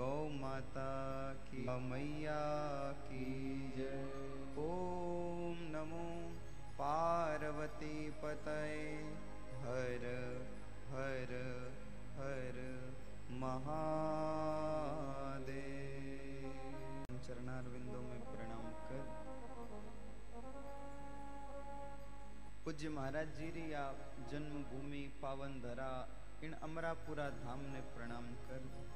गौ माता की मैया की जय। ओम नमो पार्वती पतये। हर हर हर महादेव। चरणार चरणारविंदों में प्रणाम कर। पूज्य महाराज जी री आप जन्मभूमि पावन धरा इन अमरापुरा धाम ने प्रणाम कर।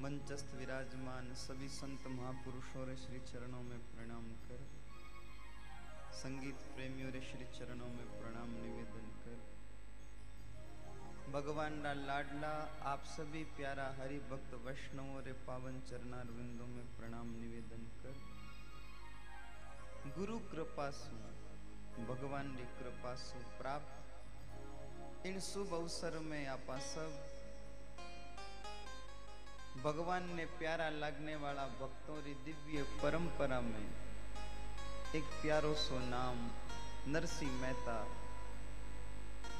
मंचस्थ विराजमान सभी संत महापुरुषों रे श्री चरणों में प्रणाम कर। संगीत प्रेमियों रे श्री चरणों में प्रणाम निवेदन कर। भगवान रा लाडला, आप सभी प्यारा हरि भक्त वैष्णवों रे पावन चरणार विंदों में प्रणाम निवेदन कर। गुरु कृपा सु, भगवान री कृपा सु प्राप्त। इन शुभ अवसर में आपा सब भगवान ने प्यारा लगने वाला भक्तों री दिव्य परंपरा में एक प्यारो सो नाम नरसिंह मेहता।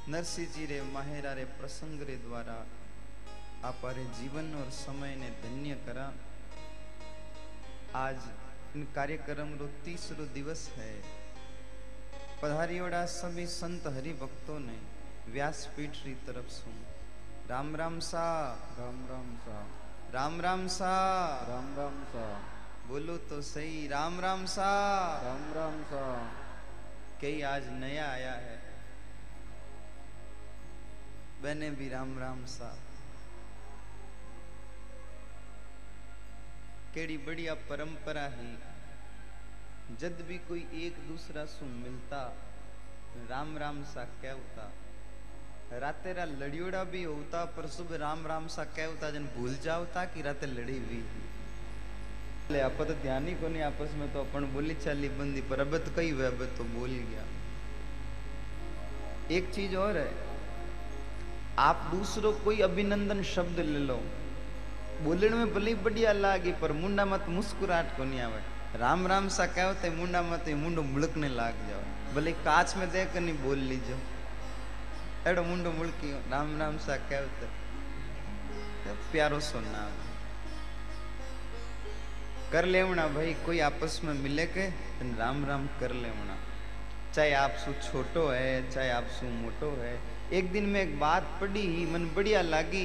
नरसिंह जी रे माहेरा रे प्रसंग रे द्वारा आपारे जीवन और समय ने धन्य करा। आज इन कार्यक्रम रो तीसरो दिवस है। पधारियोड़ा सभी संत हरि भक्तों ने व्यासपीठ री तरफ़ सु राम राम सा। राम राम सा। राम राम सा। राम राम सा। बोलो तो सही राम राम सा। राम राम सा। कई आज नया आया है। बने भी राम राम सा। केड़ी बढ़िया परंपरा है। जद भी कोई एक दूसरा सु मिलता राम राम सा कहता। राते रा लड़ियोड़ा भी होता, पर सुबह राम राम सा कहता जन भूल जावता कि राते लड़ी भी ले आप तो ध्यान ही नहीं आपस में तो अपन बोली चाली बंदी, पर अब तो कई हुआ अब तो बोल गया। एक चीज़ और है, आप दूसरों कोई अभिनंदन शब्द ले लो। बोलने में भले बढ़िया लागी, पर मुंडा मत मुस्कुराहट को नहीं आवे। राम राम सा कहते मुंडा मत मुंडो मुड़कने लाग जाओ भले कांच में देख नहीं बोल लीजो। मुंडो मुड़की राम राम सा कहते तो प्यारो सो नाम कर लेवना भाई कोई आपस में मिले के राम राम कर लेवना चाहे आप सु छोटो है चाहे आप सु मोटो है एक दिन में एक बात पढ़ी मन बढ़िया लागी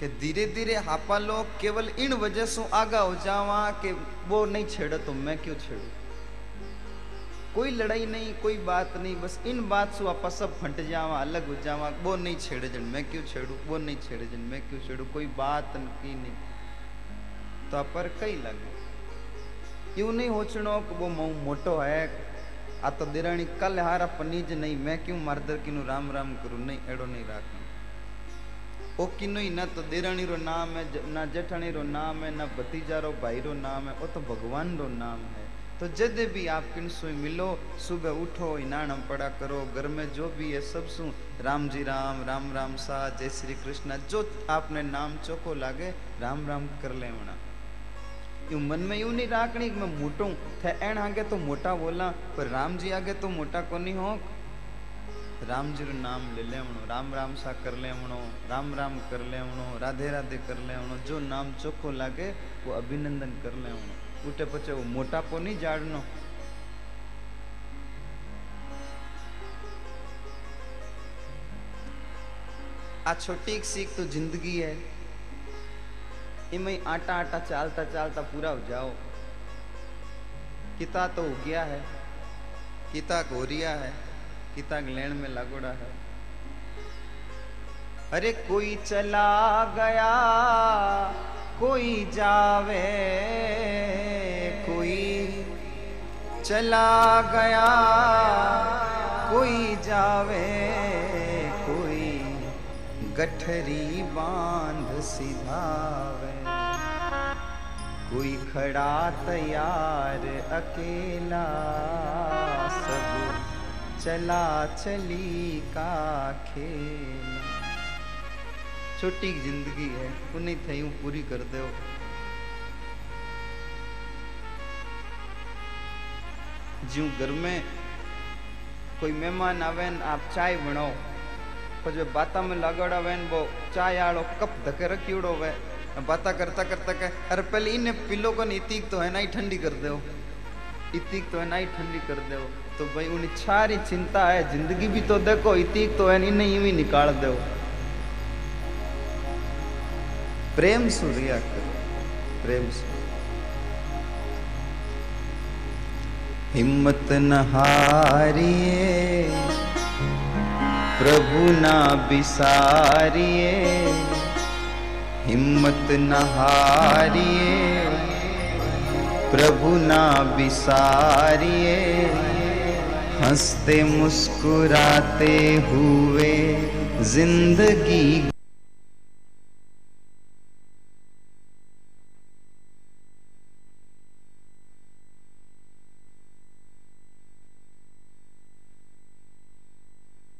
कि धीरे धीरे हापा लोग केवल इन वजह से आगा हो जावा कि वो नहीं छेड़ो तो मैं क्यों छेड़ू कोई लड़ाई नहीं, कोई बात नहीं, बस इन बात से आपा सब फट जावा, अलग हो जावा, वो नहीं छेड़े जन, मैं क्यों छेड़ू? वो नहीं छेड़े जन, मैं क्यों छेड़ू? कोई बात की नहीं। तो पर कई लगे। यूँ नहीं होचनो कि वो मऊ मोटो है? आ तो दिराणी कल हारा पनीज नहीं, मैं क्यों मर्दर किनु राम राम करूँ? नहीं, एड़ो नहीं राखना ओ किनो ही ना तो दिराणी रो नाम है ना जेठाणी रो नाम है, ना भतीजा रो भाई रो नाम है, वो तो भगवान रो नाम है। तो जद भी आप किन सु मिलो, सुबह उठो इनाणम पड़ा करो, घर में जो भी है सब सु। राम जी राम राम राम सा, जय श्री कृष्ण। जो आपने नाम चोको लागे, राम राम कर ले यूँ मन में यूँ नहीं राखनी मैं मोटो। थे एण आगे तो मोटा बोला, पर राम जी आगे तो मोटा को नहीं हो राम जी नाम ले लेवणो राम राम सा कर लेवणो राम राम कर लेवणो राधे राधे कर लेवणो जो नाम चोखो लागे, वो अभिनंदन कर लेवणो उठे पचे वो मोटापो नहीं जाड़नो आ छोटी एक सीख तो ज़िंदगी है इमें आटा आटा चालता चालता पूरा हो जाओ किता तो हो गया है किता गोरिया है किता लेन में लगोड़ा है अरे कोई चला गया कोई जावे चला गया। कोई जावे, कोई गठरी बाँध सिधावे। कोई खड़ा तैयार अकेला, सब चला चली का खेल। छोटी ज़िंदगी है, उन्हें थी पूरी कर दो। ज्यूं घर में कोई मेहमान आवे आप चाय बनाओ पर जो बाता में लागड़ आवे वो चाय आड़ो कप धके रखी उड़ो वे बाता करता करता कह अरे पहले इन्हें पिलो को इतीक तो है ना ही ठंडी कर दो इतिक तो है ना ही ठंडी कर दो तो भाई उन्हें सारी चिंता है ज़िंदगी भी तो देखो इतिक तो है इन्हें यूँ ही निकाल दो प्रेम सुरिया करो प्रेम सुरिया हिम्मत न हारिए, प्रभु ना बिसारिए, हिम्मत न हारिए, प्रभु ना बिसारिए, हँसते मुस्कुराते हुए ज़िंदगी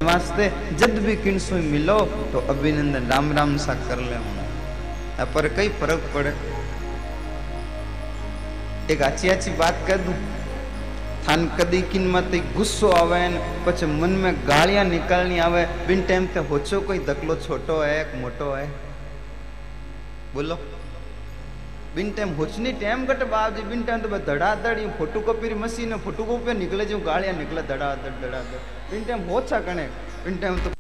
वास्ते जब भी किनसो मिलो तो अभिनंदन, राम राम सा कर ले पर कई फ़र्क पड़े। एक अच्छी अच्छी बात कह दूँ, थान कदी किन मत गुस्सो आवे पछ मन में गालियाँ निकलनी आवे, बिन टाइम ते होचो कोई दकलो छोटो है, एक मोटो है? बोलो। बिन टाइम होचनी, टाइम घट बाप जी बिन टाइम तो धड़ाधड़ यूँ फोटोकॉपी मशीन फोटोकॉपी निकले जो गालियाँ निकले धड़ाधड़ धड़ाधड़। बिन टाइम होचा कने, बिन टाइम तो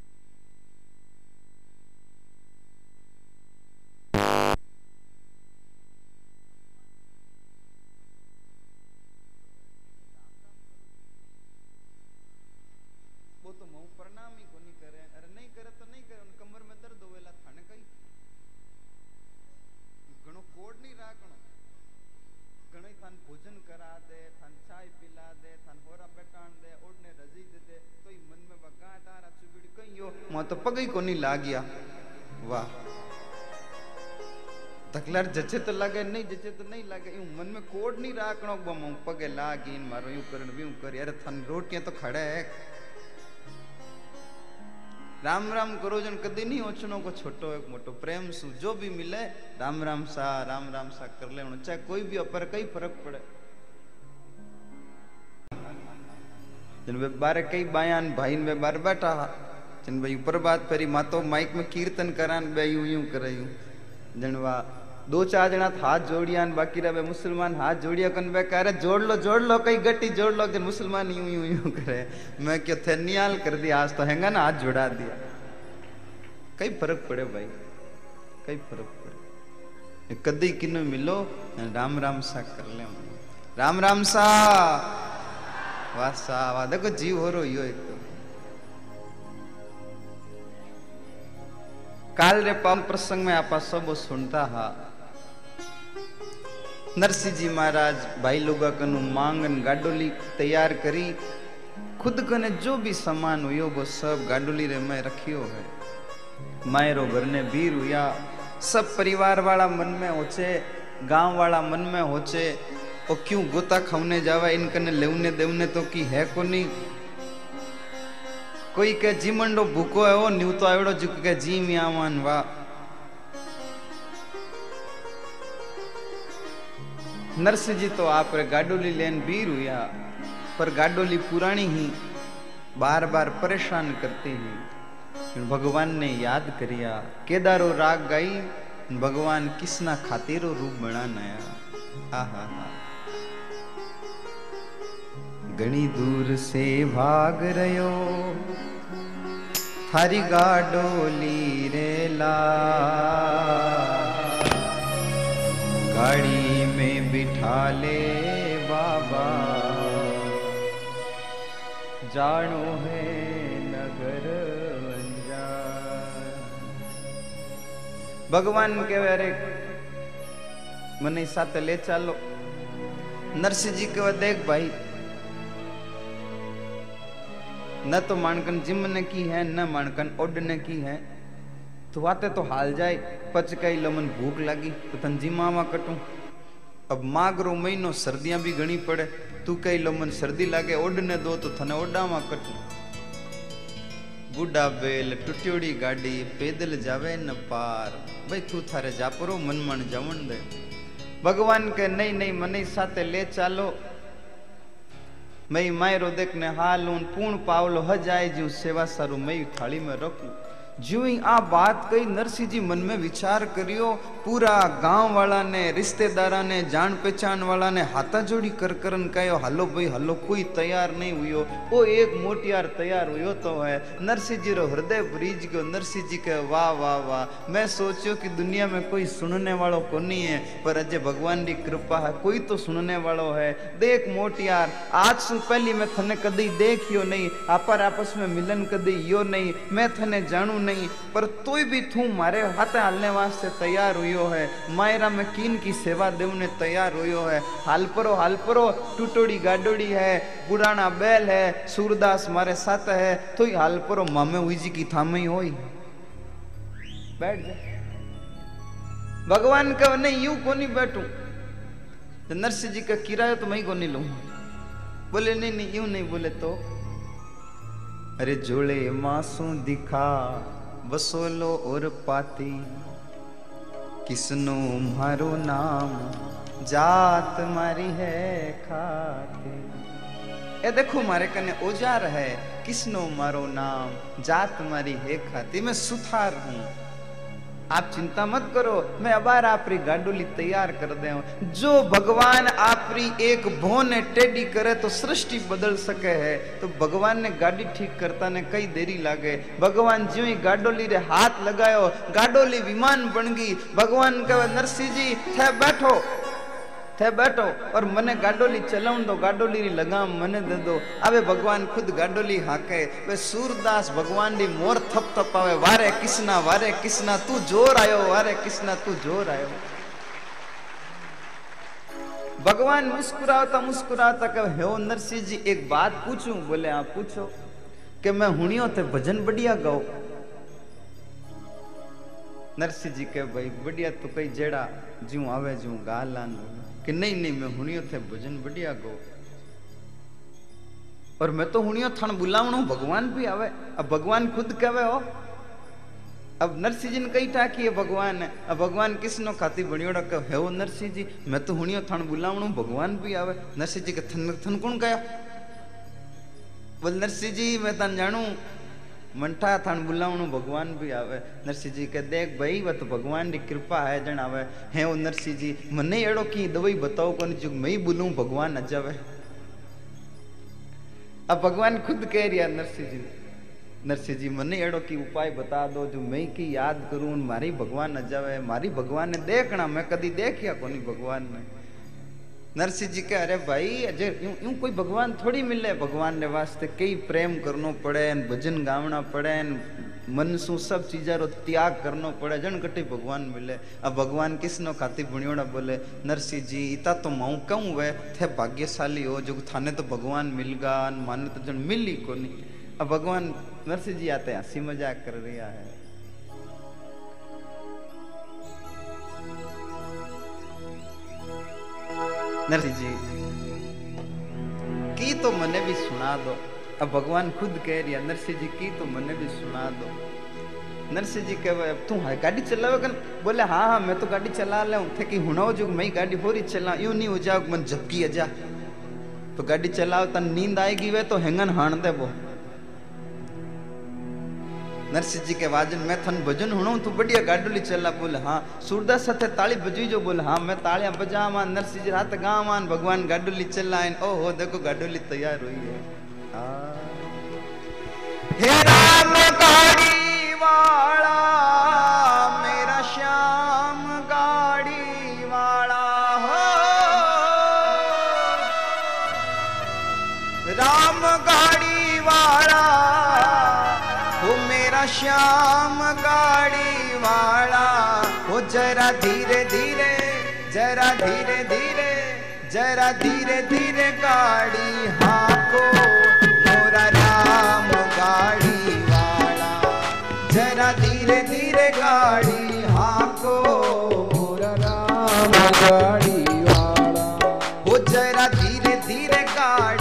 कोनी लाग्या वाह। तकलार जचे तो लागे, नहीं जचे तो नहीं लागे। यूँ मन में कोड नहीं राखणो बम पगे लागी मारो यूँ करन यूँ करी। अरे थान रोटियाँ तो खड़े है। राम राम करो, जन कदी नहीं ओछनो को छोटो एक मोटो प्रेम सु। जो भी मिले, राम राम सा, राम राम सा कर ले चाहे कोई भी अपर कई फ़र्क पड़े। जन वे बारे कई बायान भाई वे बार बैठा जन भाई ऊपर बात परी मातो माइक में कीर्तन करान बे यूँ यूँ करे यूँ जन वा दो चार जना हाथ जोड़िया बाकी रहे मुसलमान हाथ जोड़िया कन बे करे जोड़ लो जोड़ लो कई गट्टी जोड़ लो जन मुसलमान यूँ यूँ यूँ करे मैं क्यों थे नियाल कर दिया आज तो हैंगा ना हाथ जोड़ा दिया कई फ़र्क पड़े भाई कई फ़र्क पड़े कदी किन मिलो राम राम सा कर ले राम राम सा वाह वाह देखो जीव हो रो यो एक तो रे पावन प्रसंग में आप सब सुनता हा। नरसिंह जी महाराज भाई लोगा कनु मांगन गाडोली तैयार करी। खुद कने जो भी सामान हुयो, वो सब गाडोली रे में रखियो है। मायरो घर ने वीर हुआ सब परिवार वाला मन में होचे, गाँव वाला मन में होचे। ओ क्यों गोता खाने जावा इनकने लेवने देवने तो की है को नहीं जीमंडो भूको है, वो न्यू तो आवड़ो जुक के जी मियावान वाह नरसिंह तो आप गाडोली लेन बीर हुआ पर गाडोली पुरानी ही बार बार परेशान करती ही। भगवान ने याद करिया, केदारो राग गाई, भगवान किसना खातेरो रूप बना नया आहा दूर से भाग रयो थारी गाडोली रेला गाड़ी में बिठा ले बाबा जानो है नगर ભગવાન કહેવાય અરે મને સાથે લે ચાલો નરસિંહજી કહેવા દેખ ભાઈ न तो मानकन जिम ने की है, न मानकन ओड ने की है। तो वाते तो हाल जाए, पच कई लमन भूख लगी तो तन जिमा कटू। अब मागरो महीनो सर्दियाँ भी घनी पड़े, तू कई लमन सर्दी लागे, ओड ने दो तो थने ओडा में कटू। बूढ़ा बेल, टुट्योड़ी गाड़ी, पैदल जावे न पार। भाई तू थारे जापरो मन मन जवन दे। भगवान के नहीं नहीं मनी साथे ले चालो मई मायरो देख ने हालून पूर्ण पावलो हजाए जू सेवा सारू मई थाली में रखू જ્યુઈ આ વાત કઈ નરસિંહજી મનમાં વિચાર કર્યો પૂરા ગામ વાળાને રિશ્તેદારાને જાણ પહેચાન વાળાને હાથાજોડી કરકરન કહ્યો હાલો ભાઈ હાલો કોઈ તૈયાર નહીં હુયો ઓ એક મોટિયાર તૈયાર હુયો તો હે નરસિંહજીરો હૃદય ભરીજ ગયો નરસિંહજી કહે વાહ વાહ વાહ મેં સોચ્યો કે દુનિયા મેં કોઈ સુનने વાળો કોની હે પર અજે ભગવાન રી કૃપા હે કોઈ તો સુનने વાળો હે દેખ મોટિયાર આજ સુ પહેલી મેં થને કદી દેખ્યો નહીં આપર આપસ મેં મિલન કદી યો નહીં મેં થને જાણું नहीं, पर तोय भी तू मारे हाथे हालने वास्ते तैयार हुयो है। मायरा में कीन की सेवा देवने तैयार हुयो है। हाल परो हाल परो, टूटोड़ी गाडोड़ी है। पुराना बैल है, सूरदास मारे साथ है। तो ही हाल परो, मामे हुई जी की थामे ही होई। बैठ जा। भगवान का नहीं, यूँ को नहीं बैठू? तो नरसिंह जी का किराया तो मैं को नहीं लूँ? बोले, नहीं नहीं, यूँ नहीं बोले तो? अरे जोड़े मासू दिखा बसोलो और पाती। किसनो मारो नाम, जात मारी है खाते। ए देखो, मारे कने औज़ार है, किसनो मारो नाम, जात मारी है खाती। मैं सुथार हूँ। आप चिंता मत करो, मैं अबार आपरी गाडोली तैयार कर दे जो भगवान आपरी एक भोने टेडी करे तो सृष्टि बदल सके है। तो भगवान ने गाड़ी ठीक करता ने कई देरी लागे। भगवान जो ही गाडोली रे हाथ लगायो, गाडोली विमान बन गई। भगवान कह, नरसिंह जी, थे बैठो। थे बैठो और मने गाडोली चलाऊं दो गाडोली री लगाम मने दे दो अबे भगवान खुद गाडोली हाके वे सूरदास भगवान री मोर थप थप आवे वारे किसना वारे किसना तू ज़ोर आयो वारे किसना तू ज़ोर आयो भगवान मुस्कुराता मुस्कुराता कहे हे नरसिंह जी एक बात पूछूँ बोले आप पूछो कि मैं हुनियो थे भजन बढ़िया गाओ नरसिंह जी के भाई बढ़िया तो कई जेड़ा जू आवे जू गा लान कि नहीं नहीं, मैं हुनियो थे भजन बढ़िया गो। और मैं तो हुनियो थान बुलावणो, भगवान भी आवे। अब भगवान खुद कहे हो अब नरसिंह जी ने कही ठाकी है भगवान, अब भगवान किसनो खाती बणियोड़ा कहे, हो नरसिंह जी मैं तो हुनियो थान बुलावणो, भगवान भी आवे। नरसिंह जी के थन थन कौन कया बोल नरसिंह जी मैं तन जानू मंठा थान बुलावणो भगवान भी आवे नरसिंह जी के देख भाई वह तो भगवान की कृपा है जन आवे है वो नरसिंह जी मने एड़ो की दवाई बताओ कौन जो मैं ही बोलूँ भगवान न जावे अब भगवान खुद कह रिया नरसिंह जी नरसिंह जी मने एड़ो की उपाय बता दो जो मैं की याद करूँ मारी भगवान न जावे मारी नरसिंह जी कह अरे भाई, अजय, यूँ कोई भगवान थोड़ी मिले? भगवान ने वास्ते कई प्रेम करनो पड़े भजन गावना पड़े मन सु सब चीजा रो त्याग करनो पड़े जन कटे भगवान मिले। अब भगवान किसनो खाती बुणियोड़ा बोले, नरसिंह जी, इता तो माऊ कहूँ वे थे भाग्यशाली हो, जो थाने तो भगवान मिल गा माने तो जन मिली कोनी। अब भगवान, नरसिंह जी आते हँसी मज़ाक कर रहा है। नरसिंह जी। की तो मने भी सुना दो। अब भगवान खुद कह है नरसिंह जी, की तो मने भी सुना दो। नरसिंह जी कहे तू हाँ गाड़ी चलावे कन? बोले हाँ हाँ मैं तो गाड़ी चला ले थे कि हुनाओ जो मैं गाड़ी हो रही चला। यू नहीं हो जाओ मन झपकी अजा। तो गाड़ी चलाओ, तन नींद आएगी वे तो हेंगन हाण दे वो नरसिंह जी के वाजन, मैं थन भजन हुणो, तू बढ़िया गाडोली चला बोल हाँ। सूरदास साथे ताली बजी जो बोल हाँ। मैं तालियाँ बजावा, नरसिंह जी रात गावा, भगवान गाडोली ओ ओहो, देखो गाडोली तैयार हुई है। हाँ। हे राम काड़ी वाला, मेरा श्याम जरा धीरे धीरे, जरा धीरे धीरे, जरा धीरे धीरे गाड़ी हाको, मोरा राम गाड़ी वाला। जरा धीरे धीरे गाड़ी हाको, मोरा राम गाड़ी वाला। वो जरा धीरे धीरे गाड़ी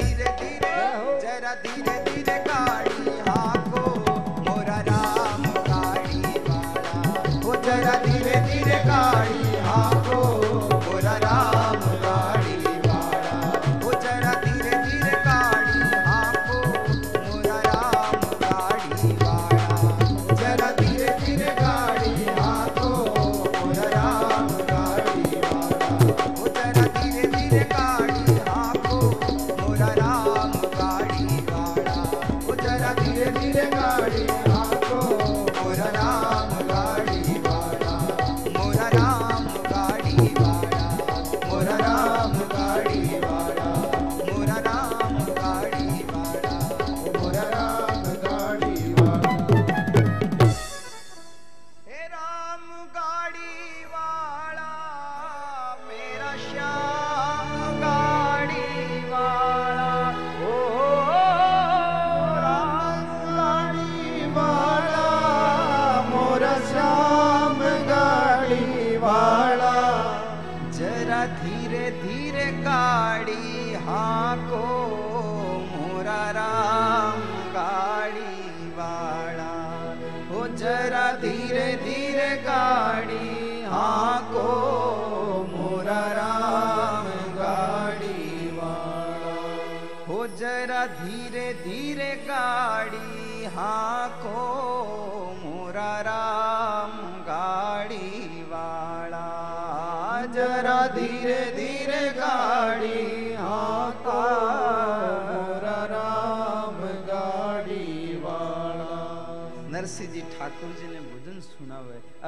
धीरे धीरे जरा धीरे धीरे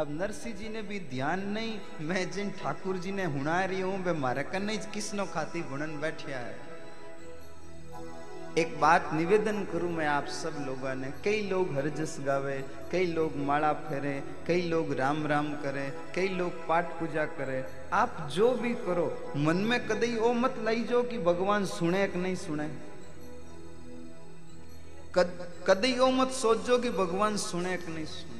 अब नरसिंह जी ने भी ध्यान नहीं, मैं जिन ठाकुर जी ने हुना रही हूँ, वे मारे कन्ने किसनो खाती गुणन बैठिया है। एक बात निवेदन करूँ मैं आप सब लोगों ने, कई लोग हरजस गावे, कई लोग माला फेरे, कई लोग राम राम करे, कई लोग पाठ पूजा करे, आप जो भी करो, मन में कदई ओ मत लाई जो कि भगवान सुने कि नहीं सुने। कद कदी यो मत सोचो कि भगवान सुने कि नहीं सुने।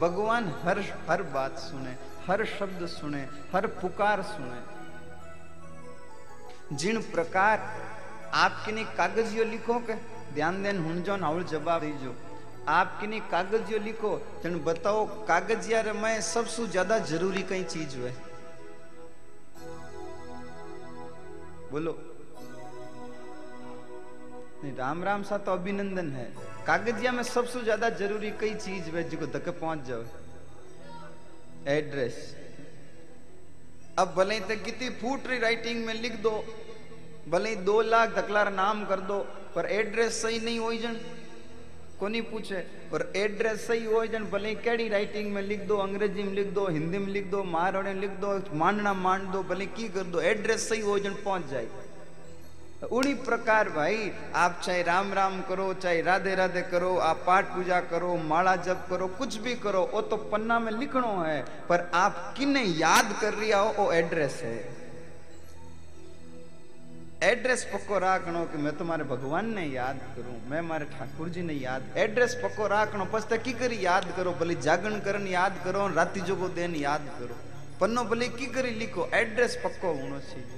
भगवान हर हर बात सुने, हर शब्द सुने, हर पुकार सुने। जिन प्रकार आपके ने कागजियो लिखो के, ध्यान देन हुनजो न हवल जवाब दीजो। आपके ने कागजियो लिखो, तन बताओ कागजिया रे में सबसे ज़्यादा ज़रूरी कई चीज़ है बोलो। नहीं, राम राम सा तो अभिनंदन है। कागजिया में सबसे ज़्यादा ज़रूरी कई चीज़ है जिको धक्के पहुँच जाओ। एड्रेस। अब भले ही कितनी फूट रही राइटिंग में लिख दो, भले ही दो लाख दकलार नाम कर दो, पर एड्रेस सही नहीं हो जन। कोनी पूछे और एड्रेस सही हो जन, भले केड़ी राइटिंग में लिख दो, अंग्रेज़ी में लिख दो, हिंदी में लिख दो, मारवाड़ी में लिख दो मांडना मान दो, भले की कर दो, एड्रेस सही हो जन, पहुँच जाए। उन्हीं प्रकार भाई, आप चाहे राम राम करो, चाहे राधे राधे करो, आप पाठ पूजा करो, माला जप करो, कुछ भी करो, वो तो पन्ना में लिखनो है। पर आप किन्ने याद कर रिया हो, वो एड्रेस है। एड्रेस पक्को राखनो कि मैं तुम्हारे भगवान ने याद करूँ, मैं मारे ठाकुर जी ने याद। एड्रेस पक्को राखनो पछता की करी याद करो, भले जागरण करन याद करो, राती जोगो देन याद करो। पन्नो भले की करी लिखो, एड्रेस पक्को होनो चाहिए।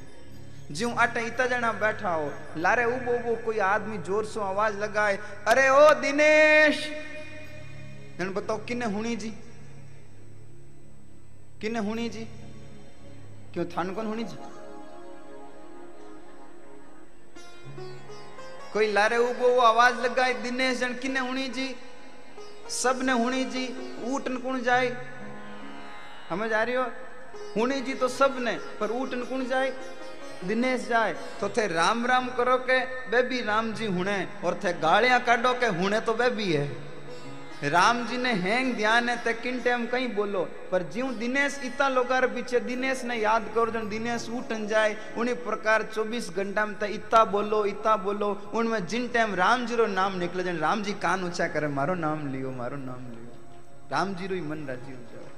ज्यों आटे इतना जना बैठा हो, लारे उबो उबो कोई आदमी ज़ोर से आवाज़ लगाए, अरे ओ दिनेश! जन बताओ किन्ने हुनी जी? किन्ने हुनी जी? क्यों थान कौन हुनी जी? कोई लारे उबो वो आवाज़ लगाए, दिनेश जन किन्ने हुनी जी? सबने हुनी जी ऊटन कौन जाए? हमें जा रही हो? हुनी जी तो सबने पर ऊटन कौन जाए? दिनेश जाए तो थे राम राम करो के बेबी राम जी हुने और थे गालियाँ काटो के हुने तो बेबी है। राम जी ने हैंग ध्यान है ते किन टाइम कहीं बोलो, पर ज्यों दिनेश इतना लोगार पीछे दिनेश ने याद करो, जन दिनेश उठन जाए, उन्हीं प्रकार 24 घंटा में ते इतना बोलो इतना बोलो, उनमें जिन टाइम राम जी रो नाम निकले, जन राम जी कान ऊँचा करे, मारो नाम लियो, मारो नाम लियो। राम जी रो मन राज़ी हो जाओ।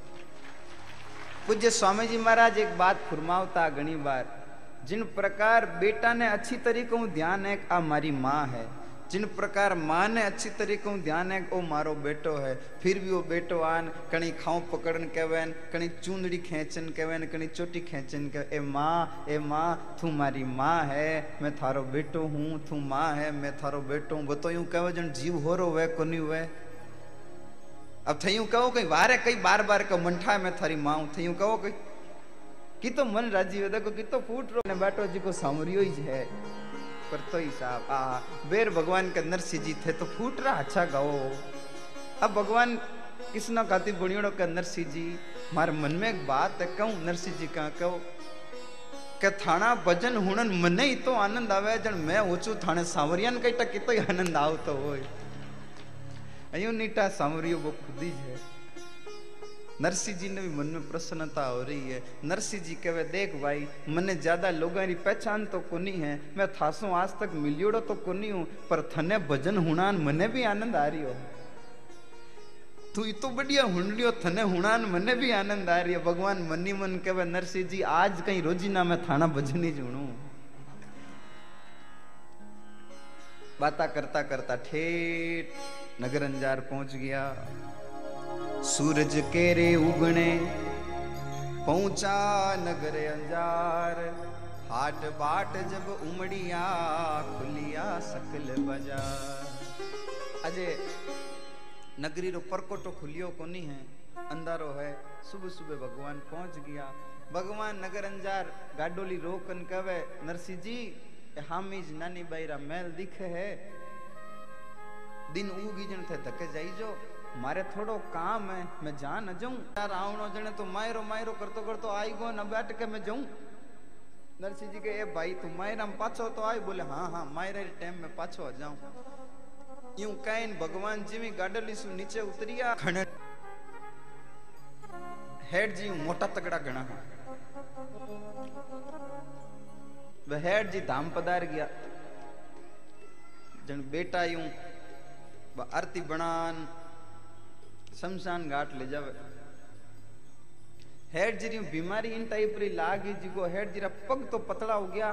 पूज्य स्वामी जी महाराज, एक बात फुरमावता घनी बार जिन प्रकार बेटा ने अच्छी तरीकों ध्यान है, आ मारी माँ है। जिन प्रकार माँ ने अच्छी तरीकों ध्यान है, ओ मारो बेटो है। फिर भी वो बेटो आन, कणी खाओ पकड़न कहवेन, कणी चूंदड़ी खेचन कहवेन, कणी चोटी खेचन कह, ए माँ ए माँ, तू मारी माँ है, मैं थारो बेटो हूँ, तू माँ है, मैं थारो बेटो हूँ। बतो यूँ कहो जन जीव हो रो वे, कोनी वे? अब थयूं कहो कहीं वारे कई बार बार का मंठा मैं थारी माँ हूँ। थयूं कहो कहीं कि तो मन राजी हो देखो कि तो फूट रो ने बैठो जी को सामरियो ही है पर तो ही साहब आ बेर भगवान के नरसिंह जी थे तो फूट रहा अच्छा गाओ अब भगवान किसना खाती बुणियों के नरसिंह जी मारे मन में एक बात है कहूँ नरसिंह जी कहाँ कहो કે થાણા ભજન હુણન મને તો આનંદ આવે જણ મેં ઓછું થાણે સાવરિયાને કઈ ટકી તો આનંદ આવતો હોય अयो नीटा सांवरियो वो खुद ही है नरसिंह जी ने भी मन में प्रसन्नता हो रही है। नरसिंह जी कहे, देख भाई, मने ज़्यादा लोगों की पहचान तो कोनी है। मैं थासो आज तक मिलियोड़ो तो कोनी हूँ, पर थने भजन हुणान मने भी आनंद आ रही हो। तू तो बढ़िया हुंडलियो थने हुणान मने भी आनंद आ रही है। भगवान मनी मन कहे नरसिंह जी आज कहीं रोजीना मैं थाना भजन ही जुणू। बाता करता करता ठेठ नगर अंजार पहुँच गया। सूरज केरे उगने पहुँचा नगर अंजार। हाट बाट जब उमड़िया, खुलिया सकल बाज़ार। अजय नगरी रो परकोटो खुलियो कोनी है, अंधारो है। सुबह सुबह भगवान पहुँच गया। भगवान नगर अंजार गाडोली रोकन कवे नरसिंह जी हामीज नानी बाईरा मेल दिखे है। दिन उगी जन थे धके जाई मारे थोड़ो काम है, मैं जा न जाऊँ। यार जने तो मायरो मायरो करतो करतो आई गो न बैठ के मैं जाऊँ। नरसिंह जी के ए भाई, तू मायरा में पाछो तो आई? बोले हाँ हाँ मायरा टाइम में पाछो आ जाऊँ। यूँ कहीं भगवान जी में गाडली सु नीचे उतरिया, खण हेड जी मोटा तगड़ा गणा वह हेड जी धाम पधार गया। जन बेटा यूँ आरती बनान शमशान घाट ले जावे हेड जी बीमारी इन टाइप री लागी जिको हेड जीरा पग तो पतला हो गया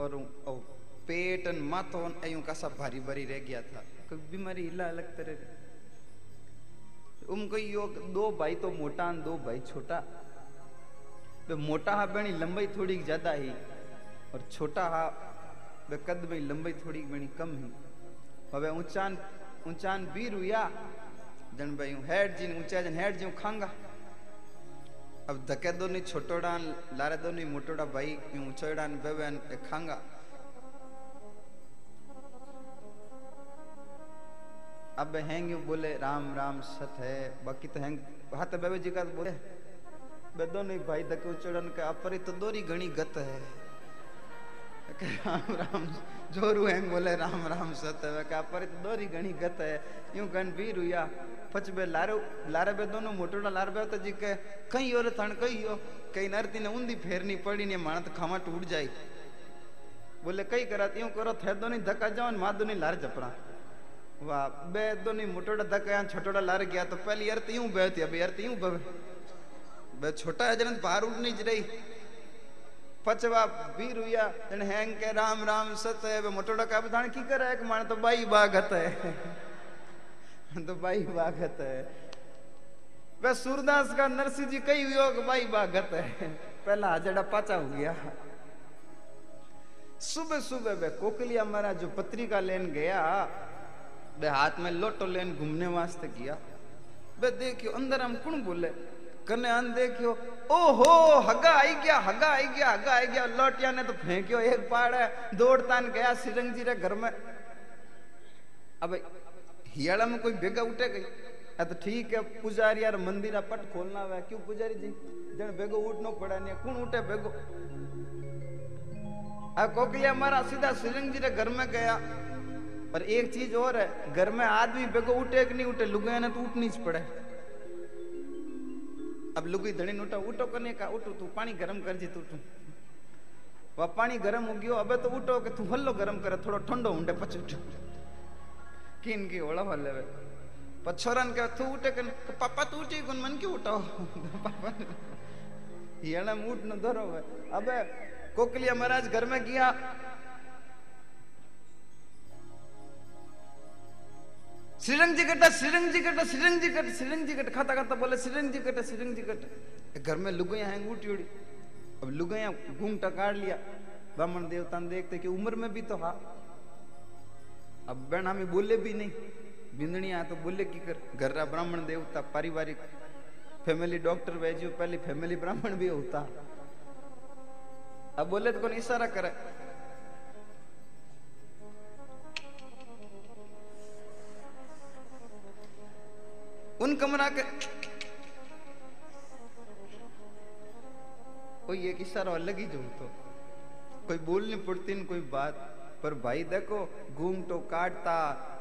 और, और पेट और माथो अयूं का सब भारी भारी रह गया था कोई बीमारी हिला अलग तरह उनको यो दो भाई तो मोटा दो भाई छोटा वे मोटा हा बनी लंबाई थोड़ी ज्यादा ही और छोटा हा वे कद में लंबाई थोड़ी बनी कम ही હવે ઊંચાન ઊંચાન બી રૂયા जन भाई हेड जी ऊँचा जन हेड जी खांगा। अब धके दो नहीं, छोटो लारे दो नहीं मोटोड़ा भाई खांगा। अब हैंग यू बोले, राम राम, सत है, बाकी तो हैंग, हाथ बेबे जी का बोले बेदो नहीं, भाई धके ऊंचो अपरी तो दोरी गणी गत है। राम राम जोरू है बोले राम राम सत का पर दोरी घणी गत। है यूँ गणवीर हुआ पछ बे लारे लारे बे दोनों मोटोड़ा लार बे तो जी के कई और थण कई हो कई नरती ने उंदी फेरनी पड़ी ने मानत खामा टूट जाई। बोले कई करत यूँ करो, थे दोनी धक्का जाओ मा दोनी लार जपड़ा वाह बे दोनी मोटोड़ा धक्का छोटोड़ा लार गया तो पहली अर्थ यूँ बे थी अभी अर्थ यूँ बे बे छोटा है जन बाहर उठ नहीं रही। पचवा वीर हुआ जन हैंग के राम राम सत है मोटोड़ा का बधान की करे, एक मान तो बाई बागत है। तो बाई बागत है। वे सूरदास का नरसिंह जी कई योग बाई बागत है। पहला जड़ा पाचा हो गया। सुबह सुबह वे कोकलिया महाराज जो पत्रिका लेन गया, वे हाथ में लोटो लेन घूमने वास्ते किया वे देखियो, अंदर हम कौन बोले? कने अन देखियो ओहो, हगा आई गया, हगा आई गया, हगा आई गया, लौटिया ने तो फेंकियो एक पाड़ है, दौड़तान गया, सिरंग जी रे घर में। अब हियाड़ा में कोई बेगा उठे गई। तो ठीक है, पुजारी यार मंदिर पट खोलना हुआ क्यों पुजारी जी? जन बेगो उठनो पड़ा नहीं कौन उठे बेगो? आ कोकलिया मारा सीधा सिरंग जी रे घर में गया। पर एक चीज़ और है, घर में आदमी बेगो उठे कि नहीं उठे लुगाया ने तो उठनी पड़े। अब लुगी धड़ी उठो उठो करने का उठो तू पानी गरम कर जी तू वह पानी गरम हो गयो अबे तो उठो के तू हल्लो गरम करे थोड़ो ठंडो हुंडे पछ उठ किन की ओला हल्ले वे पछोरन के तू उठे कन पापा तू उठी गुन मन क्यों उठाओ पापा येना मूड न धरो अबे कोकलिया महाराज श्रीरंग कटा श्रीरंग कटा श्रीरंग कट श्रीरंग कट खाता खाता बोले श्रीरंग कटा श्रीरंग कट घर में लुगैया हैं उठी उड़ी अब लुगैया घूमटा काट लिया। ब्राह्मण देवता ने देखते कि उम्र में भी तो हा। अब बहन हमें बोले भी नहीं। बिंदनिया तो बोले की कर। घर रा ब्राह्मण देवता, पारिवारिक फैमिली डॉक्टर भेजियो पहले फैमिली ब्राह्मण भी होता। अब बोले तो कौन इशारा करे? उन कमरा के ओ ये किस्सा अलग ही जो तो। कोई बोलनी पड़ती कोई बात, पर भाई देखो घूम तो काटता,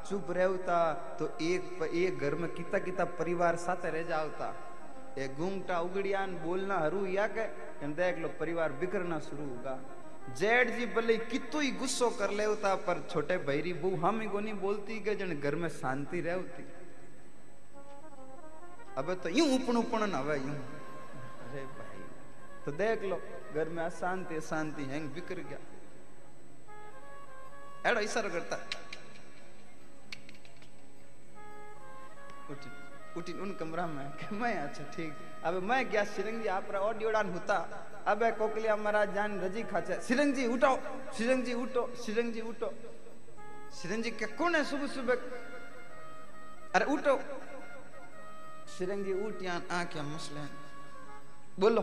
चुप रहता तो एक एक घर में किता किता परिवार साथ रह जाता एक घूमटा उगड़िया बोलना हरू या के देख लो परिवार बिखरना शुरू होगा। जेड जी भले कितो ही गुस्सो कर लेता पर छोटे भैरी बहू हम ही को नहीं बोलती के जन घर में शांति रहती। अबे तो यूँ उपन उपन न हवे यूँ अरे भाई तो देख लो घर में अशांति अशांति हैंग बिखर गया एड़ो इशारा करता उठी उठी उन कमरा में कि मैं अच्छा ठीक अब मैं गया सिरंगी आप रहा और ड्योड़ान होता अब कोकलिया महाराज जान रज़ी खाचे सिरंग जी उठो सिरंग जी उठो सिरंग जी उठो सिरंग जी के कौन है सुबह सुबह अरे उठो सिरंग जी आँखें मसला बोलो।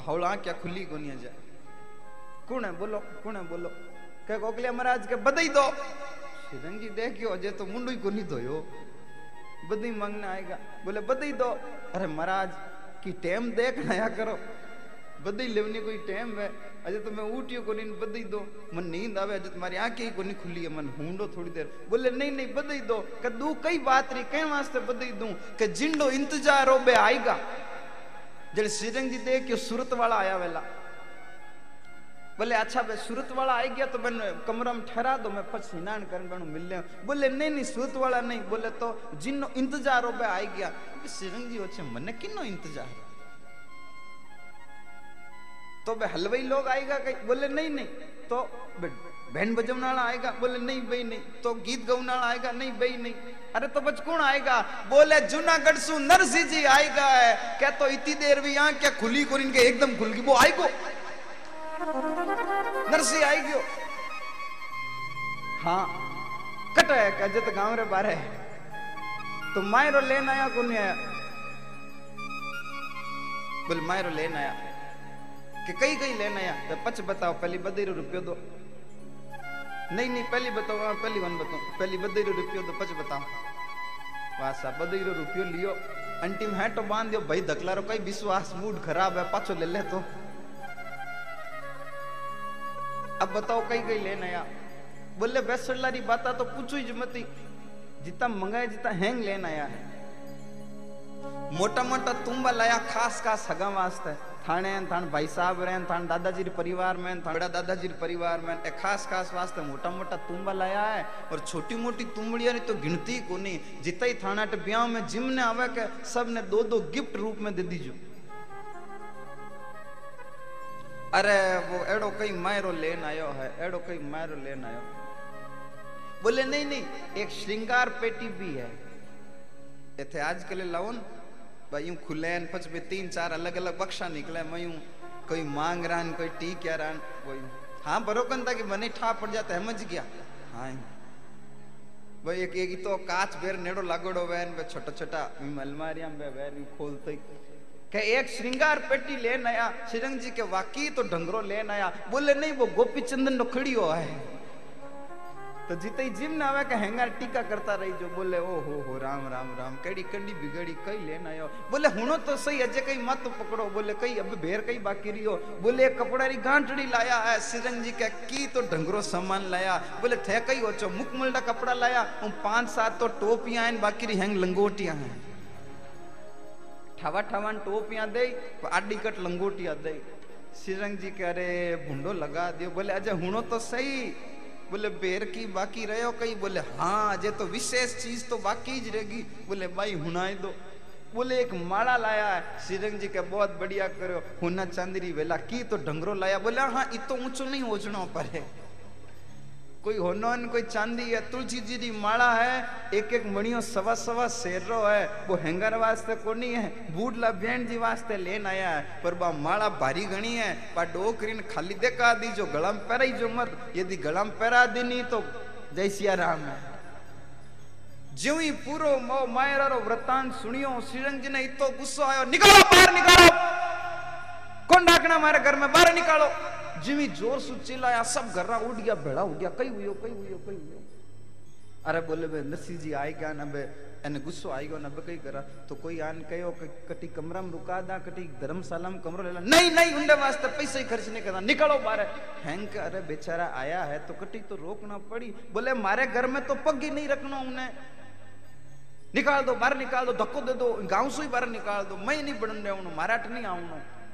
हौला आँखें खुली को नहीं जाए। कुण है बोलो, कुण बोलो। के कोकले महाराज के बदई दो। सिरंगी देखियो, अजय तो मुंडू ही को नहीं धोयो। बदई मांगने आएगा। बोले, बदई दो। अरे महाराज, की टेम देख नया करो। बदी लेवनी कोई टेम है। अजय तो मैं उठियो को नहीं बदी दो। मन नींद आवे, अजय तुम्हारी आँखें ही को नहीं खुली है। मन हूंडो थोड़ी देर। बोले, नहीं नहीं बदी दो। कि दू कई बात रही कई वास्ते बदी दूँ। कि जिंडो इंतज़ार हो, बे आएगा। जब श्रीरंग जी देख के सूरत वाला आया वेला। बोले अच्छा भाई सूरत वाला आई गया तो मैंने कमरा में ठहरा दो, मैं पछ स्नान कर बनू मिल ले बोले, नहीं नहीं, सूरत वाला नहीं। बोले तो जिन्नो इंतज़ार हो, बे आई गया। सिरंग जी होचे मने किन्नो इंतज़ार? तो बे हलवाई लोग आएगा कहीं, बोले, नहीं नहीं। तो बहन बजवने आएगा, बोले, नहीं भाई, नहीं। तो गीत वाला आएगा, नहीं भाई, नहीं। अरे तो बच कौन आएगा? बोले, जूनागढ़ सु नरसिंह जी आएगा है। क्या तो इतनी देर भी यहाँ क्या खुली को इनके एकदम खुल गई? वो आएगो। नरसी आई गयो हाँ कट है अजय तो गाँव रे बारे तो मायरो लेन आया, कौन आया? बोले, मायरो लेन आया। कि कई कई लेन आया तो पच बताओ पहली बदेरो रुपयो दो नहीं नहीं पहली बताओ हाँ पहली वन बताओ पहली बदेरो रुपयो दो पच बताओ वासा बदेरो रुपयो लियो अंतिम है तो बाँध दियो भाई धकलारो कई विश्वास मूड खराब है पाछो ले ले तो अब बताओ कई कई लेने या बोले बेसलारी बात तो पूछो ही मती जितना मंगाए जितना हैंग लेना आया है मोटा मोटा तुम्बा लाया खास खास हगा वास्ते थाने थान भाई साहब रहन थान दादाजी परिवार में थाड़ा दादाजी परिवार में ए खास खास वास्ते मोटा मोटा तुम्बा लाया है और छोटी मोटी तुम्बड़िया ने तो गिनती को नहीं जितना ही थाना टे ब्याह में जिम ने आवे के सबने दो दो गिफ्ट रूप में दे दीजो। अरे वो एड़ो कई मायरो लेन आयो है, एड़ो कई मायरो लेन आयो। बोले, नहीं नहीं, एक श्रृंगार पेटी भी है। इथे आज के लिए लाओन भाई यूँ खुले में तीन चार अलग अलग बक्सा निकले मैं यूँ कोई मांग रहा कोई टी क्या रहा वो हाँ बरोकन था कि मनी ठा पड़ जाता है मज गया। हाँ भाई एक एक तो काच बेर नेड़ो लागोड़ो वैन वे छोटा छोटा अलमारिया में वैन खोलते। के एक श्रृंगार पेटी लेन आया, श्रीरंग जी के वाकी तो ढंगरो लेन आया। बोले, नहीं, वो गोपी चंदन नो खड़ी हो है। तो जीते जिम ना आवे के टीका करता रही जो बोले ओ हो हो राम राम राम, कड़ी कड़ी बिगड़ी, कई लेना आयो बोले हुनो तो सही अजय कई मत पकड़ो। बोले, कई, अब भेर कई बाकी रही हो बोले कपड़ा री गांठड़ी लाया है, सिरन जी के की तो ढंगरो सामान लाया। बोले, थे कई ओचो मुकमलडा कपड़ा लाया उन पाँच सात तो टोपियाँ हैं, बाकी री हैंग लंगोटियाँ हैं। ठावा ठावान टोपियाँ दे आडी कट लंगोटियाँ दे सिरंग जी कह रहे भुंडो लगा दियो। बोले अजय हुनो तो सही बोले, बेर की बाकी रहो कहीं? बोले हाँ जे तो विशेष चीज़ तो बाकी ज रहेगी। बोले, भाई, हुनाई दो। बोले, एक माला लाया है, श्रीरंग जी के, बहुत बढ़िया करो। हुना चांदरी वेला, की तो ढंगरो लाया? बोले हाँ इतो ऊंचो नहीं ओझनो पर है। कोई होनोन, कोई चांदी है तुलसी जी की माला है एक एक मणियो सवा सवा शेरो है, वो हैंगर वास्ते कोनी है, बूढ़ला भेण जी वास्ते लेन आया है, पर बा माला भारी घणी है बा डोकरीन खाली देखा दी, जो गला में पैराई जो मत, यदि गला में पैरा दी नहीं तो जय सिया राम है। ज्यों ही पूरो मो मायरा रो वृतांत सुनियो श्रीरंग जी ने इतो गुस्सो आयो, निकालो बाहर, निकालो! कौन डाकना हमारे घर में? बाहर निकालो! जिमी ज़ोर सु चिल्लाया सब घर्रा उठ गया, भेड़ा हो गया, कई हुई कई हुई कई हुई अरे बोले बे नसी जी आई गया ना बे? एने गुस्सो आई गयो ना बे कई करा तो कोई आन कहो कटी कमरा में रुका दा, कटी धर्मशाला में कमरा ले ला। नहीं नहीं, उनके वास्ते पैसे ही खर्च नहीं करना निकलो बाहर। हैंक अरे बेचारा आया है तो कटी तो रोकना पड़ी। बोले, मारे घर में तो पग ही नहीं रखना उन्हें। निकाल दो, बाहर निकाल दो, धक्को दे दो, गाँव से ही बाहर निकाल दो। मैं नहीं बढ़ने आऊँ मारा नहीं आऊँगा।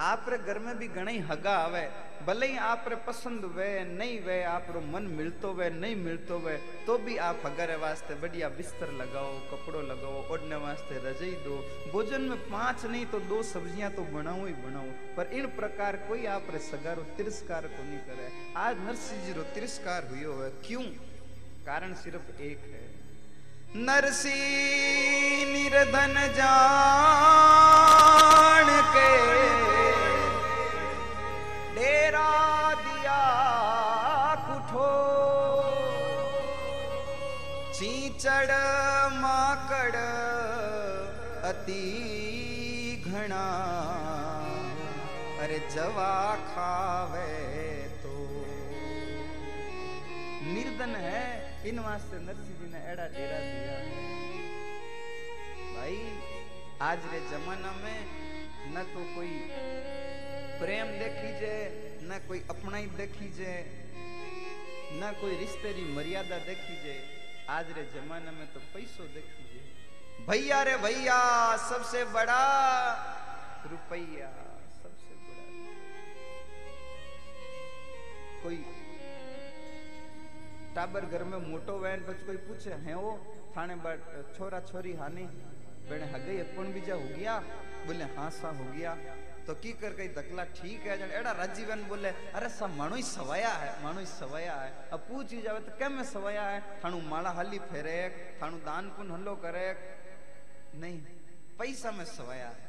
आप घर में भी घणी हगा आवे। भले ही आप पसंद वे, नहीं वे आप मन मिलतो वे, नहीं मिलतो वे तो भी आप हगारे वास्ते बढ़िया बिस्तर लगाओ, कपड़ो लगाओ, ओढ़ने वास्ते रजाई दो। भोजन में पाँच नहीं तो दो सब्ज़ियाँ तो बनाओ ही बनाओ पर इन प्रकार कोई आप सगारो तिरस्कार को नहीं करे। आज नरसिंह जी रो तिरस्कार हुयो है। क्यों? कारण सिर्फ़ एक है। नरसिंह निर्धन जान के डेरा दिया कुठो। चीचड़ माकड़ अति घना। अरे जवा खावे तो। निर्धन है, इन वास्ते नरसिंह आज रे जमाना में न तो कोई प्रेम देखी जे न कोई अपनाई देखी जे न कोई रिश्ते री मर्यादा देखी जे आज रे जमाने में तो पैसो देखी जे भैया रे भैया सबसे बड़ा रुपया सबसे बड़ा कोई टाबर घर में मोटो वैन પછી કોઈ પૂછે હે ઓ થાણે छोरा छोरी हानि बेने हगई अपन बीजा हो गया। बोले हाँ सा हो गया। तो की कर कई दकला ठीक है, जन एड़ा राजीवन बोले, अरे सब मानो ही सवाया है, मानो ही सवाया है। अब पूछी जावे तो केम में सवाया है? थाणु माला हाली फेरे थाणु दान पुन हल्लो करे नहीं, पैसा में सवाया है।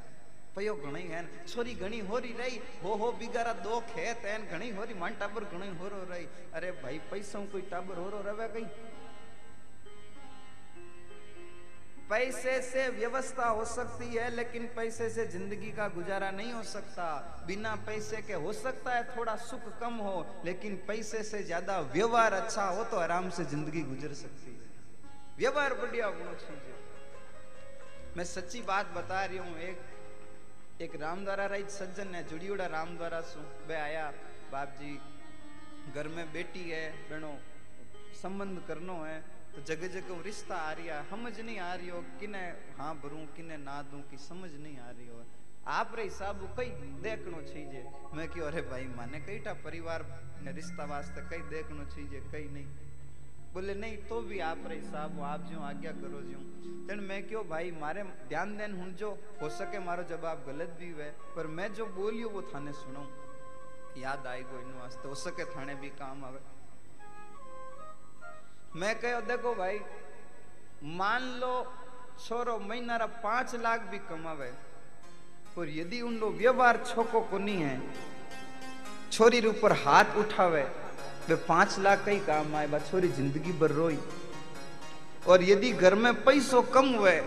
पयो घणी है छोरी घणी हो रही रही हो हो, बिगारा दो खेत है घणी होरी मान टाबर घणी होरो रही। अरे भाई, पैसा कोई टाबर हो होरो रवे कहीं? पैसे से व्यवस्था हो सकती है, लेकिन पैसे से ज़िंदगी का गुजारा नहीं हो सकता। बिना पैसे के हो सकता है थोड़ा सुख कम हो, लेकिन पैसे से ज़्यादा व्यवहार अच्छा हो तो आराम से ज़िंदगी गुजर सकती है। व्यवहार बढ़िया होना चाहिए मैं सच्ची बात बता रही हूँ, एक एक राम द्वारा रही सज्जन ने जुड़ियोड़ा रामद्वारा सु, बे आया। बाप जी, घर में बेटी है, बहनों, संबंध करनो है। तो जगह जगह रिश्ता आ रही समझ नहीं आ रही हो किने हाँ भरूं किने ना दूँ, की समझ नहीं आ रही हो। आप रे हिसाब कई देखनो चाहिए मैं क्यों, अरे भाई, माने कई टा परिवार ने रिश्ता वास्ते कई देखनो चाहिए कई नहीं। बोले, नहीं तो भी आप रे हिसाब आप जो आज्ञा करो जो तेन मैं क्यों, भाई, मारे ध्यान देन हूँ जो, हो सके मारो जवाब गलत भी हुए, पर मैं जो बोलियो वो थाने सुनो याद आई गो इन वास्ते, हो सके थाने भी काम आवे। मैं कहो देखो भाई, मान लो छोरो महीना पाँच लाख भी कमावे और यदि उन लोग व्यवहार छोको को नहीं है छोरी ऊपर हाथ उठावे, वे पाँच लाख कई काम आए, बा छोरी ज़िंदगी भर रोई। और यदि घर में पैसों कम हुए,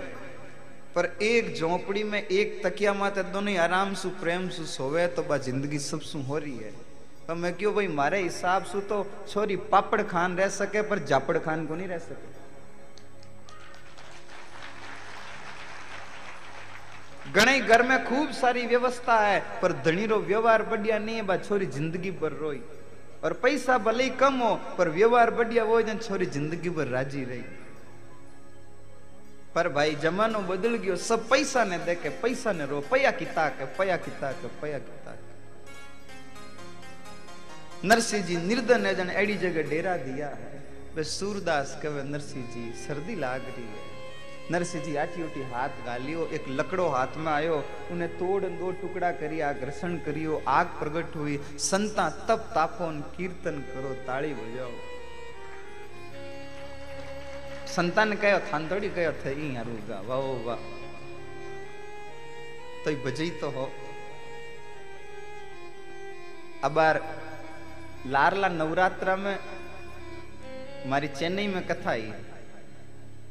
पर एक झोपड़ी में एक तकिया माते दोनों आराम सु, प्रेम सु सोवे तो बा ज़िंदगी सब सु हो रही है। पर मैं क्यों भाई, मारे हिसाब से तो छोरी पापड़ खान रह सके, पर जापड़ खान को नहीं रह सके। घने घर में खूब सारी व्यवस्था है, पर धनी रो व्यवहार बढ़िया नहीं है, बा छोरी ज़िंदगी भर रोई। और पैसा भले ही कम हो, पर व्यवहार बढ़िया वो जन छोरी ज़िंदगी भर राज़ी रही। पर भाई, जमानो बदल गयो, सब पैसा ने देखे, पैसा ने रो, पया के पया किता के पया किता के नरसिंह जी निर्धन है, जन एड़ी जगह डेरा दिया है। वे सूरदास कहे नरसिंह जी सर्दी लाग रही है। नरसिंह जी आटी उठी हाथ गालियो, एक लकड़ो हाथ में आयो, उन्हें तोड़ दो टुकड़ा करिया घर्षण करियो, आग प्रगट हुई। संता तप तापोन कीर्तन करो, ताली बजाओ। संतान कहो थानतोड़ी कहो थे ई हरूगा वाह वाह तो बजई तो हो। अबार लारला नवरात्रा में मारी चेन्नई में कथा आई।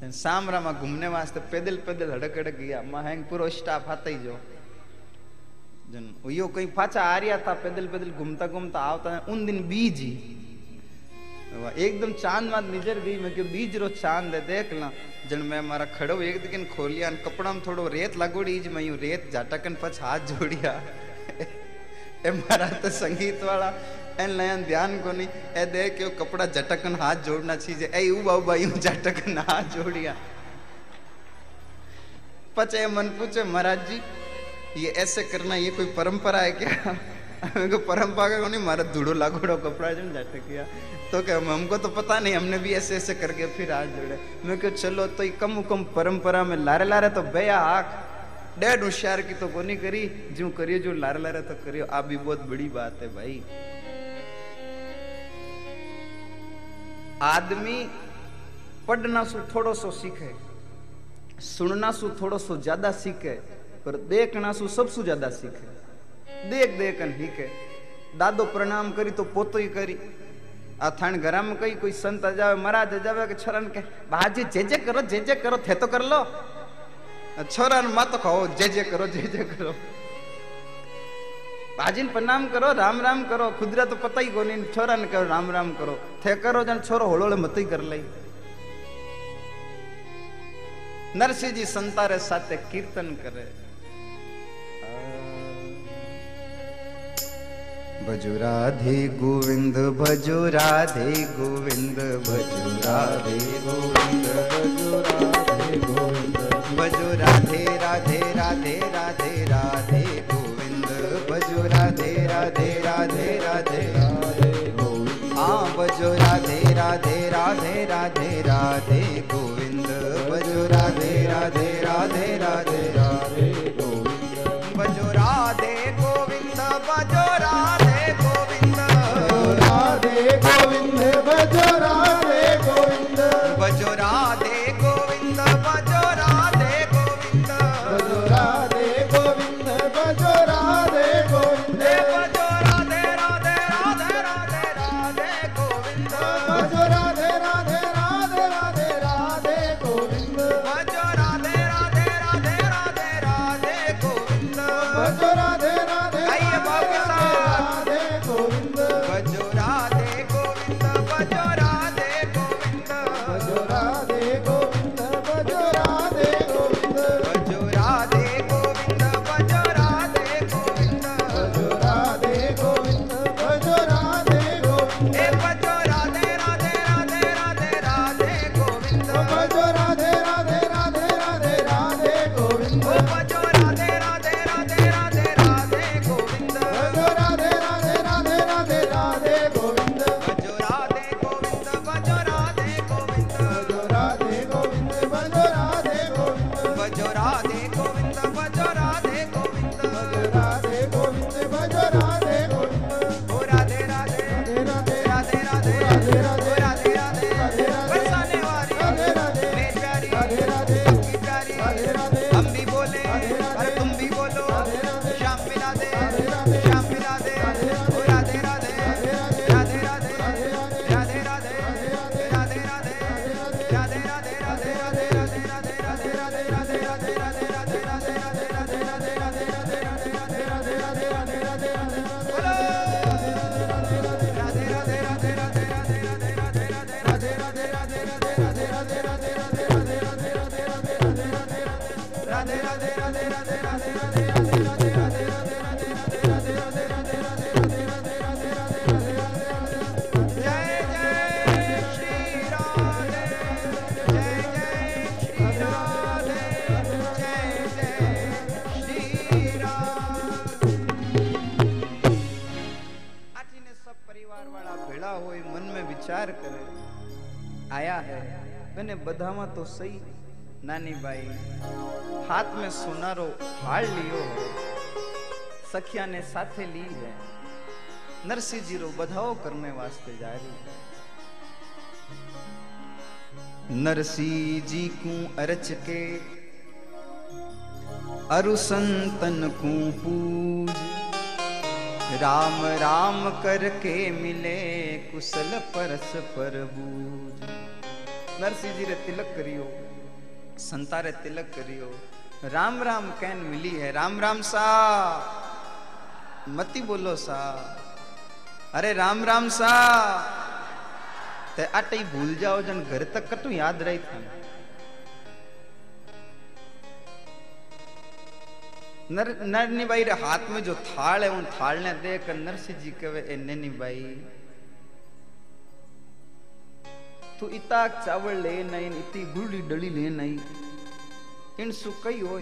सामरा में घूमने वास्ते पैदल पैदल हड़क हड़क गया। महंग पूरा स्टाफ आता ही जो। जन यो कहीं पाचा आ रहा था, पैदल पैदल घूमता घूमता आवता उन दिन बीज। ही एकदम चाँद वाद निजर गई। मैं क्यों बीज रो चाँद है, देख ला। जन मैं मारा खड़ो एक दिन खोलिया कपड़ा में थोड़ो रेत लागोड़ी। ज मैं यूँ रेत जाटकन पछ हाथ जोड़िया। ए मारा तो संगीत वाला लयन ध्यान को नहीं ए देख के कपड़ा झटकन हाथ जोड़ना चीज़ ए ऊ बाबा यूँ झटकन हाथ जोड़िया पचे मन पूछे महाराज जी ये ऐसे करना ये कोई परंपरा है क्या को परंपरा को नहीं मारा धूड़ो लागोड़ो कपड़ा जो झटक गया तो क्या हमको तो पता नहीं हमने भी ऐसे ऐसे करके फिर हाथ जोड़े मैं क्यों चलो तो ये कम कम परंपरा में लारे लारे तो भैया आख डेढ़ होशियार की तो कोनी करी जो करियो जो लारे लारे तो करियो आप भी बहुत बड़ी बात है भाई आदमी पढ़ना सु थोड़ो सो सीखे, सुनना सु थोड़ो सो ज़्यादा सीखे, पर देखना सु सबसे ज़्यादा सीखे। देख देख हीके। दादो प्रणाम करी तो पोतो ही करी। आ थान घर में कई कोई संत आ जावे, महाराज आ जावे के छोरन के बाजी जे जे करो, जे जे करो, थे तो कर लो। छोरा मत खाओ, जे जे करो, जे जे करो। भाजी ने प्रणाम करो, राम राम करो, खुदरा तो पता ही को छोरा ने करो, राम राम करो। थे करो जन छोरो होलो मत ही कर लई। नरसिंह जी संतारे साथे कीर्तन करे। भजू राधे गोविंद, भजू राधे गोविंद, भजू राधे गोविंद, भजू राधे गोविंद, भजू राधे राधे राधे। राधे राधे राधे ने बधावा तो सही नानी बाई हाथ में सुनारो हार लियो सखिया ने साथे ली है नरसिंह जी बधाओ करने वास्ते जा रही है नरसिंह जी को अरच के अरु संतन को पूज राम राम करके मिले कुशल परस पर बूझ नरसिंह जी रे तिलक करियो। संता रे तिलक करियो। राम राम कैन मिली है। राम राम सा। मती बोलो सा। अरे राम राम सा। ते अट भूल जाओ, जन घर तक कटू याद रही था। नर नरनी बाई रे हाथ में जो थाल है, उन थाल ने देख नरसिंह जी कहे, ए नैनी बाई तू इता चावल ले नहीं इतनी गुड़ी डली ले नहीं इन सुकई हो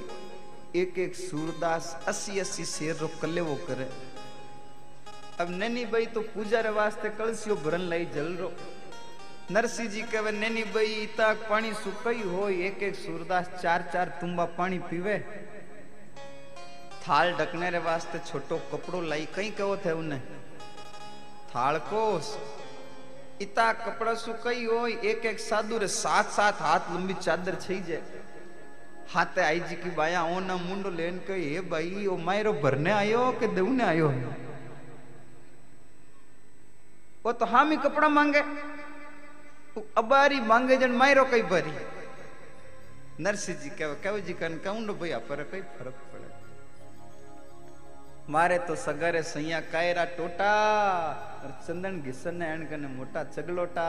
एक एक सूरदास अस्सी अस्सी शेर रो कले वो करे। अब नैनी बाई तो पूजा रे वास्ते कलसियो भरन लाई जल रो। नरसिंह जी कहे, नैनी बाई इता पानी सुकई हो एक एक सूरदास चार चार तुम्बा पानी पीवे। थाल ढकने रे वास्ते छोटो कपड़ो लाई कई कहो थे उन्हें थाल को इता कपड़ा सुकई हो एक एक साधु रे सात सात हाथ लंबी चादर छई जाए हाथे आई जी की बाया ओ ना मुंडो लेन के हे भाई ओ मायरो भरने आयो के देवने आयो वो तो हामी कपड़ा मांगे अबारी मांगे जन मायरो कई भरी नरसिंह जी कहे कहो जी कन कहूँ मारे तो सगरे सैया कायरा टोटा, और चंदन घिसन एण कने मोटा चगलोटा।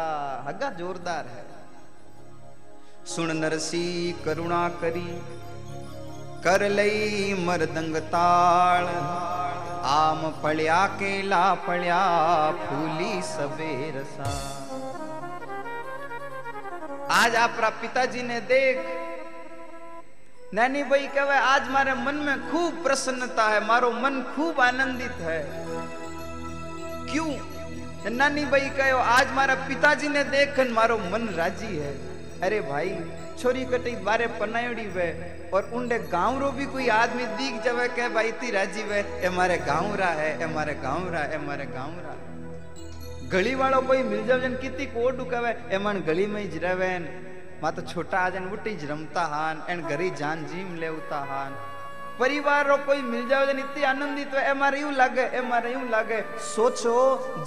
हगा जोरदार है। सुन नरसी करुणा करी, कर लई मरदंग ताल। आम पड़िया केला पड़िया फूली सवेर सा। आज आपरा पिताजी ने नैनी भाई कहे, आज मारे मन में खूब प्रसन्नता है, मारो मन खूब आनंदित है। क्यों? नानी भाई कहो, आज मारा पिताजी ने देखन मारो मन राज़ी है। अरे भाई, छोरी कटी बारे पनायोड़ी वे, और उनके गाँव रो भी कोई आदमी दिख जावे, कहे, भाई इतनी राज़ी वे, ए मारे गाँव रा है, ए मारे गाँव रा ए मारे गाँव रा गली वालों कोई मिल जावे जन कितनी कोट उकावे ए मन गली में ही जरावे માં તો છોટા આજે ઉટી જ રમતા હાન એન ઘરે જાન જીમ લેવતા હાન. પરિવારો કોઈ મિલ જાવે ને इतनी आनंदित है मारे यूं लागे ए मारे यूं लागे सोचो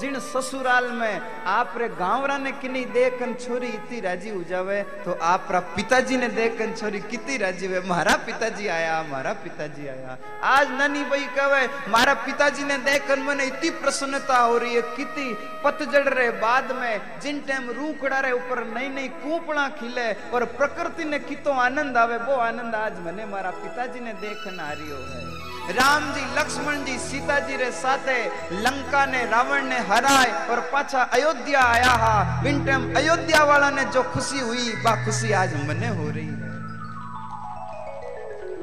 जिन ससुराल में आप रे गांवरा ने किनी देखन छोरी इतनी राजी हो जावे तो आप रा पिताजी ने देखन छोरी कितनी राजी हुए मारा पिताजी आया मारा पिताजी आया आज ननी भाई कहे मारा पिताजी ने देखन मैंने इतनी प्रसन्नता हो रही है कितनी पतझड़ रे बाद में जिन टाइम रूखड़ा रे ऊपर नई नई कूपड़ा खिले और प्रकृति ने कितो आनंद आवे वो आनंद आज मने मारा पिताजी ने देखन रही है। राम जी, लक्ष्मण जी, सीता जी रे साथे लंका ने, रावण ने हराए और पाछा अयोध्या आया हा। टाइम अयोध्या वाला ने जो खुशी हुई, बा खुशी आज मने हो रही।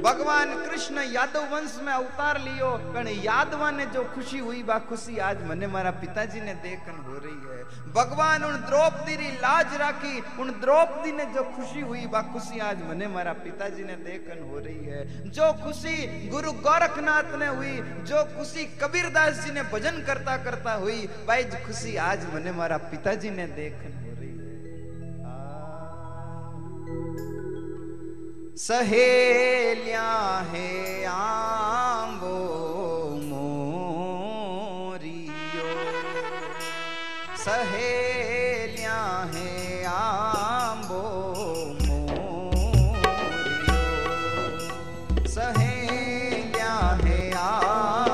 भगवान कृष्ण यादव वंश में अवतार लियो कण यादवा ने जो खुशी हुई, बा खुशी आज मने मारा पिताजी ने देखन हो रही है। भगवान उन द्रौपदी री लाज राखी, उन द्रौपदी ने जो खुशी हुई, बा खुशी आज मने मारा पिताजी ने देखन हो रही है। जो खुशी गुरु गोरखनाथ ने हुई, जो खुशी कबीरदास जी ने भजन करता करता हुई, भाई खुशी आज मने मारा पिताजी ने देखन हो रही है। सहेलियाँ है आंबो मोरियो। सहेलियाँ है वो मोरियो। सहेलियाँ है आंबो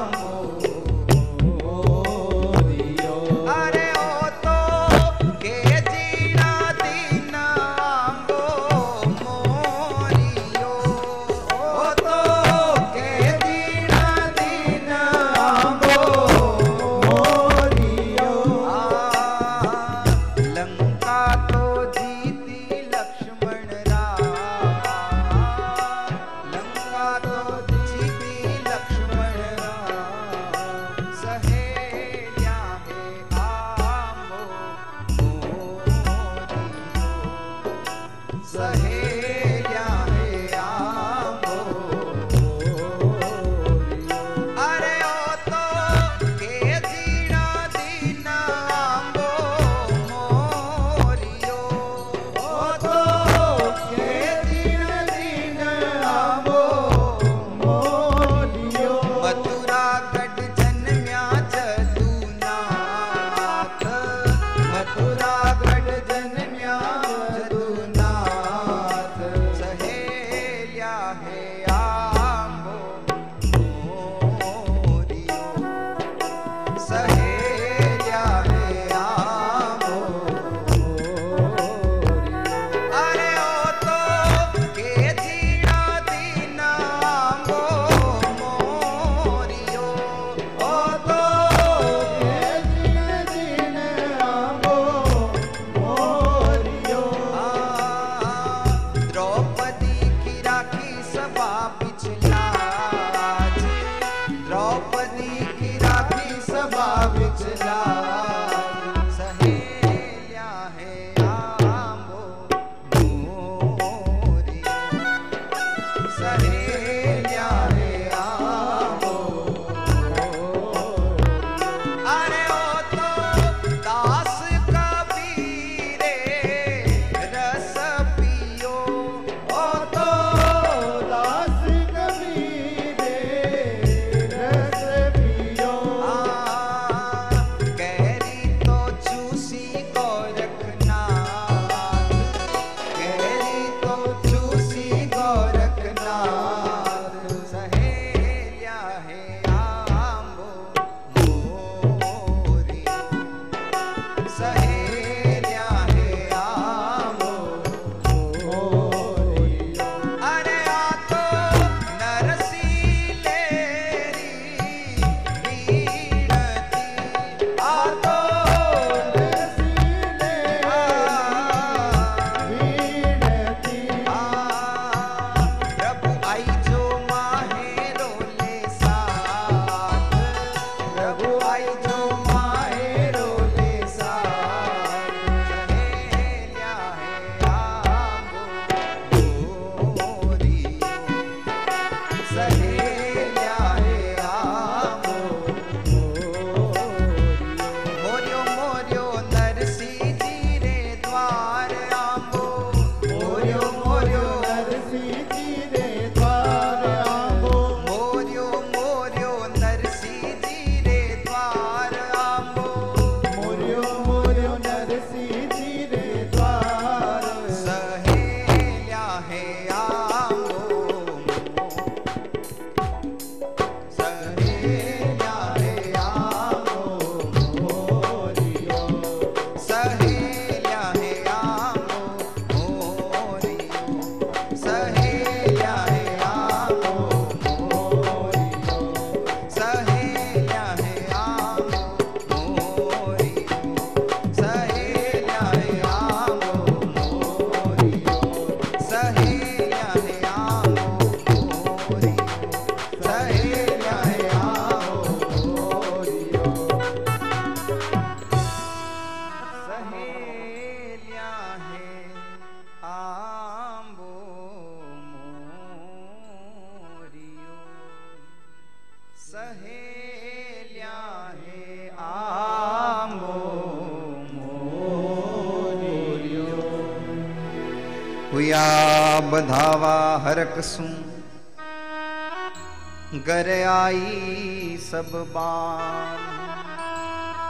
सब बान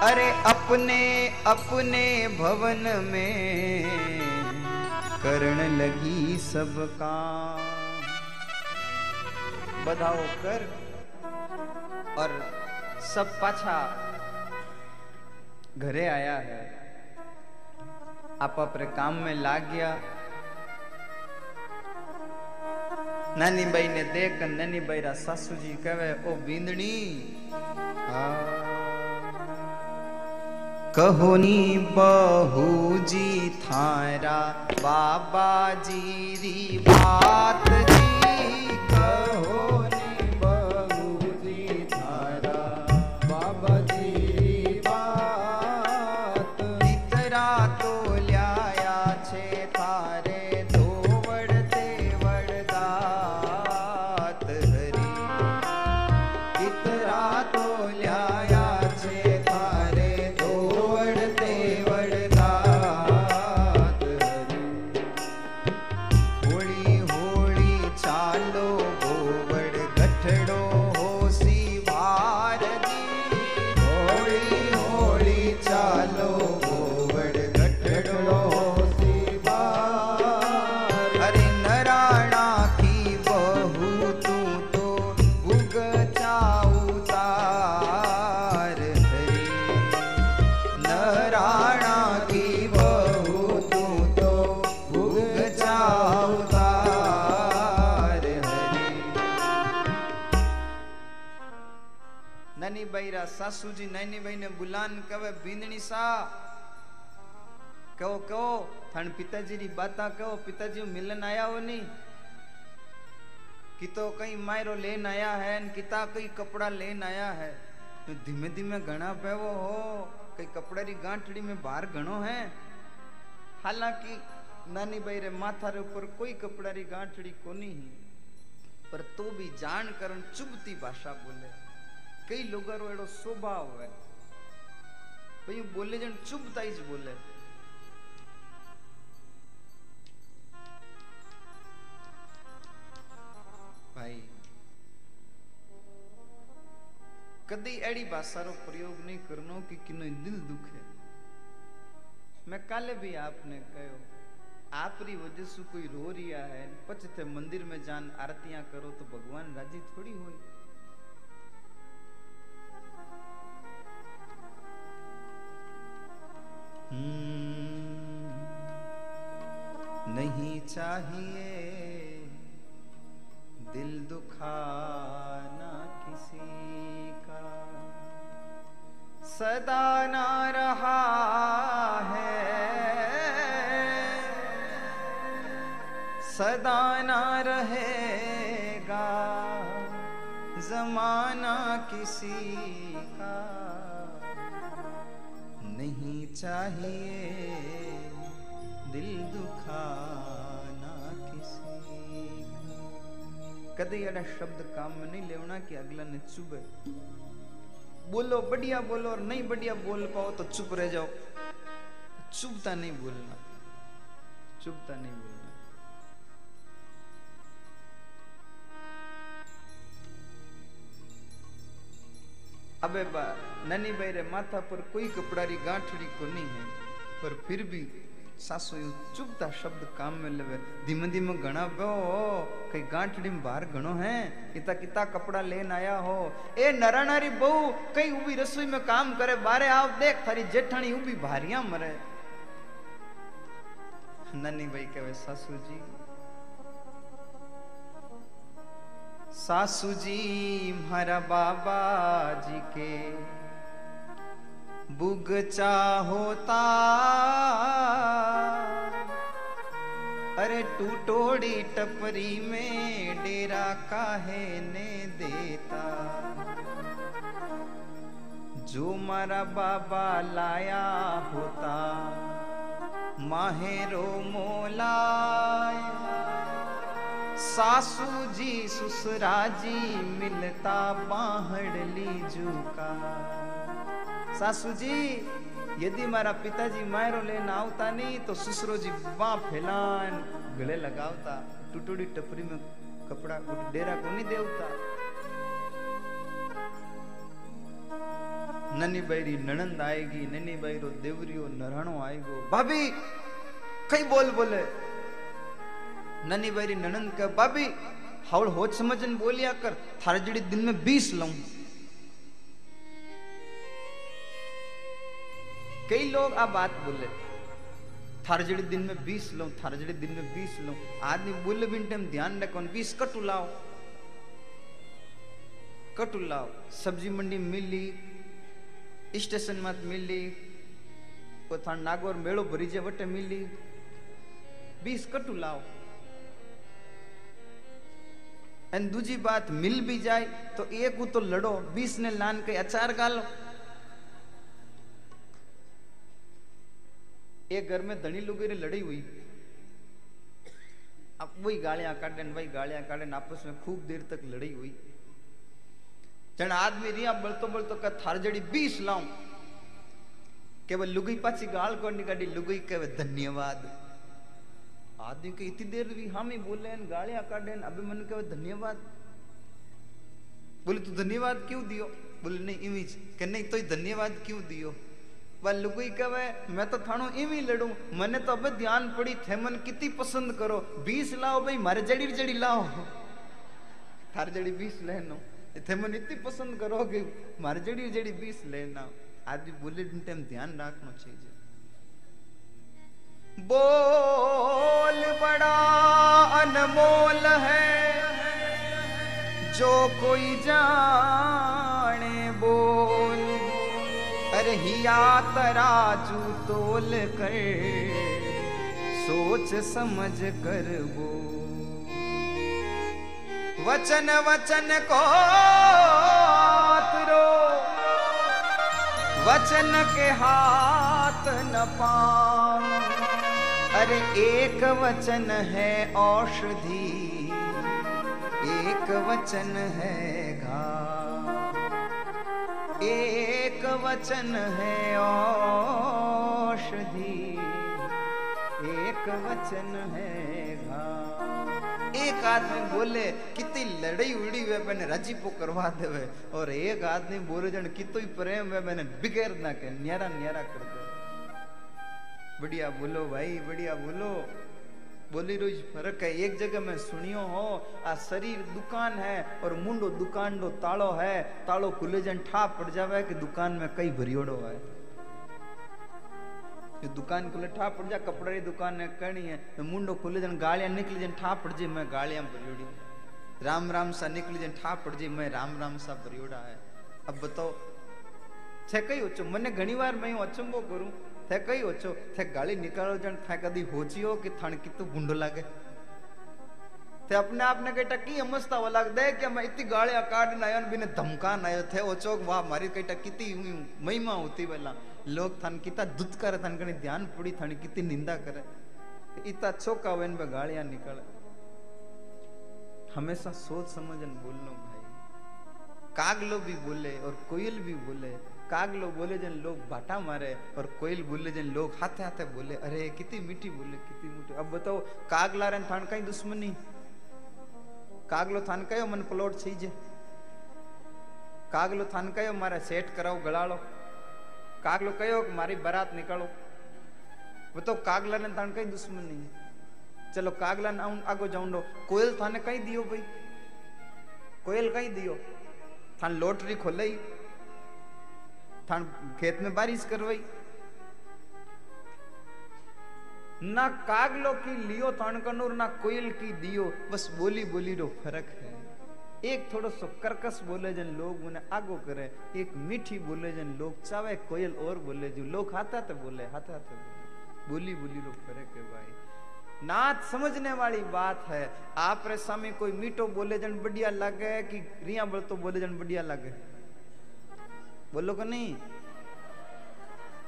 अरे अपने अपने भवन में करण लगी सब काम। बधाओ कर और सब पाछा घरे आया है। आप अपने काम में लाग गया। નાની બાઈ ને દેખ અને નાની બાઈ સાસુજી કહેવે ઓ બીંદણી કહોની બહુજી થારા બાબાજી રી વાત જી રા સાસુજી નાની બાઈ ને બુલાન કવે બીંદણી સા કહો કહો થણ પિતાજી રી બાતા કહો पिताजी मिलन आया हो नहीं कि तो कहीं मायरो लेन आया है न किता कई कपड़ा लेन आया है तो धीमे धीमे घना पेवो हो कई कपड़े री गांठड़ी में बाहर घणो है हालांकि नानी बाई रे माथा रे ऊपर कोई कपड़ा री गांठड़ी कोनी ही पर तो भी जान करन चुभती भाषा बोले कई लोगा रो अड़ो स्वभाव है। भाई बोले जन चुभताई ज बोले। भाई, कदी एड़ी भाषा रो प्रयोग नहीं करनो कि किनो दिल दुखे मैं काले भी आपने कहो, आपरी वजह से कोई रो रिया है पचते मंदिर में जान आरतियाँ करो तो भगवान राज़ी थोड़ी हुई नहीं चाहिए दिल दुखाना किसी का। सदा ना रहा है। सदा ना रहेगा जमाना किसी का। चाहिए। दिल दुखाना किसी। कदे अड़ा शब्द काम में नहीं लेना कि अगला ने चुभे। बोलो, बढ़िया बोलो, और नहीं बढ़िया बोल पाओ तो चुप रह जाओ। चुभता नहीं बोलना। चुभता नहीं बोलना। अबे बा ननी भाई रे माथा पर कोई कपड़ा री गांठड़ी को नहीं है, पर फिर भी सासु यूँ चुभता शब्द काम में लेवे। धीमे धीमे घना बो कई गांठड़ी में बाहर घणो है किता किता कपड़ा लेन आया हो। ए नरानारी बहू, कई उबी रसोई में काम करे बारे आओ, देख, थारी जेठानी उबी भारिया मरे। ननी भाई कहे सासू जी सासू जी मारा बाबा जी के। बुगचा होता अरे टूटोड़ी टपरी में डेरा काहे ने देता। जो मारा बाबा लाया होता, माहेरो मोलाय सासू जी ससुरा मिलता बाहड़ लीजू का सासू जी, यदि मारा पिताजी मायरो लेना आवता नहीं तो ससुरो जी बाँ फैलान गले लगावता, टूटोड़ी टपरी में कपड़ा डेरा को नहीं देवता। ननी बैरी ननंद आएगी ननी बैरो देवरियो नराणो आएगो। भाभी कई बोल बोले। ननी बैरी ननंद का भाभी हावड़ होच समझन बोलिया कर, थारे जड़ी दिन में बीस लाऊं। कई लोग आ बात बोले, थार जड़े दिन में बीस लो थार जड़े दिन में बीस लो आदमी बोले बिन टाइम ध्यान रखो बीस कटु लाओ। कटु लाओ। सब्ज़ी मंडी मिली, स्टेशन मत मिली थार नागौर मेड़ो भरीजे वटे मिली। बीस कटु लाओ। एंड दूजी बात मिल भी जाए तो एक तो लड़ो, बीस ने लान के अचार गालो। एक घर में धनी लोगों ने लड़ी हुई। अब वही गालियाँ काटे, वही गालियाँ काटे, आपस में खूब देर तक लड़ी हुई। जन आदमी रिया बलतो बलतो का थार जड़ी बीस लाऊं। केवल लुगई पाची गाल को निकाली लुगई केवल धन्यवाद। आदमी के इतनी देर भी हम ही बोले, गालियाँ काटे, अभी मन केवल धन्यवाद। बोले, तू धन्यवाद क्यों दियो? बोले, नहीं, इमेज। के नहीं तो धन्यवाद क्यों दियो? लुगई कहे, मैं तो थानो इवी लड़ू। मने तो अब ध्यान पड़ी, थे मन कितनी पसंद करो। बीस लाओ भाई, मारे जड़ी जड़ी लाओ। थार जड़ी बीस लेनो। थे मन इतनी पसंद करो कि मारे जड़ी जड़ी बीस लेना। आदमी बोले टाइम ध्यान रखना चाहिए। बोल बड़ा अनमोल है। जो कोई जाने बोल कर हिया तराजू तोल कर, सोच समझ कर वो वचन वचन को वचन के हाथ न पाओ। अरे एक वचन है औषधि, एक वचन है घा एक वचन है औषधि, एक वचन है एक आदमी बोले, कितनी लड़ाई उड़ी हुए मैंने राजीपो करवा देवे। और एक आदमी बोले, जन कितो ही प्रेम है, मैंने बिगैर ना के न्यारा न्यारा कर दे। बढ़िया बोलो भाई, बढ़िया बोलो। बोली, रोज फ़र्क है, एक जगह में सुनियो हो, आ शरीर दुकान है और मुंडो दुकान दो तालो है। तालो खुले जन ठा पड़ जावे कि दुकान में कई भरियोड़ो है। ये दुकान खुले, ठा पड़ जा, कपड़े दुकान है कहनी है तो मुंडो खुले जन, गालियाँ निकली जन, ठा पड़ जी, मैं गालियाँ भरियोड़ी राम राम सा निकली जन, ठा पड़ जी, मैं राम राम सा भरियोड़ा है। अब बताओ, थे कई ओचो मैंने घनी बार मैं अचंबो करूँ? थे कई ओचो थे गाली निकालो जन, थे कदी होचियो कि थण कितु गुंडो लागे? थे अपने आप ने कही टकी समझता वो लग दे कि मैं इतनी गालियाँ काट ना आयो बिने धमका ना आयो थे ओचो वाह मारी कही टकी कितनी महिमा होती वेला लोग थन किता दुत करे, थन कनी ध्यान पड़ी, थन कितनी निंदा करे। इतना छोका वेन पे गालियाँ निकले। हमेशा सोच समझन बोलनो भाई। कागलो भी बोले और कोयल भी बोले। कागलो बोले जन लोग बाटा मारे और कोयल बोले जन लोग हाथे हाथे बोले। अरे कितनी मीठी बोले, कितनी मीठी। अब बताओ कागला रे थान कहीं दुश्मनी? कागलो थान कयो मन प्लॉट छीजे कागलो थान कयो मारे सेट कराओ गलाड़ो कागलो कयो कि मारी बारात निकालो बताओ कागला ने थान कई दुश्मनी चलो कागला ना आगो जाऊंडो कोयल थाने कई दियो भाई कोयल कई दियो थान लॉटरी खोलई थान खेत में बारिश करवाई ना कागलो की लियो थान कनूर ना कोयल की दियो। बस बोली बोली रो फ़र्क है। एक थोड़ो सो कर्कश बोले जन लोग उन्हें आगो करे। एक मीठी बोले जन लोग चावे, कोयल और बोले जो। लोग हाथा तो बोले, हाथा तो बोले। बोली बोली रो फ़र्क है भाई। नाच समझने वाली बात है। आप रे सामी कोई मीठो बोले जन बढ़िया लगे कि रिया बोल तो बोले जन बढ़िया लगे। बोलो को नहीं?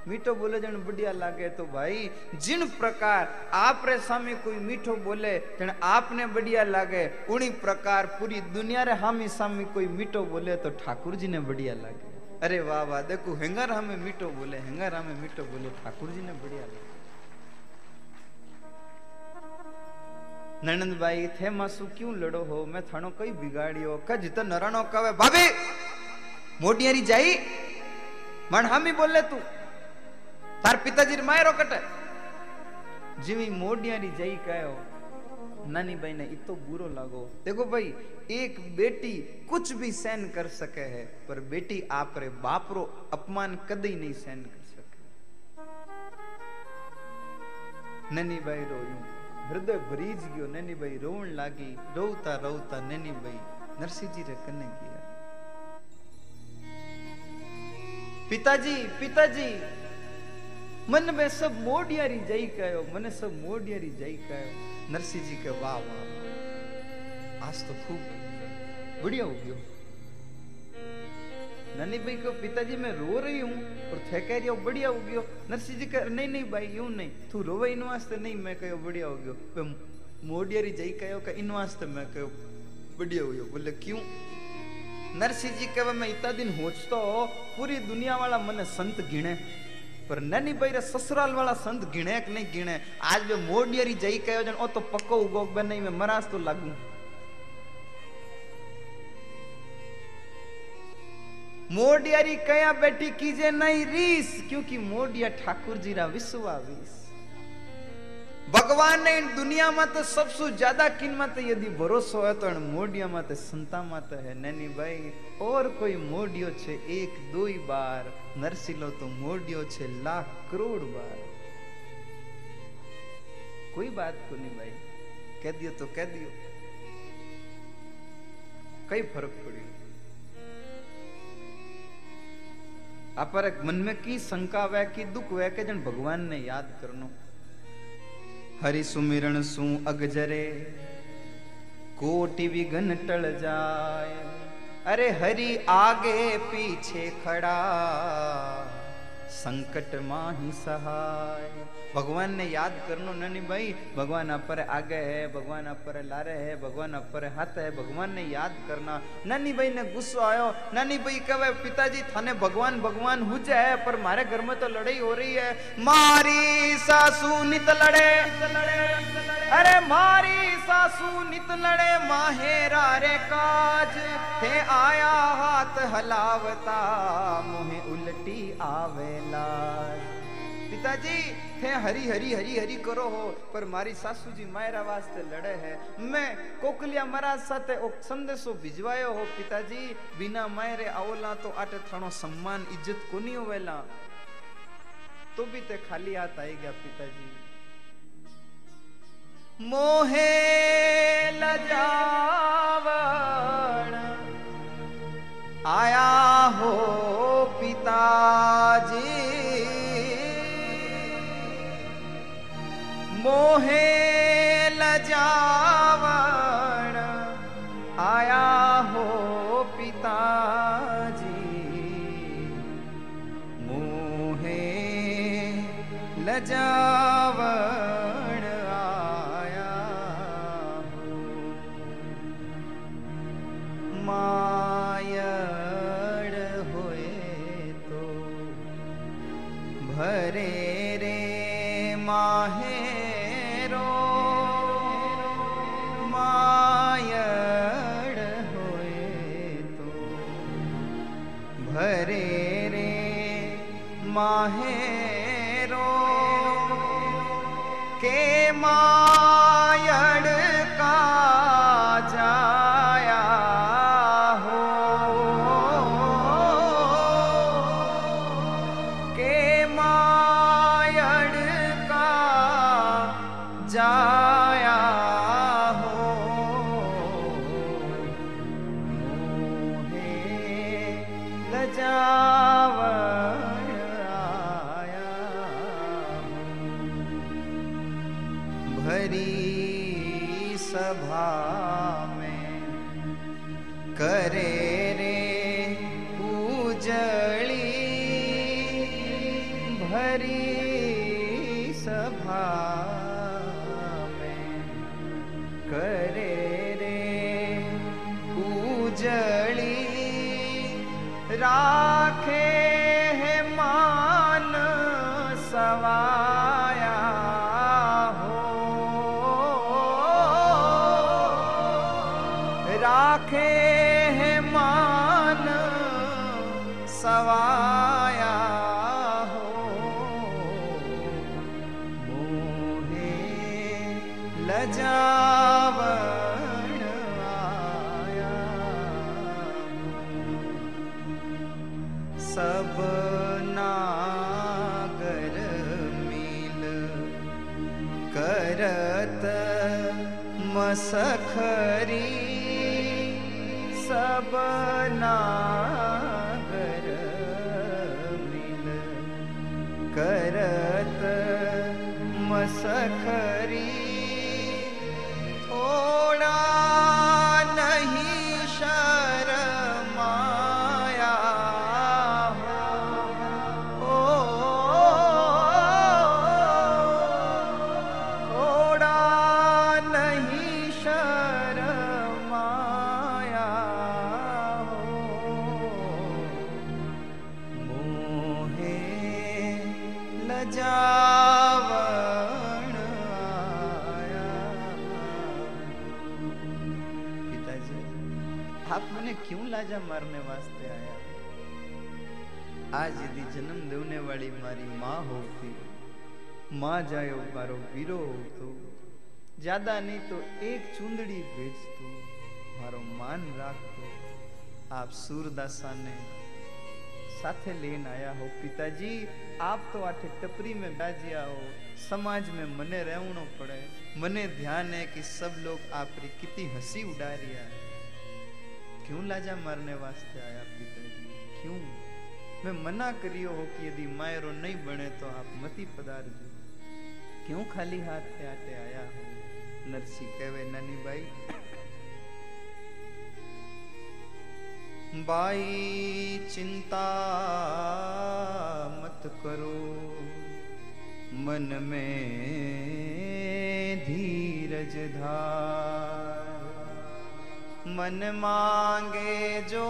મીઠો બોલે જણ બુઢિયા લાગે તો ભાઈ જીણ પ્રકાર આપરે સામે કોઈ મીઠો બોલે જણ આપને બઢિયા લાગે ઉણી પ્રકાર પૂરી દુનિયારે હામી સામે કોઈ મીઠો બોલે તો ઠાકુરજીને બઢિયા લાગે અરે વાહ વાહ દેખું હેંગર હામે મીઠો બોલે હેંગર હામે મીઠો બોલે ઠાકુરજીને બઢિયા લાગે નણંદભાઈ થે માસુ ક્યું લડો હો મેં થાણો કઈ બિગાડ્યો કજ તો નરણો કવે ભાભી મોઢિયારી જાઈ મણ હામી બોલે તું તાર પિતાજી માયરો કટે જેવી મોડિયારી જાઈ કયો नानी भाई ने इतो बुरो लागो देखो भाई एक बेटी कुछ भी सहन कर सके है पर बेटी आप रे बाप रो अपमान कदी नहीं सहन कर सके ननी भाई रोयूं હૃદય ભરી જ ગયો નેનીભાઈ રોવણ લાગી રોવતા રોવતા નેનીભાઈ નરસિંહજી રે કને ગયા पिताजी पिताजी मन में सब मोडियारी जई कयो, मने सब मोडियारी जई कयो। नरसिंह जी के वाह वाह। आज तो खूब बढ़िया हो गयो। ननी भाई को पिताजी मैं रो रही हूँ, और थे कह रही हो बढ़िया हो गयो। नरसिंह जी कह नहीं नहीं भाई, यूँ नहीं। तू रोवे इन वास्ते नहीं, मैं कहो बढ़िया हो गयो। मोडियारी जई कहो का इन वास्ते मैं कहो बढ़िया हो गयो। बोले, क्यों? नरसिंह जी कहे, मैं इतना दिन होचतो, पूरी दुनिया वाला मने संत गिणे। पर ननी भाई रे ससुराल वाला संत गिणे के नहीं गिणे? आज वे मोडियरी जई कहो जन ओ तो पक्को उगो बे नहीं मैं मरास तो लागू। मोडियरी कया बेटी कीजे नहीं रीस, क्योंकि मोडिया ठाकुर जी रा विश्वावीस भगवान ने इन दुनिया में तो सबसे ज़्यादा किन मत यदि भरोसो है तो मोडिया मत संता मत है नैनी भाई और कोई मोडियो छे एक दो ही बार नरसिलो तो मोडियो छे लाख करोड़ बार कोई बात को नहीं भाई कह दियो तो कह दियो कई फ़र्क पड़ियो अपर मन में की शंका वह की दुख वह के जन भगवान ने याद करनो हरि सुमिरण सु अगजरे कोटि विघन टल जाए। अरे हरि आगे पीछे खड़ा। संकट माही सहाय। भगवान ने याद करनो ननी भाई, भगवान अपर आगे है, भगवान अपर लारे है, भगवान अपर हाथ है, भगवान ने याद करना। ननी भाई ने गुस्सो आयो, ननी भाई कहे, पिताजी, थाने भगवान भगवान हो जाए पर मारे घर में तो लड़ाई हो रही है। मारी सासू नित लड़े। अरे मारी सासू नित लड़े माहेरा रे काज। थे आया हाथ हलावता, मुहे लाज। पिताजी, थे हरी हरी हरी हरी करो हो, पर मारी सासू जी मायरा वास्ते लड़े है। मैं कोकलिया महाराज साथे ओ संदेशो भिजवायो हो, पिताजी। बिना मायरे आवला तो आटे थानो सम्मान, इज़्ज़त कोनी होवेला। तो भी ते खाली हाथ आई गया, पिताजी। मोहे लजावण आया हो पिताजी। मोहे लजावण आया हो पिताजी। मोहे लजावण मारी माँ होती माँ जायो मारो वीरो होतो ज्यादा नहीं तो एक चूंदड़ी भेजतो मारो मान રાખતો आप सूरदासा ने साथे लेन आया हो पिताजी आप तो आठे टपरी में बाजिया हो समाज में मने रहनो पड़े मने ध्यान है कि सब लोग आप री कितनी हंसी उड़ा रिया है क्यों लाजा मारने वास्ते आया पिताजी क्यों मैं मना करियो हो कि यदि मायरो नहीं बने तो आप मती पधारजो क्यों खाली हाथ पे आते आया हो? नरसी कहवे नानी बाई बाई चिंता मत करो। मन में धीरज धार। मन मांगे जो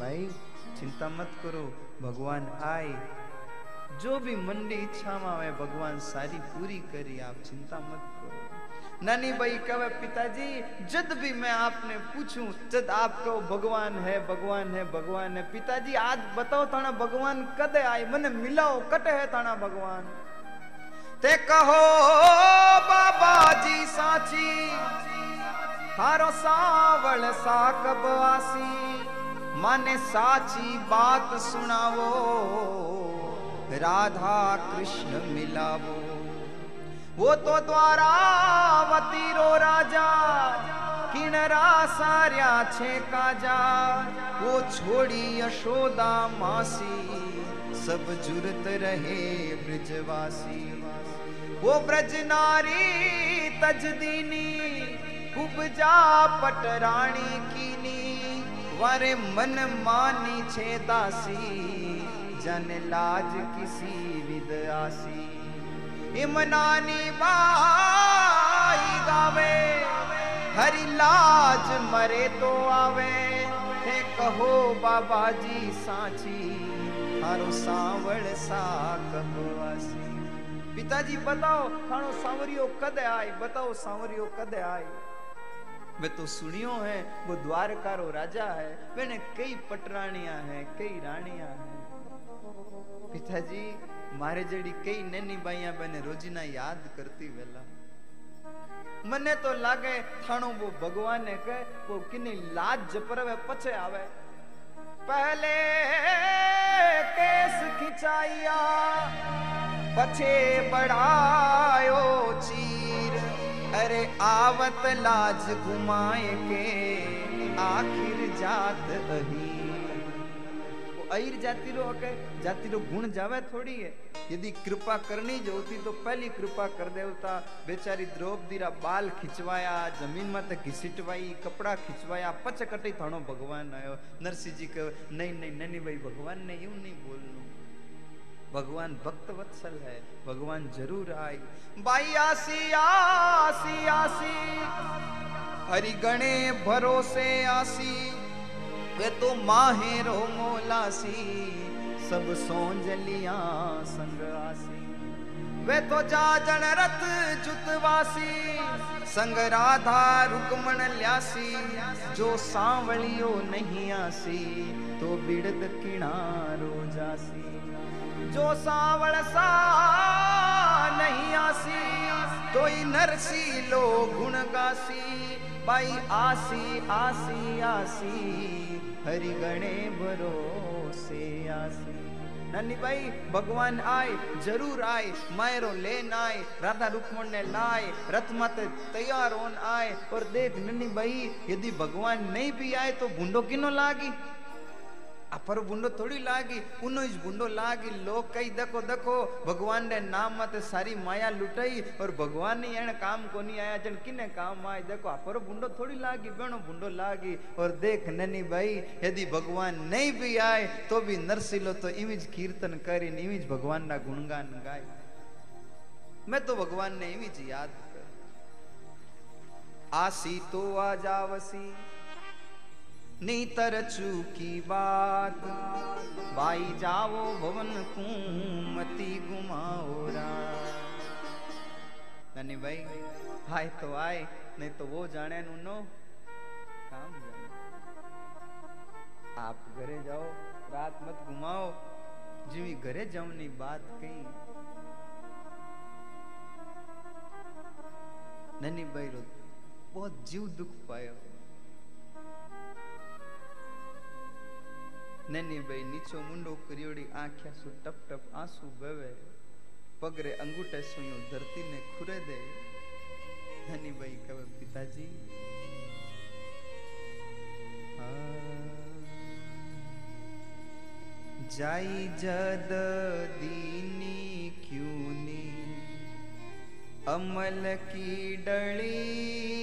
भाई, चिंता मत करो, भगवान आए। जो भी मन में आवे, भगवान सारी पूरी करी, आप चिंता मत करो। नानी भाई कहे, पिताजी जब भी मैं आपने पूछूँ जब आप कहो, भगवान है भगवान है भगवान है। पिताजी, आज बताओ थाना भगवान कदे आए? मने मिलाओ, कटे है थाना भगवान। ते कहो बाबा जी साची थारो सावल सा कब आसी माने साची बात सुनावो, राधा कृष्ण मिलावो। वो तो द्वारावती रो राजा, किणरा सार्या छे काजा, वो छोड़ी यशोदा मासी, सब जुरत रहे ब्रजवासी। वो ब्रज नारी तजदीनी उपजा पटराणी कीनी, वारे मन मानी छे दासी, जन लाज किसी विद इमनानी बाई गावे, हरि लाज मरे तो आवे, हे कहो बाबा जी साची, थारो सांवड़ सा पिताजी, बताओ थारो सांवरियो कद आए, बताओ सांवरियो कद आए? मैं तो सुनियो है, वो द्वारका रो राजा है। मैंने कई पटरानियाँ हैं, कई रानियाँ हैं। पिताजी, मारे जड़ी कई नैनी बाइया बने रोजीना याद करती वेला। मने तो लागे थाणो वो भगवान ने कहे, वो किनी लाज जपरवे पछे आवे। पहले केस खिंचाइया, पछे बढ़ायो चीर। अरे आवत लाज घुमाए के आखिर जात अही। अहिर जाति रो हके, जाति रो गुण जावे थोड़ी है। यदि कृपा करनी जो होती तो पहली कृपा कर देवता बेचारी द्रौपदी रा बाल खिंचवाया, ज़मीन में ते घिसीटवाई कपड़ा खिंचवाया पच कटी थानो भगवान आयो। नरसिंह जी कहे, नहीं नहीं ननी भाई भगवान ने यूँ नहीं बोलनो। भगवान भक्त वत्सल है, भगवान ज़रूर आई बाई आसी आसी आसी। हरि गणे, भरोसे, आसी। वे तो माहेरो मोलासी। सब सोंजलिया संग आसी। वे तो जाजन रथ जुतवासी। संग राधा, रुकमण ल्यासी। जो सांवलियो नहीं आसी तो बिड़द किनारो जासी। जो सावल सा नहीं आसी तो नरसी लो गुण गासी। बाई आसी आसी आसी, हरि गणे भरोसे आसी। नन्ही भाई, भगवान आए, ज़रूर आए, मायरो लेन आए, राधा रुक्मण ने लाए रथ मत तैयार होन आए। और देख नन्ही भाई, यदि भगवान नहीं भी आए तो बूंदो किनो लागी? अपर बुंडो थोड़ी लागी उनो बुंडो लागी लोग कई देखो देखो भगवान ने नाम मत सारी माया लुटाई और भगवान ने एण काम को नहीं आया जन किने काम आए देखो अपर बुंडो थोड़ी लागी बेणो बुंडो लागी और देख ननी भाई यदि भगवान नहीं भी आए तो भी नरसिलो तो इमिज कीर्तन करी इमिज भगवान ना गुणगान गाय मैं तो भगवान ने इमिज याद कर आसी तो आ जावसी नीतर चूकी बात। बाई जाओ भवन कुमती घुमाओ ननी भाई, आए तो आए, नहीं तो वो जाने नो काम जाने आप घरे जाओ, रात मत घुमाओ। जीवी घरे जमनी बात कही। ननी भाई रो, बहुत जीव दुख पायो। નની ભાઈ નીચો મુંડો કર્યોડી આંખ્યા સુ ટપ ટપ આંસુ બવે પગરે અંગૂઠે સુયો ધરતીને ખુરે દે નની ભાઈ કહે પિતાજી जाई जद दीनी क्यूनी अमल की डली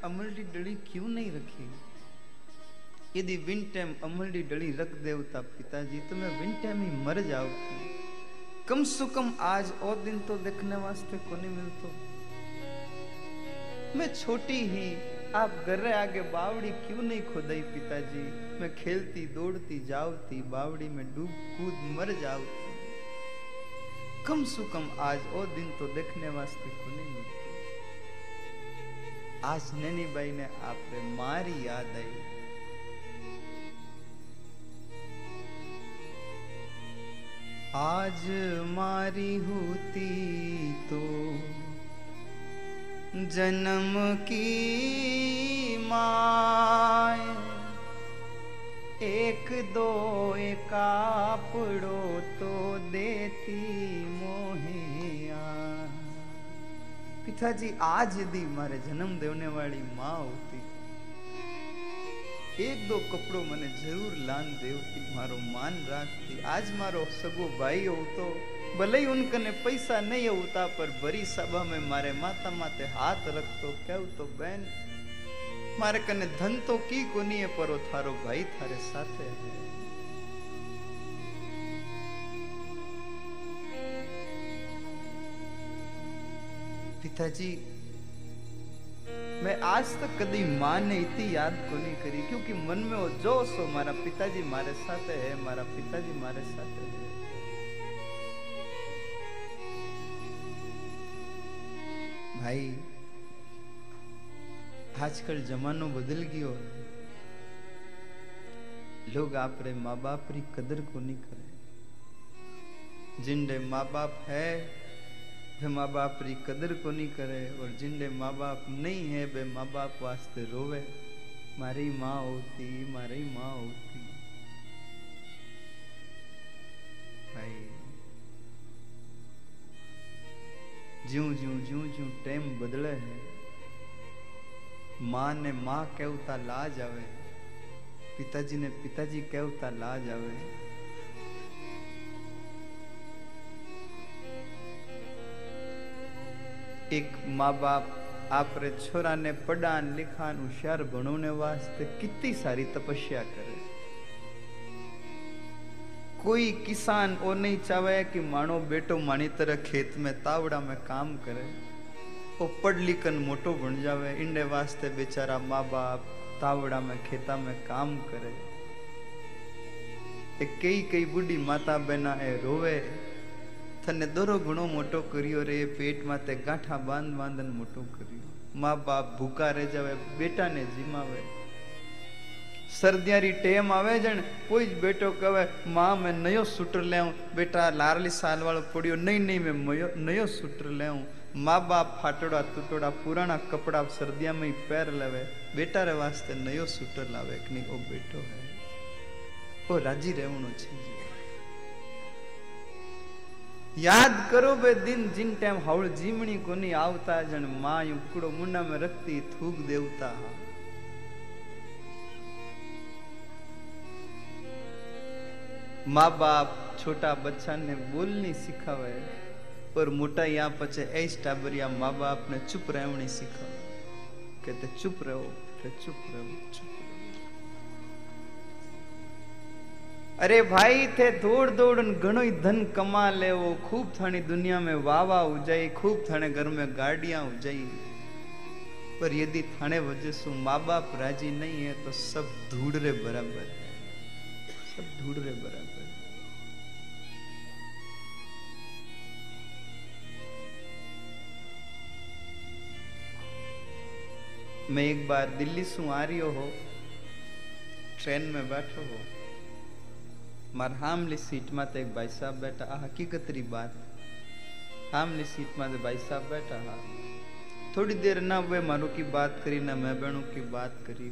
में अमलडी डली क्यों नहीं रखी? यदि विन टाइम अमलडी डली रख देवता पिताजी तो मैं विन टाइम ही मर जाऊ कम सु कम आज और दिन तो देखने वास्ते को नहीं मिलतो। मैं छोटी ही, आप घर आगे बावड़ी क्यों नहीं खोदाई पिताजी? मैं खेलती, दौड़ती, जावती, बावड़ी में डूब कूद मर जावती कम सु कम आज और दिन तो देखने वास्ते को नहीं आज नैनी बाई ने आपने मारी याद आई आज मारी होती तो जन्म की माय एक दो एक एकापड़ो तो देती મીઠાજી આજ દી મારે જન્મ દેવને વાળી માં આવતી. એક દો કપડો મને જરૂર લાન દેવતી, મારો માન રાખતી. આજ મારો સગો ભાઈ આવતો. ભલે ઉનકને પૈસા નહીં આવતા પર ભરી સભા મેં મારે માતા માતે હાથ રખતો. કહેવતો બેન, મારે કને ધન તો કી કોનીએ પરો થારો ભાઈ થારે સાથે पिताजी, मैं आज तक कभी माँ ने इतनी याद को नहीं करी, क्योंकि मन में वो जो सो मारा पिताजी मारे साथ है, मारा पिताजी मारे साथ है। भाई, आजकल जमानो बदल गयो लोग आप रे माँ बाप री कदर को नहीं करे। जिनडे माँ बाप है वे माँ बाप री कदर को नहीं करे और जिनडे माँ बाप नहीं है, वे माँ बाप वास्ते रोवे। मारी माँ होती, मारी माँ होती। भाई ज्यों ज्यों ज्यों ज्यों टाइम बदले है, माँ ने माँ कहता लाज आवे, पिताजी ने पिताजी कहता लाज आवे। माँ बाप आप छोरा ने पढ़ान लिखान होशियार बनोने वास्ते कितनी सारी तपस्या करे कोई किसान वो नहीं चाहे कि मानो बेटो मानी तरह खेत में तावड़ा में काम करे वो पढ़ लिखन मोटो बन जावे इंडे वास्ते बेचारा माँ बाप तावड़ा में खेता में काम करे कई कई बुढ़ी माता बहना ए रोवे તને દોરો ઘણો મોટો કર્યો રે, પેટમાં તે ગાંઠા બાંધ બાંધન મોટો કર્યો. મા બાપ ભૂકા રે જાવે, બેટાને જીમાવે. સરદિયારી ટેમ આવે છે ને કોઈ જ બેટો કહેવાયમાં, મેં નયો સૂટર લેવું બેટા લારલી સાલવાળો પડ્યો, નહીં નહીં, મેં મયો, નયો સૂટર લેવું મા બાપ ફાટોડા તૂટોડા પુરાણા કપડાં સરદિયામાં પહેર લેવે. બેટા રે વાસ્તે નયો સૂટર લાવે, કે નહીં? ઓ બેટો. હે ઓ રાજી રહેવાનું છે. चाहिए याद करो बे दिन जिन टाइम हवल जीमणी कोनी आवता जन माँ उकड़ो मुंडा में रखती थूक देवता माँ बाप छोटा बच्चा ने बोलनी सिखावे पर मोटा यहाँ पचे ऐस टाबरिया माँ बाप ने चुप रहनी सिखावे कहते चुप रहो कहते चुप अरे भाई थे दौड़ घणो ही धन कमा ले वो खूब थानी दुनिया में हो जाई खूब थाने घर में गाड़ियाँ हो जाई पर यदि थाने वजह से माँ बाप राज़ी नहीं है तो सब ढूंढ रहे बराबर सब ढूंढ रहे बराबर मैं एक बार दिल्ली से आ रही हो। ट्रेन में बैठो हो। મારા હામલી સીટમાં તો એક ભાઈ સાહેબ બેઠા આ હકીકતરી बात हामली सीट में भाई साहब बैठा हा थोड़ी देर ना वे मानो की बात करी ना मैं बहनों की बात करी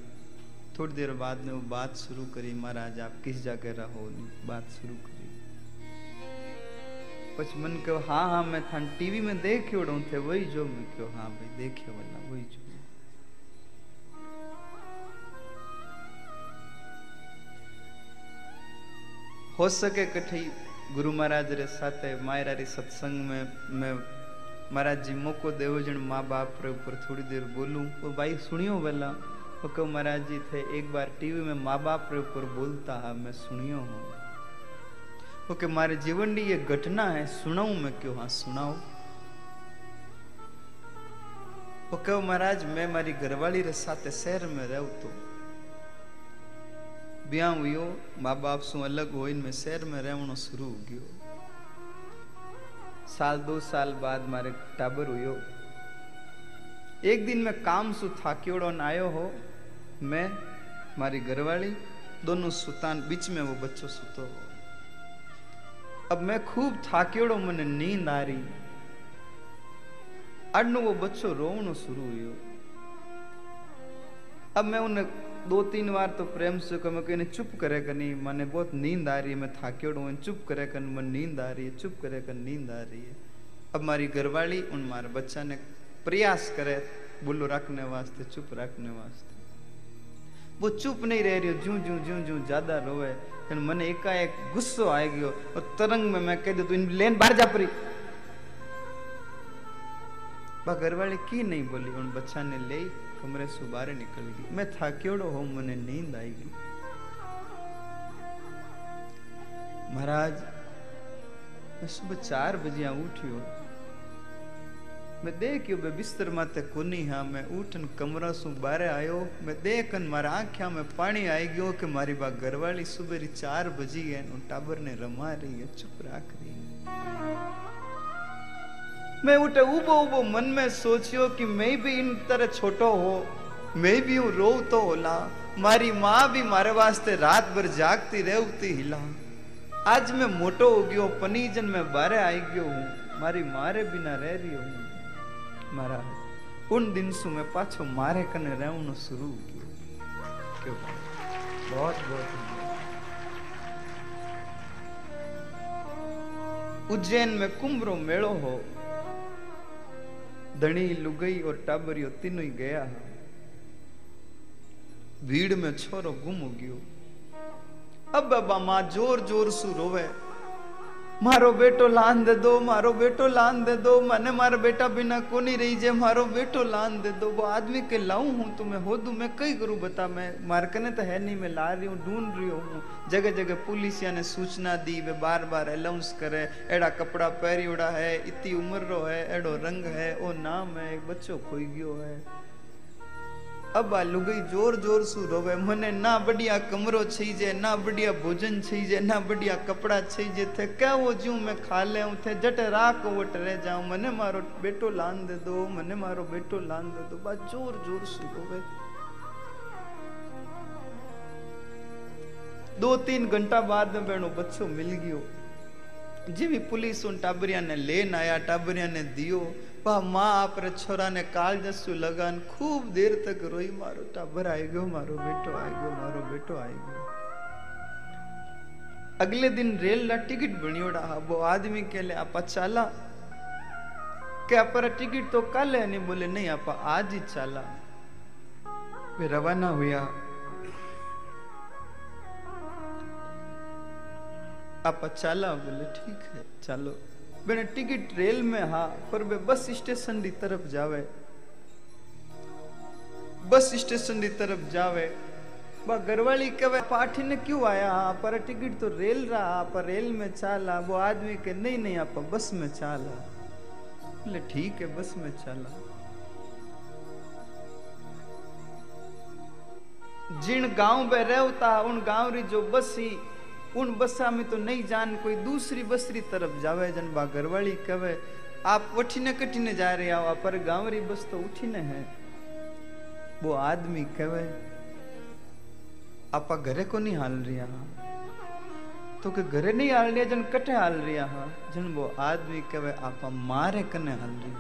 थोड़ी देर बाद में वो बात शुरू करी महाराज आप किस जगह रहो बात शुरू करी कुछ मन कहो हाँ हाँ मैं था टीवी में देखे उड़ू थे वही जो मैं क्यों हाँ भाई देखे वाला वही जो हो सके कठी गुरु महाराज रे साथे, मायरा री सत्संग में मैं महाराज जी मौको देव जन माँ बाप रे ऊपर थोड़ी देर बोलूँ। तो भाई सुनियो वेला तो कहो, महाराज जी, थे एक बार टीवी में माँ बाप रे ऊपर बोलता है, मैं सुनियो हूँ। ओके मारे जीवन की ये घटना है, सुनाऊ मैं क्यों? हाँ सुनाऊ वो कहो, महाराज, मैं मारी घरवाली रे साथ शहर में रहू तो बिया हुई माँ बाप सू अलग हो में शहर में रहो शुरू हो कयो साल, दो साल बाद मारे टाबर हुयो। एक दिन मैं काम सु थाक्योड़ो आयो हो, मैं, मारी घरवाली, दोनों सुतान, बीच में वो बच्चो सुतो हो। अब मैं खूब थाक्योड़ो, मैंने नींद आ रही। अड़नू वो बच्चो रोवणो शुरू हुयो। अब मैं उन्हें दो तीन बार तो प्रेम से कम कहीं चुप करे कनी, मैंने बहुत नींद आ रही है, मैं थाक्योड़ हूँ, चुप करे कन, मन नींद आ रही है, चुप करे कन, नींद आ रही है। अब मारी घरवाली, उन मारे बच्चा ने प्रयास करे बुल्लो रखने वास्ते, चुप रखने वास्ते। वो चुप नहीं रह रही जू जू जू जू ज़्यादा रोवे फिर मन एकाएक गुस्सो आ गयो, और तरंग में मैं कह दे तू इन लेन बाहर जा परी। घरवाली की नहीं बोली, उन बच्चा ने ले कमरे से बाहर निकल गई। मैं था क्योड़ो हो मने नींद आई गई। महाराज, मैं सुबह चार बजे उठियो मैं देखियो बे बिस्तर माते कोनी हाँ। मैं उठन कमरा सु बारे आयो। मैं देखन मारा आंख्या में पानी आई गयो कि मारी बा घरवाली सुबह री चार बजी है। नु टाबर ने रमा रही है, चुप राख रही है। मैं उठे उबो उबो मन में सोचियो कि मैं भी इन तरह छोटो हो, मैं भी हूँ रो तो होला। मारी माँ भी मारे वास्ते रात भर जागती रहती हिला। आज मैं मोटो हो गयो, पनीजन में बारे आई गयो हूँ। मारी मारे बिना रह रही हूँ। महाराज, उन दिन सु मैं पाछो मारे कने रहनो शुरू क्यों। बहुत बहुत उज्जैन में कुंभरो मेड़ो हो। धनी लुगई और टाबरियो तीनों ही गया। भीड़ में छोरो गुम हो गयो। अब बाबा माँ ज़ोर ज़ोर सु रोवे। મારો બેટો લાન દે દો મારો બેટો લાન दे दो मैंने मारा बेटा बिना को नहीं रही जे मारो बेटो लान दे दो वो आदमी के लाऊं हूं तो मैं हो दू मैं कई करूं बता मैं मारकने तो है नहीं मैं ला रही हूँ ढूंढ रही हूँ जगह जगह पुलिसिया ने सूचना दी वे बार बार अनाउंस करे एड़ा कपड़ा पहरी उड़ा है इतनी उम्र रो है एड़ो रंग है ओ नाम है एक बच्चो खोई गयो है अब लुगई ज़ोर ज़ोर सु रोवे। मने ना बढ़िया कमरो छई जे, ना बढ़िया भोजन छई जे, ना बढ़िया कपड़ा छई जे, थे क्या वो जू मैं खा ले थे जट राख वट रह जाऊँ। मने मारो बेटो लान दे दो मने मारो बेटो लान दे। दो बा ज़ोर ज़ोर सु रोवे। दो तीन घंटा बाद में बेनो बच्चो मिल गयो। जी भी पुलिस उन टाबरिया ने लेन आया, टाबरिया ने दियो। पा माँ आपरे छोरा ने काल जसु लगान खूब देर तक रोई मारो टाबर आई गयो मारो बेटो आई गयो मारो बेटो आई गयो अगले दिन रेल ला टिकट बनियोड़ा हा वो आदमी के लिए आपा चाला के आपरा टिकट तो कल है नहीं बोले नहीं आपा आज ही चाला वे रवाना हुआ आपा चाला बोले ठीक है चलो बेने टिकट रेल में हा, पर बे बस स्टेशन दी तरफ़ जावे। बस स्टेशन दी तरफ़ जावे। बा घरवाली कहे, पाठी ने क्यों आया हाँ? पर टिकट तो रेल रहा पर रेल में चाला। वो आदमी के नहीं नहीं, आप बस में चाला। बोले, ठीक है, बस में चला। जिन गाँव में रहता उन गाँव री जो बस ही उन बसा में तो नहीं जान कोई दूसरी बसरी तरफ़ जावे जन बा घरवाली कहे, आप वठीने कठीने जा रहे हो पर गाँव री बस तो उठीने है। वो आदमी कहे, आपा घरे को नहीं हाल रिया तो के घरे नहीं हाल रिया, जन कटे हाल रिया हा? जन वो आदमी कहे, आपा मारे कने हाल रिया।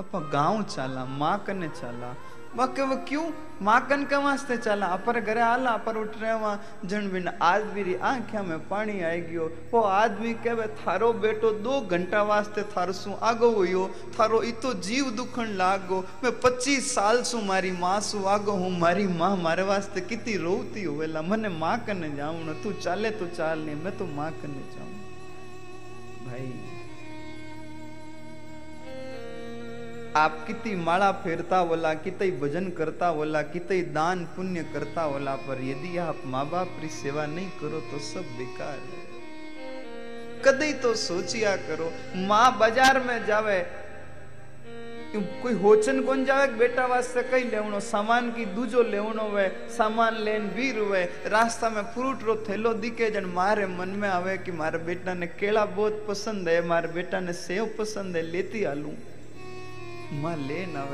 आपा गाँव चाला, माँ कने चाला। बाकी वो क्यों माकन के वास्ते चला अपर घरे आला अपर उठ रहे वहाँ जन बिन आदमी री आंखिया में पानी आई गयो वो आदमी कहे थारो बेटो दो घंटा वास्ते थारो सु आगो हुयो थारो इतो जीव दुखन लागो मैं पच्चीस साल सु मारी माँ सु आगो हूँ मारी माँ मारे वास्ते कितनी रोती होवेला मने माँ कने जाऊँ न तू चाले तो चाल नहीं मैं तो माँ कने जाऊँ भाई आप कितनी माला फेरता बोला कितई भजन करता बोला कितई दान पुण्य करता बोला पर यदि आप माँ बाप की सेवा नहीं करो तो सब बेकार है। कदई तो सोचिया करो, माँ बाज़ार में जावे कोई होचन कौन जावे बेटा वास्ते कई लेवनो सामान की दूजो लेवनो वे, सामान लेन वीर वे, रास्ता में फ्रूट रो थैलो दिखे जन मारे मन में आवे कि मारे बेटा ने केला बहुत पसंद है, मारे बेटा ने सेव पसंद है, लेती आलू। माँ ले ना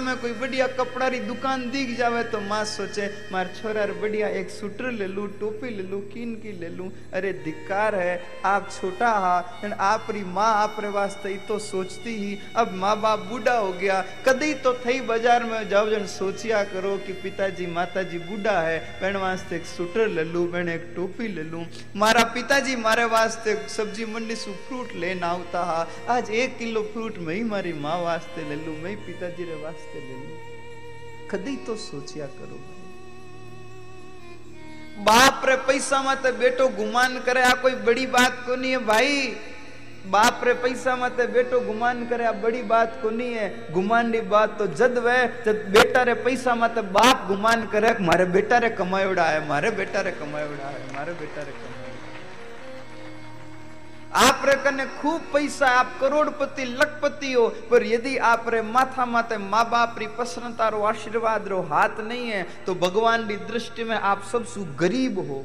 में कोई बढ़िया कपड़ा री दुकान दिख जावे तो माँ सोचे, मार छोरा बढ़िया एक स्वेटर ले लू, टोपी ले लू, कीन की ले लू। अरे धिक्कार है, आप छोटा हा एंड आप री माँ आप रे वास्ते तो सोचती ही। अब माँ बाप बूढ़ा हो गया कदी तो थई बाज़ार में जाओ, जन सोचिया करो कि पिताजी माता जी बूढ़ा है। बहन वास्ते एक स्वेटर ले लू बहन एक टोपी ले लू। मारा पिताजी मारे वास्ते सब्ज़ी मंडी से फ्रूट लेना आता हा। आज एक किलो फ्रूट में ही मारी माँ वास्ते वास्ते ले लू, मैं पिता जी वास्ते ले लू। कदी तो सोचिया करो बाप रे, पैसा माते बेटो गुमान करे, आ कोई बड़ी बात को नहीं है भाई। बाप रे, पैसा माते बेटो गुमान करे, आ बड़ी बात को नहीं है। गुमान की बात तो जद वे, जद बेटा रे पैसा माते बाप गुमान करे, मारे बेटा रे कमाए उड़ा है मारे बेटा रे कमाए उड़ा है मारे बेटा रे कमाए आप कने खूब पैसा, आप करोड़पति लखपति हो पर यदि आप रे माथा माते माँ बाप री प्रसन्नता रो आशीर्वाद रो हाथ नहीं है तो भगवान की दृष्टि में आप सबसे गरीब हो।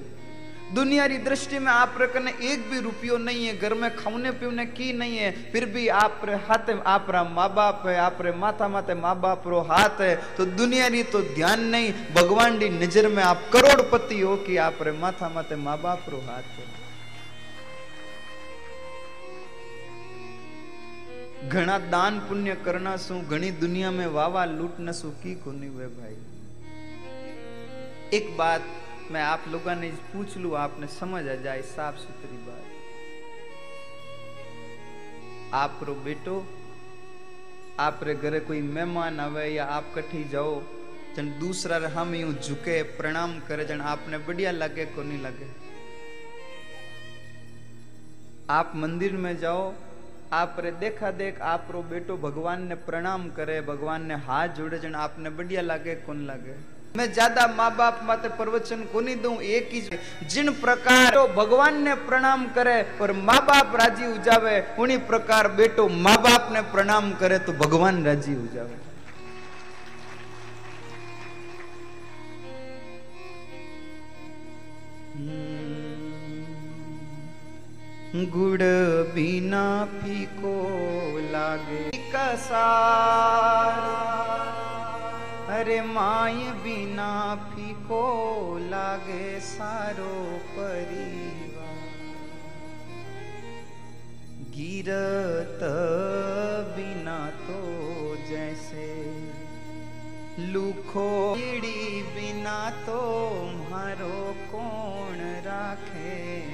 दुनिया की दृष्टि में आप रे कने एक भी रुपयो नहीं है, घर में खाने पीने की नहीं है, फिर भी आप रे हाथ, आप रा माँ बाप है, आप रे माथा माते माँ बाप रो हाथ है तो दुनिया री तो ध्यान नहीं, भगवान की नज़र में आप करोड़पति हो कि आप रे माथा माते माँ बाप रो हाथ है। ઘણા દાન પુણ્ય કરના શું ઘણી दुनिया में वावा लूट न सु की कोनी वे भाई एक बात मैं आप लोगों ने पूछ लू आपने समझ आ जाए साफ सुथरी बात आप रो बेटो आप रे घरे कोई मेहमान आवे या आप कठी जाओ जन दूसरा रे हम यूं झुके प्रणाम करे जन आपने बढ़िया लगे को नहीं लगे आप मंदिर में जाओ आप रे देखा देख आप रो बेटो भगवान ने प्रणाम करे भगवान ने हाथ जोड़े जन आपने बढ़िया लगे कौन लगे मैं ज़्यादा माँ बाप माते प्रवचन को नहीं दूँ एक ही जिन प्रकार तो भगवान ने प्रणाम करे और माँ बाप राज़ी हो जावे उन्हीं प्रकार बेटो गुड़ बिना फीको लागे। कसार अरे माय बिना फीको लागे सारो परिवार। गिरत बिना तो जैसे लुखो बिना तो मारो कौन राखे?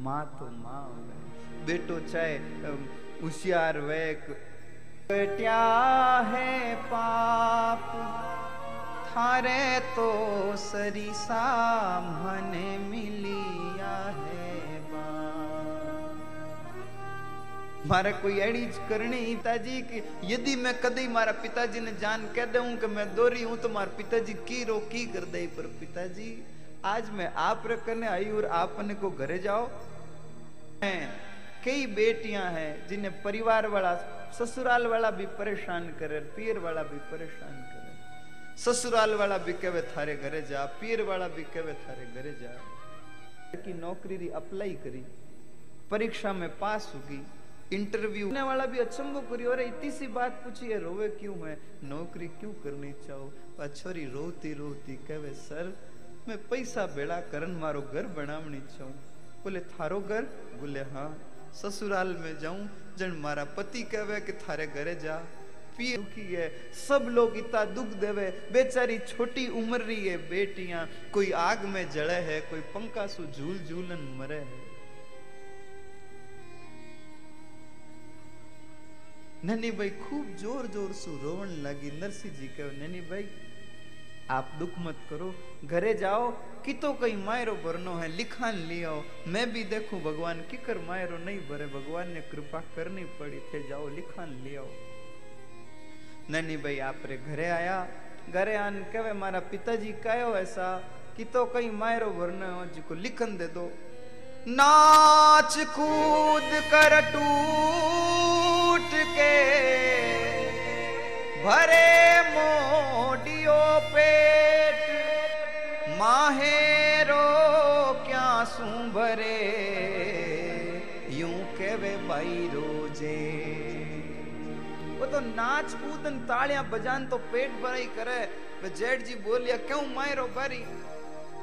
माँ तो माँ हो बेटो चाहे होशियार वेक। बेटिया है पाप थारे तो सरिसा मने मिलिया है मारे कोई एड़ी करनी पिताजी की यदि मैं कदी मारा पिताजी ने जान कह दूँ कि मैं दोरी हूँ तो मारे पिताजी की रो की कर दे पर पिताजी। आज मैं आप करने आई और आपने को घरे जाओ। कई बेटियाँ हैं जिन्हें परिवार वाला, ससुराल वाला भी परेशान करे, पीर वाला भी परेशान करे। ससुराल वाला भी कहे, थारे घरे जा। पीर वाला भी कहे, थारे घरे जा। की नौकरी री अप्लाई करी, परीक्षा में पास होगी इंटरव्यू। करने वाला भी अचंबो करी और इतनी सी बात पूछी है, रोवे क्यों है? नौकरी क्यों करनी चाहो? छोरी रोती रोती, कहे, सर मैं पैसा बेड़ा करन मारो घर बनावनी चाहूँ बोले, थारो घर? बोले हाँ। ससुराल में जाऊँ जन मारा पति कहे कि थारे घरे जा। पिए दुखी है, सब लोग इतना दुख देवे। बेचारी छोटी उम्र रही है, बेटियाँ। कोई आग में जड़े है, कोई पंखा सु झूल झूलन मरे है। ननी भाई खूब ज़ोर ज़ोर सु रोवन लगी। नरसिंह जी कहो ननी भाई आप दुख मत करो। घरे जाओ, कि तो कहीं मायरो भरनो है, लिखान लियो मैं भी देखूँ भगवान, किकर मायरो नहीं भरे। भगवान ने कृपा करनी पड़ी, थे जाओ, लिखान लियो ननी भाई, आप रे घरे आया। घरे आन कहे, मारा पिताजी कहो ऐसा, कि तो कहीं मायरो भरनो हो जिको लिखन दे दो। नाच कूद कर टूट के, भरे नाच कूद तालियाँ बजान तो पेट भराई करे। जेठ जी बोलिया, क्यों मायरो बारी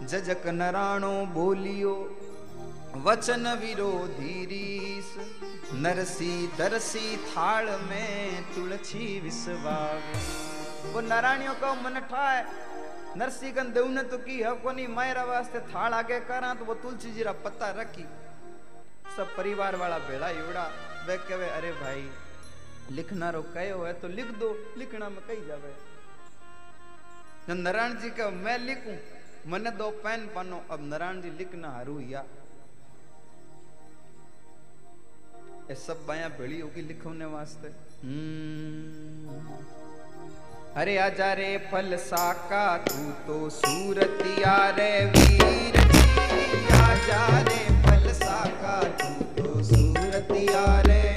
जजक नराणो बोलियो, वचन विरोधी रीस, नरसी दरसी थाल में तुलसी विसवावे। वो नारायणियों का मन ठाए, नरसी कन देवने तो की है कोनी? मायरा वास्ते थाल आगे करा तो वो तुलसी जीरा पत्ता रखी। सब परिवार वाला भेड़ा योड़ा वे कहे, अरे भाई लिखना रो कहो है तो लिख दो, लिखना में कही जावे। नारायण जी का मैं लिखूं? मने दो पेन पनो अब नारायण जी लिखना हरू या। ये सब बाया भेड़ी होगी लिखने वास्ते। अरे आजा रे फल साका, तू तो सूरतिया रे वीर। आजा रे फल साका, तू तो सूरतिया रे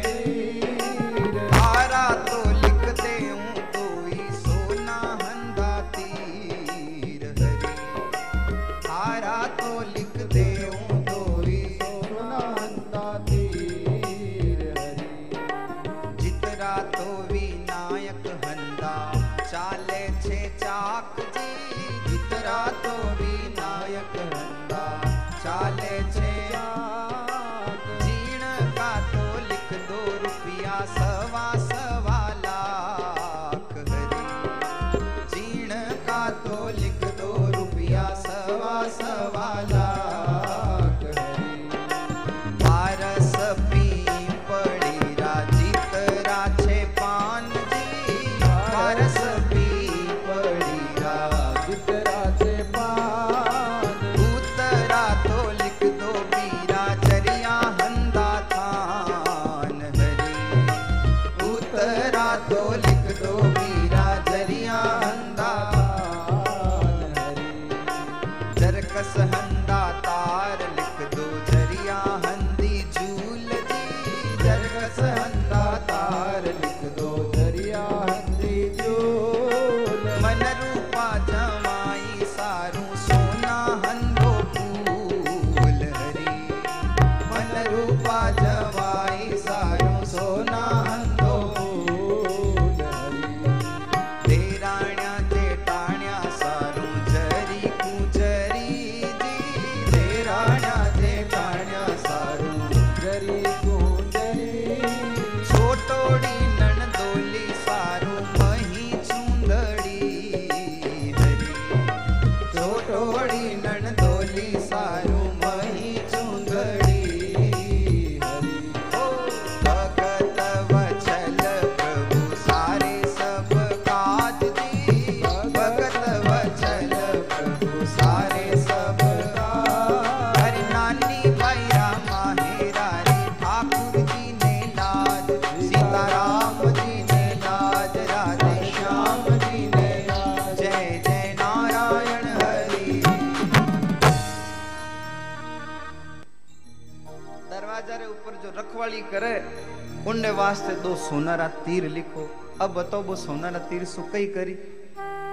उनने वास्ते दो सोनारा तीर लिखो। अब बताओ, वो सोनारा तीर सु कई करी?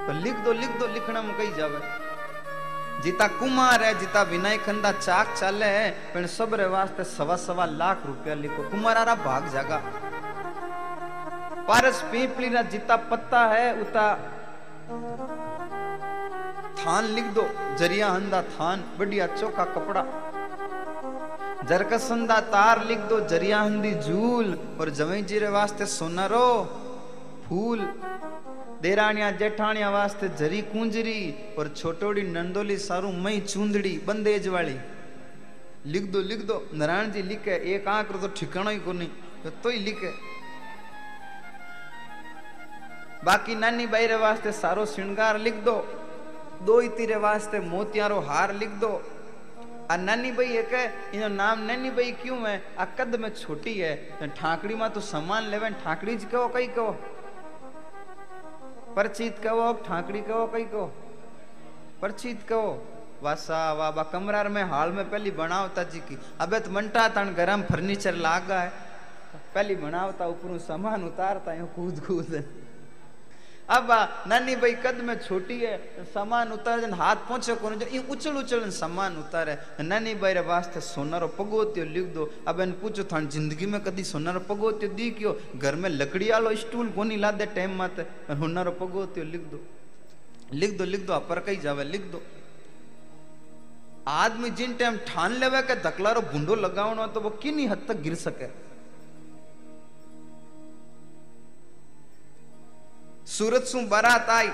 तो लिख दो लिख दो, लिखना में कई जावे। जीता कुमार है, जीता विनय खंदा चाक चाले है, पण सब रे वास्ते सवा सवा लाख रुपया लिखो। कुमारारा भाग जागा। पारस पीपली ना जीता पत्ता है, उता थान लिख दो। ज़रिया हंदा थान, बढ़िया चौका कपड़ा। जरकसंदा तार लिख दो, ज़रिया हंदी झूल, और जवई जीरे वास्ते सोनारो फूल। देराणिया जेठाणिया वास्ते जरी कुंजरी, और छोटोड़ी नंदोली सारू मई चूंदड़ी, बंदेज वाली। लिख दो लिख दो, नारायण जी लिखे, एक आंक तो ठिकाना ही कोनी तो ही लिखे। बाकी नानी बाई रे वास्ते सारो श्रृंगार लिख दो दो तीरे वास्ते मोतियारो हार लिख दो। आ नानी भाई एक है इनो नाम नानी भाई क्यों है? आ, कद में छोटी है ठाकड़ी में तो सामान लेवे ठाकड़ी कहो कई कहो। परचित कहो ठाकड़ी कहो कई कहो। परचित कहो, वासा, वाबा, कमरार में हाल में पहली बनावता जी की। अबे तो मंटा तन गरम फर्नीचर लागा है। पहली बनावता ऊपर सामान उतारता यूँ कूद कूद अब नानी भाई, कद में छोटी है, सामान उतारे हाथ पहुँचे को ये उछल उछल सामान उतारे। नानी भाई रे वास्ते सोनारो पगोत्यो लिख दो। अब इन पूछो था ज़िंदगी में कदी सोनारो पगोत्यो दी क्यों? घर में लकड़ी वालो स्टूल कोनी ला दे टाइम माते हुनारो पगोत्यो लिख दो। लिख दो लिख दो अपर कहीं जावे, लिख दो। आदमी जिन टाइम ठान लेवे के धकलारो भूंडो लगावनो तो वो किन्नी हद तक गिर सके। सूरत सु बारात आई।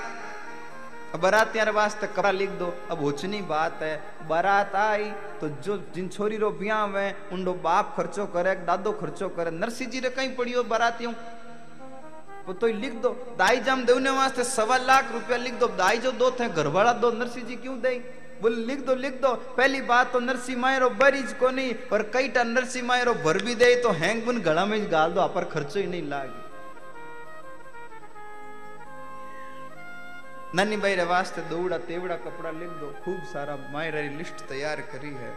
बारात यार वास्ते कपड़ा लिख दो। अब होचनी बात है। बारात आई तो जो जिन छोरी रो ब्याह में उनको बाप खर्चो करे, दादो खर्चो करे नरसिंह जी रे कहीं पड़ियो बारातियों। तो लिख दो। दाई जाम देने वास्ते सवा लाख रुपया लिख दो। दाई जो दो थे घर वाला दो नरसिंह जी क्यों दे बोल, लिख दो लिख दो। पहली बात तो नरसिंह मायरो बरीज को नहीं और कई टा नरसिंह मायरो भर भी दे तो हैंग बुन गला में गाल दो पर खर्चो ही नहीं लागे। नानी भाई रे वास्ते दौड़ा तेवड़ा कपड़ा लिख दो खूब सारा मायरी लिस्ट तैयार करी है।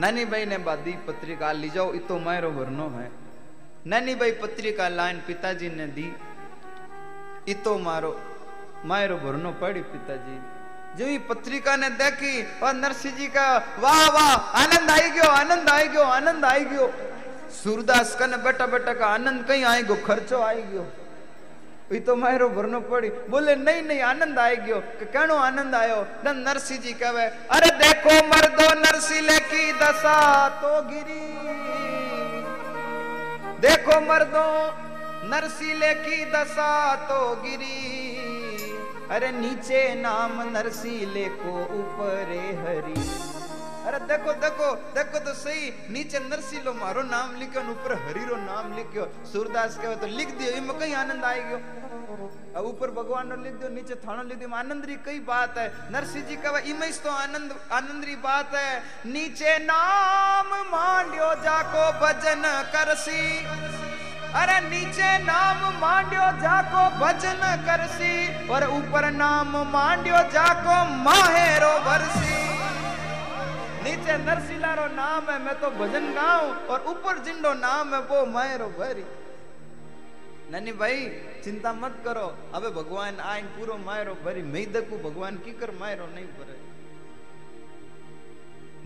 नानी भाई ने बादी पत्रिका, ली जाओ, इतो मायरो भरनो है। नानी भाई पत्रिका लाइन पिताजी ने दी, इतो मारो मायरो भरनो पड़ी पिताजी। जो ये पत्रिका ने देखी और नरसिंह जी का, वाह वाह, आनंद आई गयो, आनंद आई गयो, आनंद आई गयो। सूरदास का ने बेटा बेटा का आनंद कहीं आई गयो खर्चो आई गयो। तो मायरो भरनो पड़ी बोले नहीं नहीं आनंद आए गयो कहो आनंद आयो नरसी जी कहे अरे देखो मर्दो नरसी लेकी दशा तो गिरी देखो मर्दो नरसी लेकी दशा तो गिरी अरे नीचे नाम नरसी लेको ऊपरे हरी अरे देखो देखो देखो तो सही, नीचे नरसीलो मारो, नाम लिखो ऊपर हरीरो नाम लिखो सूरदास कहे तो लिख दियो इनमें कहीं आनंद गयो? अब ऊपर भगवान ने लिख दियो, नीचे थानो लिख दियो। आनंद री कई बात है। नरसिंह जी कहे, इमें तो आनंद आनंद री बात है। नीचे नाम मांडियो, जाको भजन करसी। अरे नीचे नाम मांडियो, जाको भजन करसी। और ऊपर नाम मांडियो, जाको माहेरो भरसी। नीचे नरसिला रो नाम है, मैं तो भजन गाऊं और ऊपर जिंडो नाम है, वो मायरो भरी। ननी भाई, चिंता मत करो, अबे भगवान आइन पूरो मायरो भरी, मैं दकू भगवान की कर मायरो नहीं भरे।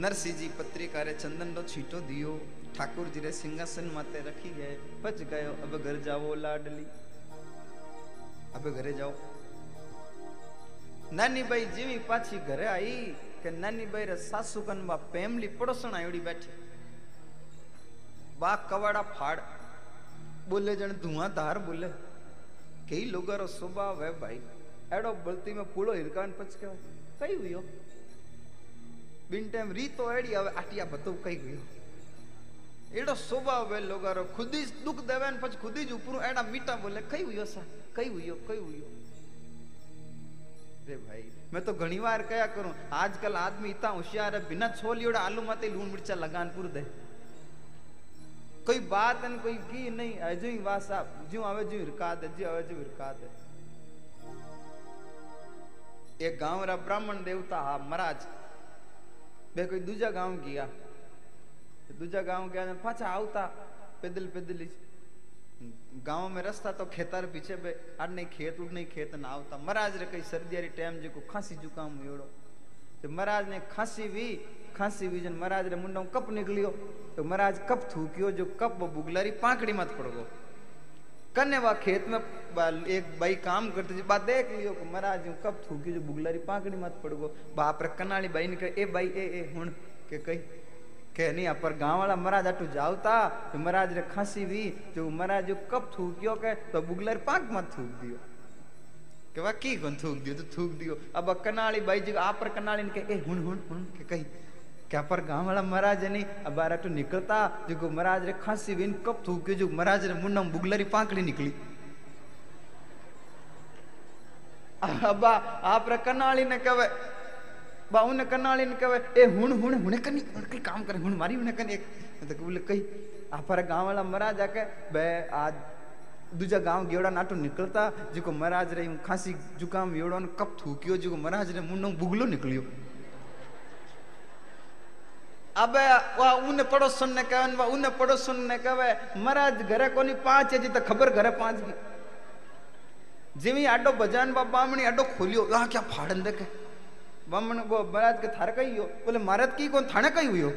नरसिंह जी पत्रिका रे चंदन रो छीटो दियो, ठाकुर जी रे सिंहासन माते रखी गए पच गयो, अब घर जाओ लाडली। अब घरे जाओ। नानी भाई, जीवी पाछी घरे आई કે નાની બૈરે સાસુ કનમાં પેમલી પડોસણા એવડી બેઠી. બા કવાડા ફાડ, બોલે જણ ધુઆધાર બોલે. કઈ લોગારો સ્વભાવ હે ભાઈ. એડો બળતી में પૂળો હિરકાન પચક્યો કઈ ગયો બિન ટાઈમ રીતો એડી હવે આટિયા બધું કઈ ગયો એડો સ્વભાવ હે લોગારો, ખુદ જ દુઃખ દેવે ને પછી ખુદ જ ઉપરું એડા મીઠા બોલે, કઈ ગયો સા? કઈ ગયો કઈ ગયો रे भाई। मैं तो घनी बार क्या करूँ, आजकल आदमी इतना होशियार है, बिना छोलियोड़ा आलू माते लून मिर्चा लगान पूर दे। कोई बात है कोई की नहीं अजू ही बात साहब जो आवे जो हिरका दे जो आवे जो हिरका दे। एक गाँव रा ब्राह्मण देवता हा, महाराज। बे कोई दूजा गाँव गया। दूजा गाँव गया, पाछा आवता पैदल पैदल गाँव में रास्ता तो खेतर पीछे बे, आड नहीं खेत, उड़ नहीं खेत, ना आवता। महाराज रे कई सर्दी टाइम जो खांसी जुकाम हुयोड़ो। तो महाराज ने खांसी भी खांसी भी जन महाराज रे मुंडा कप निकलियो। तो महाराज कप थूकियो, जो कप बुगलारी पाकड़ी मत पड़ गो। कन्ने वा खेत में एक भाई काम करते जी बात देख लियो कि महाराज जो कप थूकी जो बुगलारी पाकड़ी मत पड़ गो। बाप रे, कनाली भाई ने ए भाई, ए ए हुन के कही કે નહીં પર ગામવાળા મહારાજ આટું જાવતા મહારાજ રે ખાંસી વી જો મહારાજ જો કપ થૂક્યો કે તો બુગલર પાંક માં થૂક દિયો કે વા કી કોણ થૂક દિયો તો થૂક દિયો अब कनाली भाई जी आ पर कनाली ने के ए हुन हुन हुन के कही क्या पर गांव वाला महाराज नहीं अब बार तो निकलता जो महाराज रे खांसी वीन कप थूक्यो जो महाराज रे मुंडा बुगलरी पाकड़ी निकली अब आप रे कनाली ने कहे बा उन कनाल कहे, ए हुन हुन हुन कनी हुन कई काम करे हुन मारी हुन कनी तो बोले कई आपर गाँव वाला मरा जाके बे, आज दूजा गाँव गेवड़ा नाटो निकलता, जिको महाराज रे खांसी जुकाम योड़ो ने कप थूकियो, जिको महाराज रे मुंडो बुगलो निकलियो. अबे वा उन पड़ोसन ने कहन वा उन पड़ोसन ने कहे महाराज घरे कोनी पाँच है, जी तो खबर घरे पाँच की जिमी आडो बजान बा बामणी आडो खोलियो आ क्या फाड़न देखे ब्राह्मण गो महाराज के थार कही हो? बोले महाराज की कौन थाने कही हुई हो?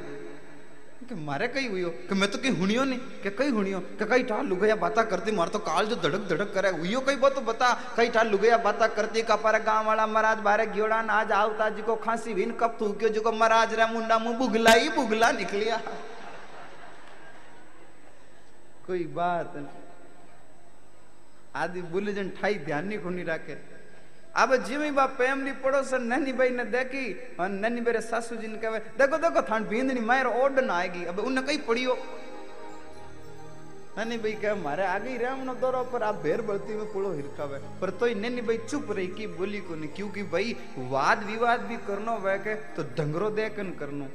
कि मारे कही हुई हो? कि मैं तो कहीं हुनियो नहीं। के कही हुनियो? के कई ठाल लुगया बाता करती, मार तो काल जो धड़क धड़क करे। हुई हो कई बात तो बता। कई ठाल लुगया बाता करती, का पर गाँव वाला महाराज बारे घोड़ा ना जावता जी को खांसी भीन कब थूक्यो जी को महाराज रे मुंडा मु बुगला बुगला निकलिया। कोई बात आदि बुलेजन ठाई ध्यान नहीं खुनी रखे। अब जीवी बा फैमिली पड़ोसन नन्ही भाई ने देखी और नन्ही मेरे सासू जी ने कहे, देखो देखो, थान भींदनी, मायर ओड ना आएगी, अब उन्हें कहीं पड़ियो नन्ही भाई कहे, मारे आ गई राम नो दौरा पर, आप भेर बलती में पुड़ो हिरकावे। पर तो नन्ही भाई चुप रही की बोली को नहीं क्योंकि भाई वाद विवाद भी करनो वह के तो ढंगरो देखन करनो।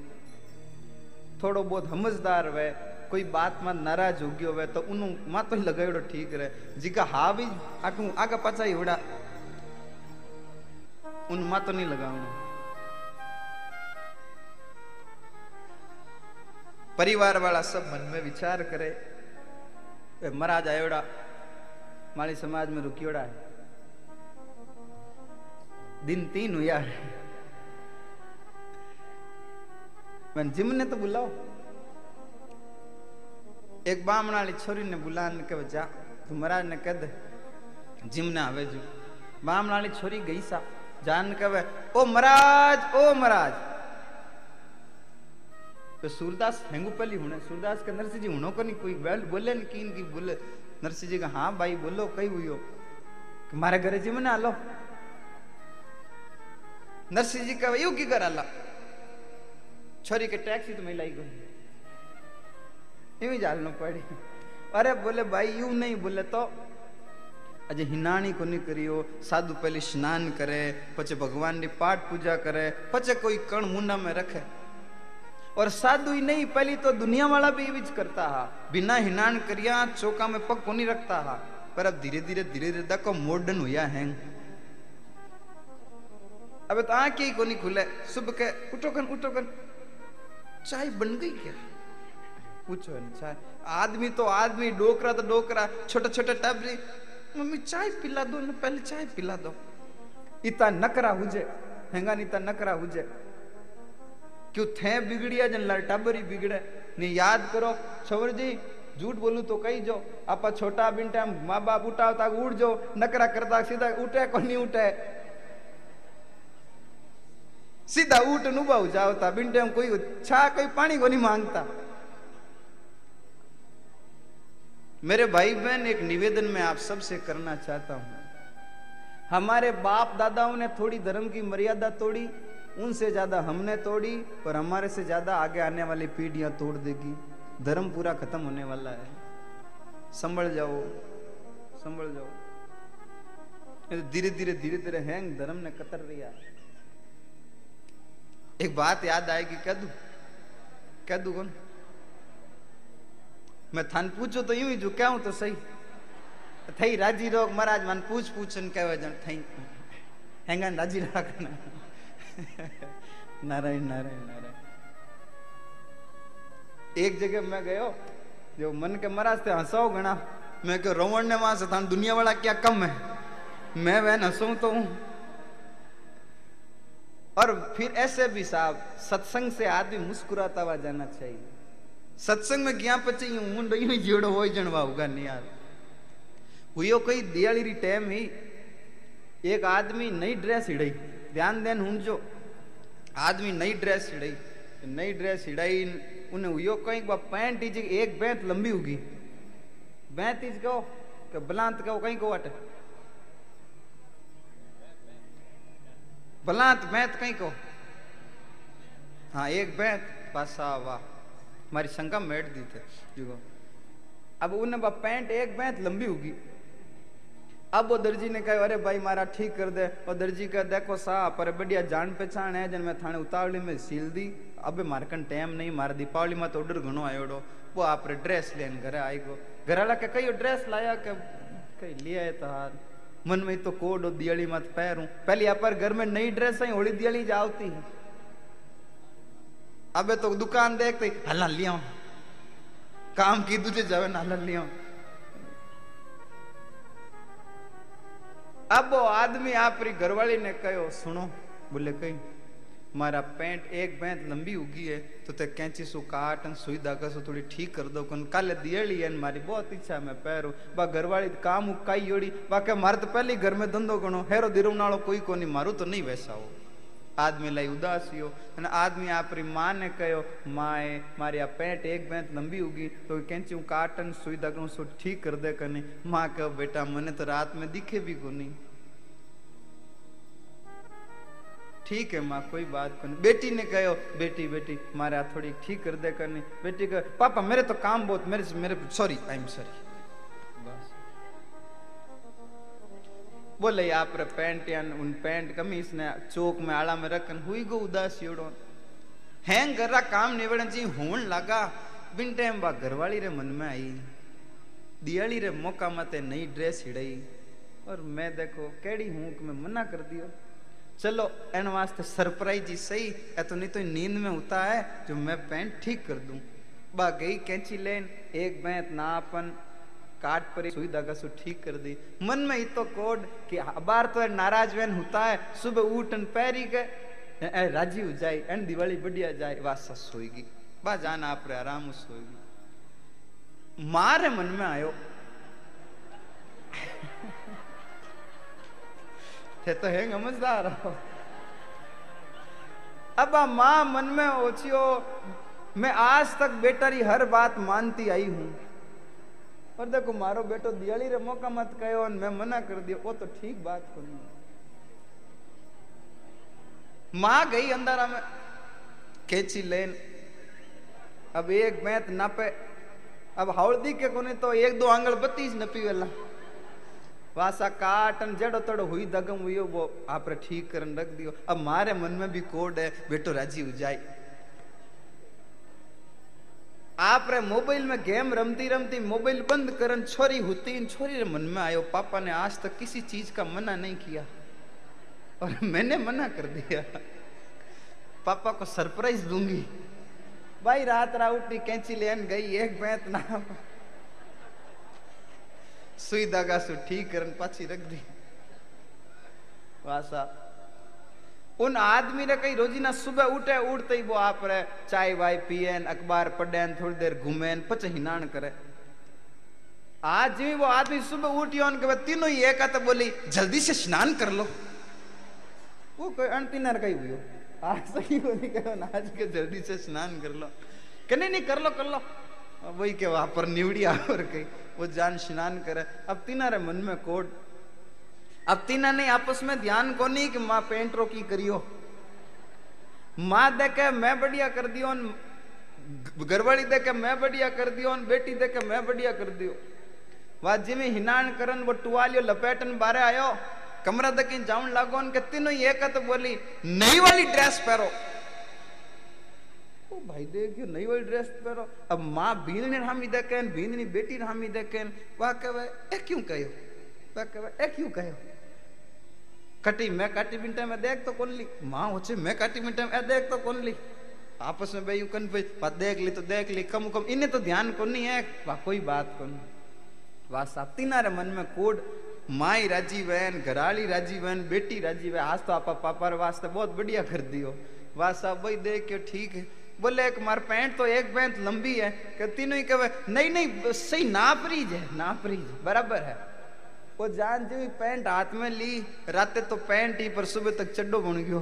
थोड़ो बहुत समझदार वह कोई बात में नाराज़ हो गयो वह तो उन्हों माँ तो लगायो ठीक रहे। जिका हा भी आटू आगे पचाई एवड़ा उनमा तो नहीं परिवार वाला सब मन में विचार करे ए, महाराज आयोड़ा मारी समाज में रुकियोड़ा है। दिन तीन हुआ है। जिम ने तो बुलाओ। एक बामण छोरी ने बुला के जा तू महाराज ने कह दे जिम ने आवे जो। बामण छोरी गई सा। जान कवे ओ महाराज ओ महाराज। तो सूरदास हेंगू पली हुने सूरदास के नरसिंह जी हुनो को नहीं कोई बैल बोले नहीं कीन की बोले। नरसिंह जी का हाँ भाई, बोलो, कई हुई हो? मारे घरे जी मना लो नरसिंह जी का यू की करा ला छोरी के टैक्सी तो मैं लाई गई। यूँ जालनो पड़ी। अरे बोले, भाई यूँ नहीं बोले तो આજે હિનાણી કોની કર્યો સાધુ પહેલી સ્નાન કરે પછી ભગવાનની પાઠ પૂજા કરે પછી કોઈ કણ મુંડા में रखे और साधु ही नहीं पहली तो दुनिया वाला भी ये करता हा बिना हिनान करिया चौका में पग कोनी रखता हा पर अब धीरे धीरे धीरे धीरे देखो मॉडर्न हुआ है अब तो आंख ही कोनी खुले सुबह के उठो कन उठो कन चाय बन गई क्या पूछो चाय आदमी तो आदमी डोकरा तो डोकरा छोटे छोटे टबरी मम्मी, चाय पिला दो, ना पहले चाय पिला दो। इता नकरा हुजे, हेंगा इता नकरा हुजे। क्यों थे बिगड़िया जन लाल टाबरी बिगड़े। ने याद करो छवर जी, झूठ बोलू तो कही जो। आपा छोटा बिन टाइम माँ बाप उठावता उड़ जो। नकरा करता सीधा उठे को नहीं उठे। सीधा उठ नुबाऊ जावता बिन टाइम कोई छा, कोई पानी को नहीं माँगता। मेरे भाई बहन एक निवेदन मैं आप सबसे करना चाहता हूँ। हमारे बाप दादाओं ने थोड़ी धर्म की मर्यादा तोड़ी, उनसे ज़्यादा हमने तोड़ी, और हमारे से ज़्यादा आगे आने वाली पीढ़ियाँ तोड़ देगी। धर्म पूरा खत्म होने वाला है। संभल जाओ संभल जाओ। धीरे धीरे धीरे धीरे हैंग धर्म ने कतर दिया एक बात याद आएगी, कह दू? कह दू कौन? मैं थान पूछो तो यूँ ही जो कहूँ तो सही। थई राज़ी रोग महाराज मन पूछ पूछन कहवे जन थई। हेंगन राज़ी रखना नारायण नारायण नारायण। एक जगह मैं गयो, जो मन के महाराज थे हंसाओ गणा। मैं क्यों रोवण ने वहाँ से थान दुनिया वाला क्या कम है? मैं वह हंसू तो हूँ। और फिर ऐसे भी साहब, सत्संग से आदमी मुस्कुराता हुआ जाना चाहिए। સત્સંગ में ગયા પછી હું यूं જેડો હોય જણવા होगा नहीं यार हुयो कोई दिवाली री टाइम ही एक आदमी नई ड्रेस हिड़ाई ध्यान देन हूं जो आदमी नई ड्रेस हिड़ाई नई ड्रेस हिड़ाई उन्हें हुयो कहीं बा पैंट ही एक बैंत लंबी होगी बैंत ही कहो कि बलांत कहो कहीं को अटे बलांत बैंत कहीं को हाँ एक बैंत पासा वाह हमारी शंका मेट दी थे अब उन्हें बा पैंट एक बैंत लंबी होगी। अब वो दर्जी ने कहा, अरे भाई मारा, ठीक कर दे। और दर्जी का देखो सा पर बढ़िया जान पहचान है, जन मैं थाने उतावली में सील दी। अब मारकन टाइम नहीं, मार दीपावली में तो ऑर्डर घणो आयोड़ो वो आप ड्रेस लेन घरे आई गो। घर वाला के कई ड्रेस लाया के कई लिया है तो हार। मन में तो कोड दियाली मत पैरूं पहले पर घर में नई ड्रेस आई, होली दियाली जाती है। अबे तो दुकान देखते हला लिया काम की तुझे जावे ना हला लिया अब वो आदमी आपरी घरवाली ने कहो, सुनो, बोले कहीं, मारा पेंट एक बैंत लंबी उगी है तो ते कैंची सु काट सुई धागा सु, थोड़ी ठीक कर दो, कन काले दियली है मारी, बहुत इच्छा मैं पैरू। बा घरवाली काम उकाई योड़ी बाके मारे तो पहले घर में धंधो गणो हेरो दिरव नालो कोई कोनी, मारू तो नहीं वैसा हो आदमी लाई उदासियो અને આદમી આપણી માને કહ્યો માએ મારી આ પેન્ટ એક બેંત લંબી ઉગી તો કેંચી હું કાટન સુઈ દગણું સુ ઠીક કર દે કને માં કહો બેટા મને તો રાત में दिखे भी को नहीं ठीक है माँ कोई बात को नहीं बेटी ने कहो बेटी बेटी मारे हाथ थोड़ी ठीक कर दे करनी बेटी कहो पापा मेरे तो काम बहुत मेरे मेरे सॉरी आई एम सॉरी बोले आप पेंट या उन पेंट कमीज ने चौक में आड़ा में रखन, हुई गो उदास योड़ो हैंग कर रहा काम निबड़न जी होन लगा, बिन टाइम बा घरवाली रे मन में आई। दियाली रे मौका मते नई ड्रेस हिड़ई, और मैं देखो केड़ी हूँ कि मैं मना कर दियो। चलो, एन वास्ते सरप्राइज़ ही सही है तो नहीं तो नींद में होता है जो मैं पैंट ठीक कर दूँ। बा गई कैंची लेन, एक बैंत ना अपन काट पर, सुई धागा सु ठीक कर दी। मन में ही तो कोड कि बार तो नाराज़ वैन होता है, सुबह उठन पैरी के राज़ी हो जाए एन दिवाली बढ़िया जाए वासा सोएगी बा जाना आप आराम सोएगी मारे मन में आयो। थे तो है समझदार अब आ माँ मन में ओछियो मैं आज तक बेटारी हर बात मानती आई हूँ। और देखो मारो बेटो दियाली रे मौका मत कहो मैं मना कर दियो वो तो ठीक बात को माँ गई अंदर में खेची लेन अब एक मैत नापे अब हौलदी के कोने तो एक दो आंगल बत्तीस नपी वेला वासा काटन जड़ो तड़ो हुई दगम हुई वो आप ठीक करन रख दियो अब मारे मन में भी कोड है बेटो राज़ी हो जाए गेम रमती रमती मोबाइल बंद करन छोरी होती छोरी रे मन में आयो, पापा ने आज तक किसी चीज़ का मना नहीं किया। और मैंने मना कर दिया। पापा को सरप्राइज़ दूँगी। भाई, रात राउटी कैंची लेन गई, एक बैंत ना सुई धागा सु ठीक करन, पाछी रख दी। वासा उन आदमी ने कई रोजीना सुबह उठे, उठते ही वो आप रे चाय वाय पियन, अखबार पढ़ेन, थोड़ी देर घूमेन पच हिनान करे। आज भी वो आदमी सुबह उठियो के तीनों ही एक तो बोली, जल्दी से स्नान कर लो। वो कोई अनतीनर कही हुई आज सही को नहीं कहो ना आज के जल्दी से स्नान कर लो। कहने नहीं, कर लो कर लो। वही के वहाँ पर निवड़िया और कही, वो जान स्नान करे। अब तीना मन में कोड अब तीना ने आपस में ध्यान को नहीं कि माँ पेंट रोकी करियो। माँ देखे मैं बढ़िया कर दियो घरवाली देखे मैं बढ़िया कर दियो बेटी देखे मैं बढ़िया कर दियो। वह, जिमी हिनान करन वो टुवालियो लपेटन बारे आयो, कमरा दकी जाऊन लागो के तीनों एक तो बोली, नई वाली ड्रेस पहरो। ओ भाई देखियो, नई वाली ड्रेस पहरो। अब माँ बीन ने हामी देखेन बीन ने बेटी हामी देखेन वह कहे, ए क्यों कहो वह कहे, ए क्यों कहो कटी, मैं काटी मिनटे में देख तो कौन ली। माँ होचे, मैं काटी मिनटे में देख तो कौन ली। आपस में भाई कन भाई देख ली तो देख ली, कम कम, इन्हें तो ध्यान को नहीं है। कोई बात को नहीं। वाह साती ना रे मन में कोड, माई राज़ी वैन घराली राज़ी वैन बेटी राज़ी वैन आज तो आपा पापा वास्ते बहुत बढ़िया कर दियो। वाह साहब भाई देख के ठीक है। बोले, एक मार पैंट तो एक बैंत लंबी है, कि तीनों ही कहे, नहीं नहीं, सही नापरीज है, नापरीज, बराबर है। वो जान जी पैंट हाथ में ली, रात तो पैंट ही, पर सुबह तक चड्डो बन गयो।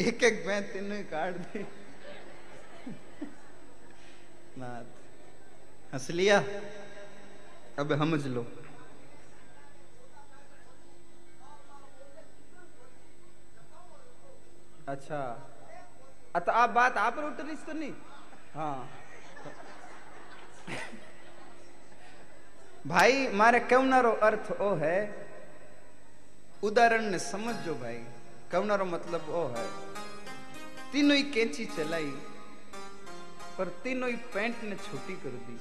एक एक पैंट तीनों काट दी। हंस लिया? अब समझ लो। अच्छा। तो आप बात आप उठ तो नहीं? हाँ। भाई, मारे कहनारो अर्थ ओ है? उदाहरण ने समझो भाई कहनारो मतलब ओ है। तीनों कैंची चलाई, पर तीनों पैंट ने छोटी कर दी।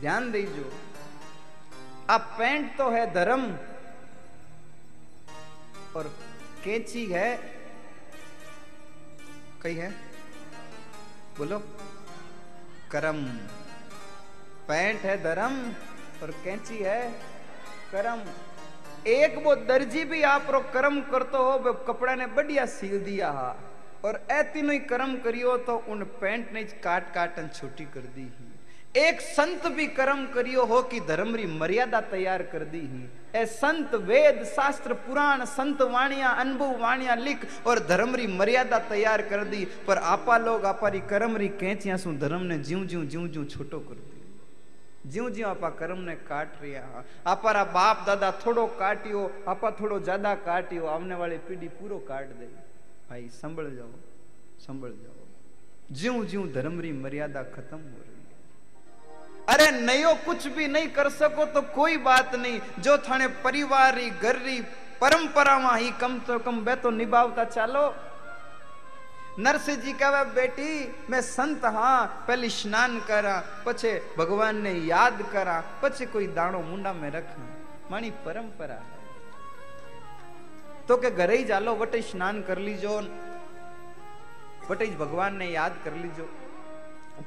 ध्यान दीजो अब पैंट तो है धर्म, और कैंची है कई है? बोलो, करम। पैंट है धर्म और कैंची है कर्म। एक वो दर्जी भी आप रो कर्म करतो हो, वो कपड़ा ने बढ़िया सील दिया हा। और ए तीनों कर्म करियो तो उन पेंट ने काट काटन छोटी कर दी ही। एक संत भी कर्म करियो हो कि धर्म री मर्यादा तैयार कर दी ही। ए संत वेद, शास्त्र, पुराण, संत वाणिया, अनुभव वाणिया लिख और धर्म री मर्यादा तैयार कर दी। पर आपा लोग, आपा री कर्म री कैंचिया सु धर्म ने ज्यू ज्यू ज्यू ज्यू छोटो कर दी। ज्यू ज्यू आपा कर्म ने काट रिया आपा बाप दादा थोड़ो काटियो आपा थोड़ो ज़्यादा काटियो आने वाली पीढ़ी पूरो काट दे भाई संभल जाओ संभल जाओ ज्यू ज्यू धर्म री मर्यादा खत्म हो रही अरे नयो कुछ भी नहीं कर सको तो कोई बात नहीं जो थाने परिवार री घर री परंपरा में ही कम तो कम बे तो निभावता चालो नरसिंह जी कहे बेटी मैं संत हाँ पहले स्नान करा पछे भगवान ने याद करा पछे कोई दाणो मुंडा में रखा मानी परंपरा है तो के घरे ही जालो वटे स्नान कर लीजो वटे भगवान ने याद कर लीजो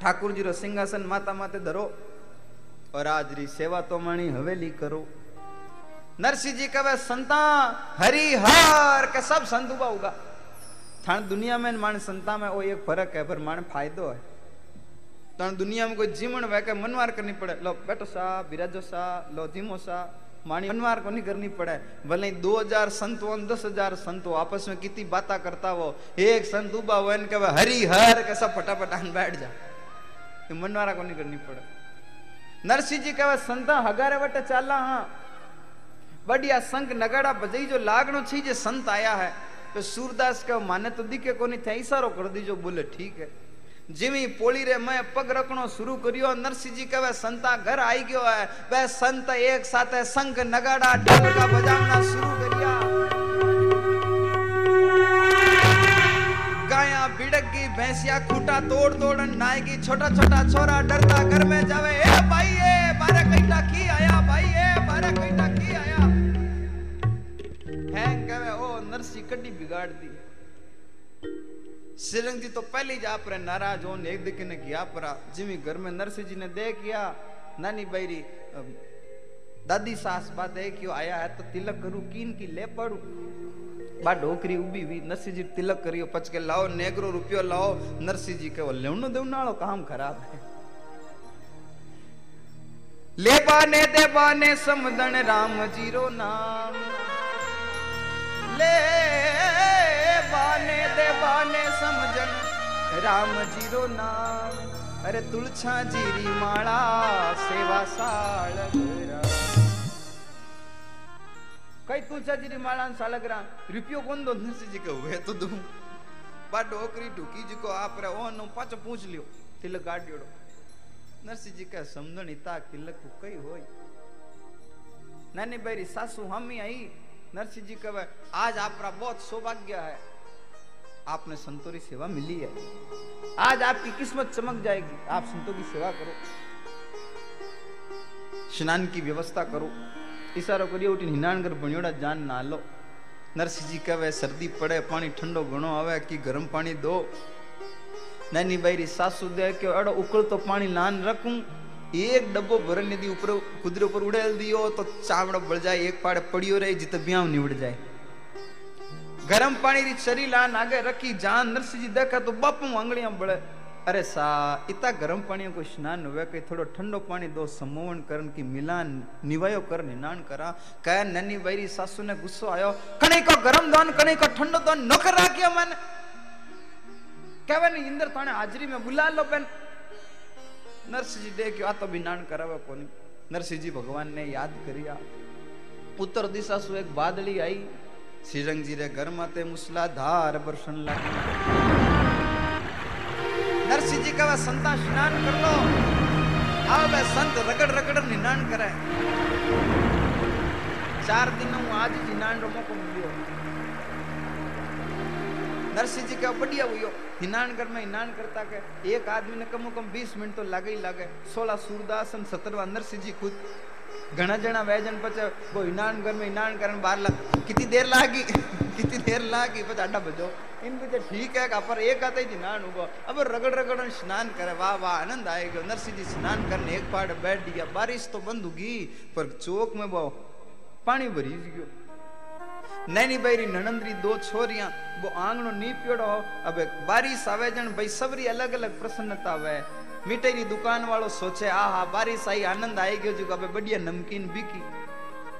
ઠાકુર જી રો સિંહાસન માતા માતે ધરો और आज री सेवा तो मणि हवेली करो नरसिंह जी कहे संता हरि हर के सब संत उबा उगा थान दुनिया में मान संता में वो एक फ़र्क है, पर मान फायदो है। तण दुनिया में कोई जीवन वह के मनवार करनी पड़े। लो, बैठो सा, बिराजो सा, लो, जीमो सा, मानी मनवार को नहीं करनी पड़े। भले दो हज़ार संत हो दस हज़ार संत हो, आपस में कितनी बातें करता हो, एक संत उबा हो कहे हरि हर के सब फटाफटान बैठ जा। मनवारा को नहीं करनी पड़े। नरसिंह जी कहे, संता हगारे वटे चाला हाँ। बढ़िया संग नगाड़ा बजई जो लागनो छी जे संत आया है। तो सूरदास के माने तो दिखे को नहीं थे, इशारो कर दीजो, बोले, ठीक है। जिमी पोली रे मैं पग रखनो शुरू करियो नरसिंह जी कहे, संता घर आई गयो है। वह संत एक साथ संग नगाड़ा, ढोलका बजाना शुरू करिया। गाया बिड़क, भैंसिया खूटा तोड़ तोड़ नाएगी छोटा छोटा छोरा डरता घर में जावे, ए भाई, ए बारह कईटा की आया भाई, ए बारह कईटा नरसी कड्डी बिगाड़ दी सिरंग जी तो पहले ही जा पर नाराज़ हो एक दिखे ने किया परा जिमी घर में नरसी जी ने देख किया नानी बैरी दादी सास बात है क्यों आया है तो तिलक करूँ, कीन की ले पड़ू। बा ढोकरी उभी हुई नरसिंह जी तिलक करियो पच के लाओ, नेगरो रुपयो लाओ नरसिंह जी के लेवनो देवनाड़ो काम खराब है। ले बाने दे बाने समदन राम ज़ीरो नाम। ले, बाने दे बाने समझन। राम ज़ीरो नाम, अरे तुलछा जीरी माला, सेवा साल कई तुलछा जीरी माला सालगरा रुपयो कौन दो जी के हुए तो दूँ। बा डोकरी ढुकी जी को आप रे ओ नो पाछो पूछ लियो तिलक गाड़ दियोड़ो नरसिंह जी का समझण इता तिलक नरसिंह जी कहे, आज आपका बहुत सौभाग्य है। आपने संतों की सेवा मिली है। आज आपकी किस्मत चमक जाएगी। आप संतों की सेवा करो। स्नान की व्यवस्था करो। इशारो करियो उठी हिनान कर बणियोड़ा जान ना लो। नरसिंह जी कहे, सर्दी पड़े पानी ठंडो घणो आवे कि गर्म पानी दो। नैनी बैरी सासू दे के अड़ो उकल तो पानी लान रखूँ। एक डब्बो भरन यदि ऊपर, कुदरे ऊपर उड़ेल दियो तो चावड़ो बढ़ जाए, एक पाड़े पड़ियो रहे, जित ब्याह निवड़ जाए। गरम पानी री चरी लान आगे रखी, जान नरसिंह जी देखा तो बापू आंगलियाँ बड़े। अरे सा इतना गरम पानी को स्नान हुए कि थोड़ो ठंडो पानी दो समोवन करन की मिलान, निवायो कर निनान करा। कह नन्नी बैरी सासू ने गुस्सो आयो कने को गरम दान कने को ठंडो दान, नौकर राखियो मन। कहवे इंद्र थाने हाजरी में बुला लो बेन नरसिंह जी देखियो, आ तो बिनान करावे कोनी। नरसिंह जी भगवान ने याद करिया। उत्तर दिशा सु एक बादली आई। श्रीरंग जी रे घर माते मूसलाधार बरसन लगी। नरसिंह जी का संता स्नान कर लो। आओ बे संत रगड़ रगड़ निनान करे। चार नरसिंह जी क्या बढ़िया हुई हिनान कर में हिनान करता के एक आदमी ने कम कम बीस मिनट तो लगे ही लगे। सोलह सूरदास और नरसिंह जी खुद। घना जना वैजन पचे वो हिनान कर में हिनान कर बार ला कितनी देर लागी? कितनी देर लागी? पचा अड्डा बजो। इन पचे ठीक है का, पर एक आता ही नान हुआ अब रगड़ रगड़ स्नान करे, वाह वाह, आनंद आएगा नरसिंह जी स्नान करने एक पहाड़ बैठ गया। बारिश तो बंद होगी, पर चौक में वो पानी भरी गयो। नैनी बैरी ननंदरी दो छोरियाँ वो आंगनो नी पियोड़ो अब बारिश आवे जन भाई सबरी अलग अलग प्रसन्नता आवे मिठाई दुकान वालों सोचे आ हा बारिश आई आनंद आई गयो जो अब बढ़िया नमकीन बिकी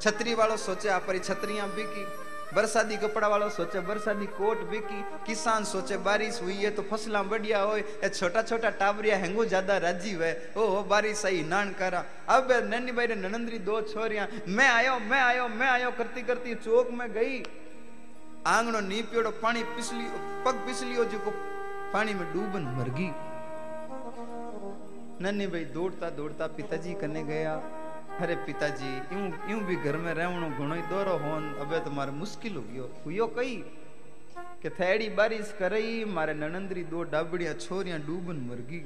छतरी वालों सोचे आ परी छतरियाँ बिकी बरसाती कपड़ा वालों सोचे, बरसाती कोट बिकी, किसान सोचे, बारिश हुई है तो फसला बढ़िया हो छोटा छोटा टाबरिया हेंगो ज़्यादा राज़ी हुए। ओ बारिश आई नान करा। अब नन्नी भाई ननंदरी दो छोरियाँ। मैं आयो मैं आयो मैं आयो, करती करती चौक में गई। आंगनो नी पियोड़ो पानी पिछली पग पिछलियो जो को पानी में डूबन मर गई नन्नी भाई दौड़ता दौड़ता पिताजी कने गया। अरे पिताजी यूँ यूँ भी घर में रहणो घणो ही दोरो होन अबे तो मारे मुश्किल हो गयो हुयो कई કે થેડી બારીશ કરઈ મારે નણંદરી દો ડાબડિયા છોરિયા ડૂબન મરગી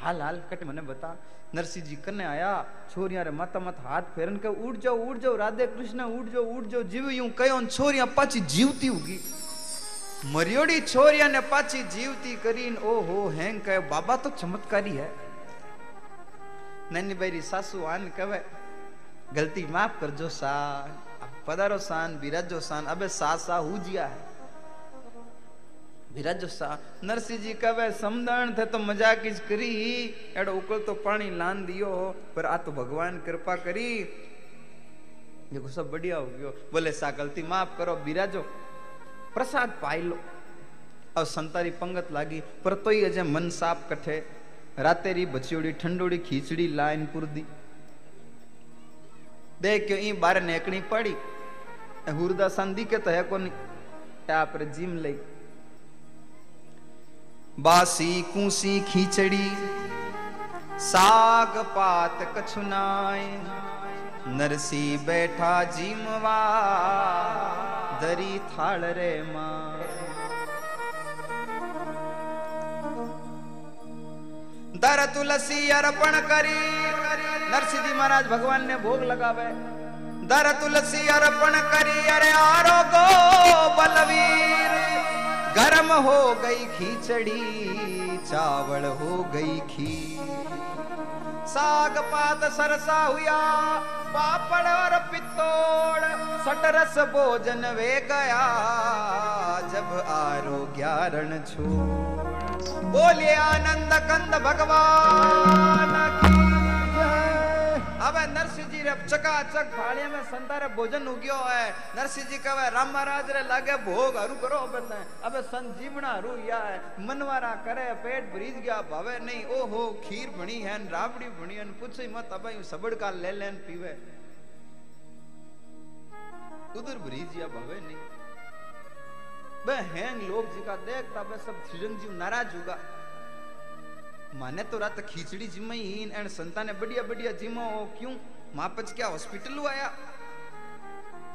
હાલ હાલ કટ મને બતા નરસિંહજી કને આયા છોરિયા રે માતા માથા હાથ ફેરન કે ઉઠ જાઓ ઉઠ જાઓ રાધે કૃષ્ણ ઉઠ જાઓ ઉઠ જાઓ જીવ યું કયો ને છોરિયા પાછી જીવતી ઉગી મરિયોડી છોરિયા ને પાછી જીવતી કરીને ઓહો હેંગ કહે બાબા તો ચમત્કારી હે નાની બાયરી સાસુ આન કહેવાય गलती माफ़ कर जो सान पधारो सान बिराजो सान अबे सा सा हुजिया है। बिराजो सा नरसिंह जी कवे समदण थे तो मज़ाक ज करी, एड़ो उकल तो पानी लान दियो, पर आ तो भगवान कृपा करी। देखो सब बढ़िया हो गयो, बोले सा गलती माफ़ करो बिराजो प्रसाद पाई लो और संतारी पंगत लागी, पर तो ही अजय मन साफ़ कठे। रातेरी बचियोड़ी ठंडोड़ी खीचड़ी लाइन पुरदी देख क्यों ई बार नेकनी पड़ी। हुरदा संदी के तह को नहीं आप जिम लई। बासी कूसी खीचड़ी, साग पात कछुनाए नरसी बैठा जिमवा दरी थाल रे माँ। दर तुलसी अर्पण करी। नरसिंह जी महाराज भगवान ने भोग लगावे। दर तुलसी अर्पण करी, अरे आरोगो बलवीर। गरम हो गई खीचड़ी, चावल हो गई खीर। साग पात सरसा हुआ पापड़ और पित्तोड़। सटरस भोजन वे गया, जब आरोग्यारण छोड़। बोलिए आनंद कंद भगवान की अब नरसिंह जी रे चकाचक थाली में संतारे भोजन उगियो है। नरसिंह जी कहे, राम महाराज रे, लागे भोग हरु करो बंदे। अबे संजीवना हरु या है, मनवारा करे, पेट भरीज गया, भावे नहीं। ओ हो खीर बनी है राबड़ी बनी है पूछ मत, अब सबड़ का ले लेन पीवे। उधर भरीज गया भावे नहीं। बे, हैंग लोग जी का देखता बे सब चिरंजीव नाराज़ होगा। माने तो रात खिचड़ी जिम एंड संता ने बढ़िया बढ़िया जिमो हो क्यों मापच क्या हॉस्पिटल आया?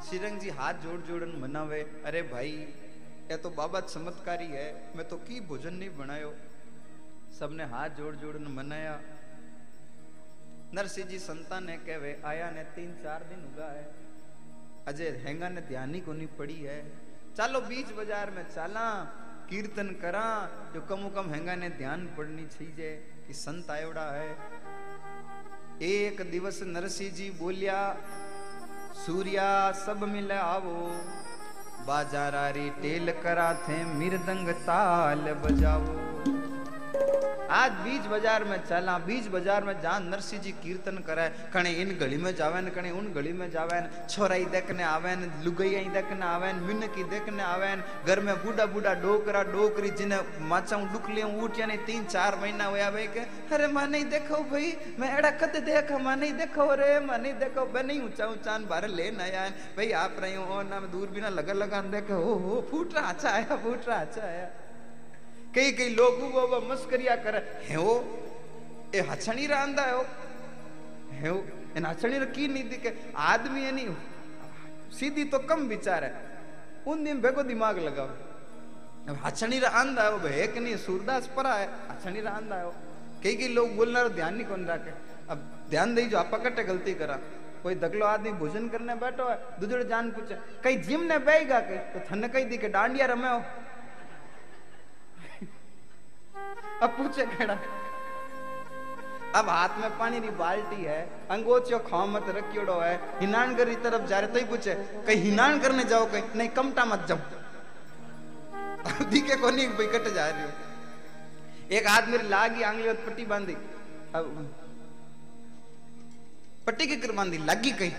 श्रीरंग जी हाथ जोड़ जोड़न मनावे, अरे भाई, ये तो बाबा चमत्कारी है, मैं तो की भोजन नहीं बनायो? सबने हाथ जोड़ जोड़न मनाया। नरसिंह जी संता ने कहवे आया ने तीन चार दिन उगा है अजय हैंगा ने ध्यान ही को नहीं पड़ी है। चलो बीच बाज़ार में चला कीर्तन करा, जो कमो कम हेगा ने ध्यान पड़नी चाहिए कि संत आयोड़ा है। एक दिवस नरसिंह जी बोलिया, सूर्या, सब मिले आवो। बाजारारी टेल करा थे मृदंग ताल बजाओ आज बीज बाज़ार में चला, बीज बाज़ार में जहाँ नरसिंह जी कीर्तन करे। कणे इन गली में जावे न कणे उन गली में जावे न छोराई देखने आवे न लुगई देखने आवे न मिनकी देखने आवे न घर में बूढ़ा बूढ़ा डोकरा डोकरी जिन्हें माचा डुकले उठिया ने तीन चार महीना हुआ भाई के, अरे माँ नहीं देखो भाई, मैं एड़ा कद देखा, माँ नहीं देखो रे माँ नहीं देखो, बे नहीं ऊँचा ऊँचा बाहर लेन आया भाई आप रही हो ना, दूर बिना लगा लगा देखे ओ हो फूट रहा अच्छा आया फूट रहा अच्छा आया। कई कई लोग वो मस्करिया करे। हे वो ए हछणी रांदा है हे वो इन हछणी की नहीं दिखे? आदमी है नहीं सीधी तो कम विचार। है उन दिन भेगो दिमाग लगाओ। हछणी रांदा है है कि नहीं, सूरदास परा है। हछणी रांदा है कई कई लोग बोलना ध्यान नहीं कौन रखे। अब ध्यान दे जो आप कटे गलती करा। कोई दगलो आदमी भोजन करने बैठो है दूसरे जान पूछे, कई जिम ने बेगा कई तो थने कही दी के, डांडिया रमे हो। अब पूछे केड़ा अब हाथ में पानी री बाल्टी है, अंगोचियो खाओ मत रखियोड़ो है, हिनान कर तरफ़ जा रहे तो ही पूछे, कहीं हिनान करने जाओ, कहीं नहीं, कमटा मत जाओ। दिखे को नहीं भाई कट जा रही हो। एक आदमी लागी, आंगली पट्टी बांधी। अब पट्टी की बांधी, लागी कहीं?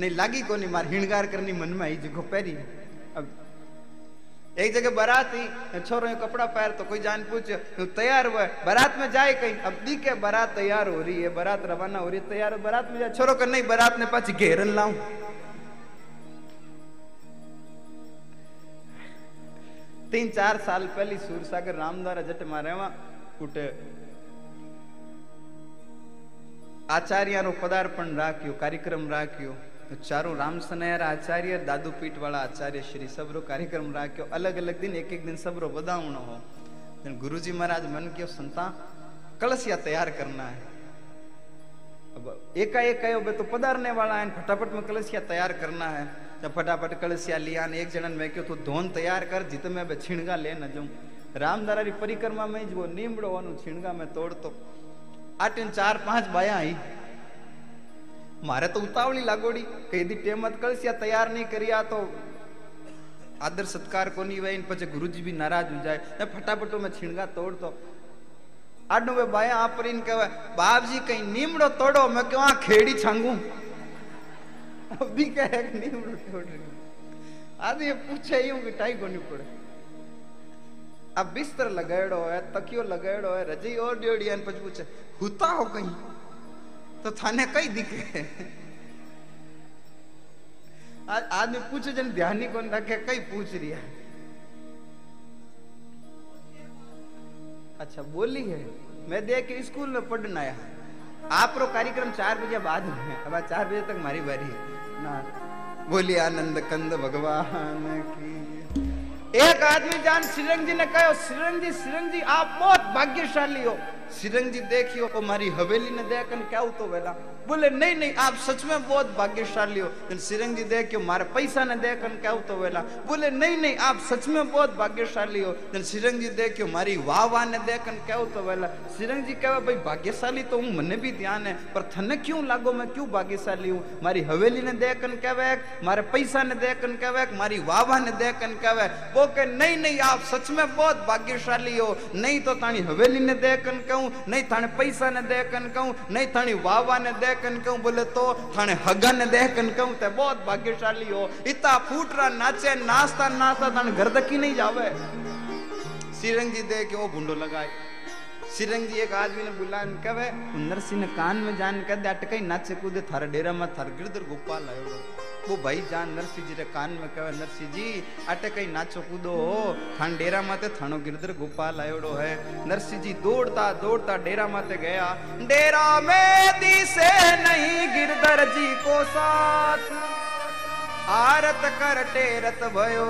नहीं, लागी को नहीं मार हिणगार करनी मन में आई अब एक जगह बारात ही छोरो कपड़ा पैर तो कोई जान पूछ तो तैयार हुआ बारात में जाए कहीं, अब दी के बारात तैयार हो रही है, बारात रवाना हो रही है, तैयार बारात में जाए। छोरो कर नहीं, बारात ने पाच घेरन लाऊं। तीन चार साल पहली सूरसागर रामद्वारा जट मारे उठे। आचार्य नो पदार्पण राख्यो, कार्यक्रम राख्यो। तो चारों राम सनयर आचार्य दादू पीठ वाला आचार्य श्री सबरो कार्यक्रम राख्यो अलग अलग दिन एक एक दिन सबरो बधावणो हो गुरु जी महाराज मन क्यों संता कलसिया तैयार करना है अब एकाएक कहो बे तो पधारने वाला है फटाफट में कलसिया तैयार करना है जब फटाफट कलसिया लिया ने एक जनन में क्यों तो धोन तैयार कर जित में बे छिणगा ले न जाऊं रामदारा री परिक्रमा में जो नीमड़ो વાનું छिणगा में तोड़तो આટીને ચાર પાંચ બાયા આવી मारे तो उतावली लागोड़ी कई दी टेम कल सिया तैयार नहीं करिया तो आदर सत्कार को नहीं वही गुरु जी भी नाराज़ हो जाए ना फटाफटो में छिणगा तोड़ दो बाप जी कहीं नीमड़ो तोड़ो मैं क्यों वहाँ खेड़ी छांगू अभी कह नीमड़ो तोड़ रही आज ये पूछे ही होंगे टाई को नहीं पड़े अब बिस्तर लगाएड़ो है तकियो लगाएड़ो है रजई और डेड़ी पूछे हुता हो कहीं तो थाने कई दिखे। आदमी पूछे जन ध्यान ही कौन रखे, कई पूछ है अच्छा बोली है, मैं देख के स्कूल में पढ़ने आया। आप रो कार्यक्रम चार बजे बाद में अब चार बजे तक मारी बारी है। ना, बोली, आनंद कंद भगवान की। एक आदमी जान, श्रीरंग जी ने कहो, श्रीरंग जी श्रीरंग जी, आप बहुत भाग्यशाली हो। श्रीरंग जी देखियो वो मारी हवेली ने देखन क्या तो वेला। बोले, नहीं नहीं, आप सच में बहुत भाग्यशाली हो। श्रीरंग जी देखियो, मारे पैसा ने देखन क्या तो वेला। बोले, नहीं नहीं, आप सच में बहुत भाग्यशाली हो। श्रीरंग जी देखियो, मारी वाह वाह ने देखन क्या तो वेला। श्रीरंग जी कहे, भाई, भाग्यशाली तो हूँ, मने भी ध्यान है, पर थने क्यों लागो? मैं क्यों भाग्यशाली हूँ? मारी हवेली ने देखन कहवे मारे पैसा ने देखन कहवे मारी वाह वाह ने देखन कहवे वो के नहीं नहीं, आप सच में बहुत भाग्यशाली हो। नहीं तो कहूँ, नहीं थाने पैसा ने देखन कहूँ, नहीं थानी वावा ने देखन कहूँ, बोले तो थाने हगा ने देखन कहूँ, ते बहुत भाग्यशाली हो। इतना फूटरा नाचे, नाचता नाचता थाने घर दकी नहीं जावे। सिरंग जी दे के वो भूडो लगाए। सिरंग जी एक आदमी ने बुला कहे नरसिंह कान में जान कह दे, अटकई नाचे कूदे, थारे डेरा में थार गिरधर गोपाल आयो वो भाई जान नरसिंह जी रे कान में कहे नरसिंह जी अटे कई नाचो कूदो हो। थान डेरा माते थानो गिरधर गोपाल आयोड़ो है। नरसिंह जी दौड़ता दौड़ता डेरा माते गया। डेरा में दिसे नहीं गिरधर जी को साथ। आरत कर टेरत भयो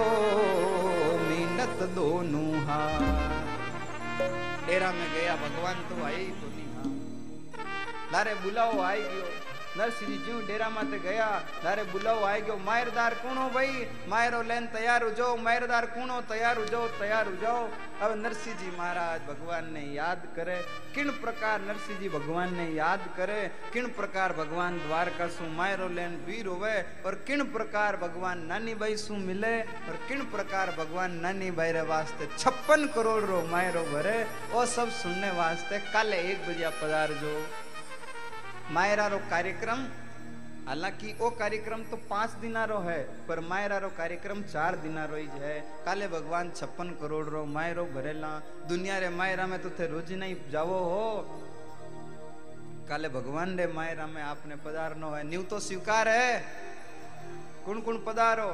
मीनत दोनों हाथ डेरा में गया, भगवान तो आई तो नहीं हाँ। लारे बुलाओ, आई गयो नरसिंह जी डेरा माते गया। तारे बुलाओ आई गयो मायरदार कूणो भाई? मायरो लेन तैयार हो जाओ। मायरदार कूणो तैयार हो जाओ, तैयार हो जाओ। अब नरसिंह जी महाराज भगवान ने याद करे। किन प्रकार नरसिंह जी भगवान ने याद करे? किन प्रकार भगवान द्वारका सु मायरो लेन वीर होवे? और किन प्रकार भगवान नानी भाई सु मिले? और किन प्रकार भगवान नानी भाई रे वास्ते छप्पन करोड़ रो मायरो भरे? वो सब सुनने वास्ते काले एक बजे पधार जो मायरा रो कार्यक्रम, हालाँकि वो कार्यक्रम तो पाँच दिना रो है, पर मायरा रो कार्यक्रम चार दिना रो ही है। काले भगवान छप्पन करोड़ रो मायरो भरेला। दुनिया रे मायरा में तो थे रोज नहीं जावो हो। काले भगवान रे मायरा में आपने पधारनो है। न्यू तो स्वीकार है। कुण कुण पधारो?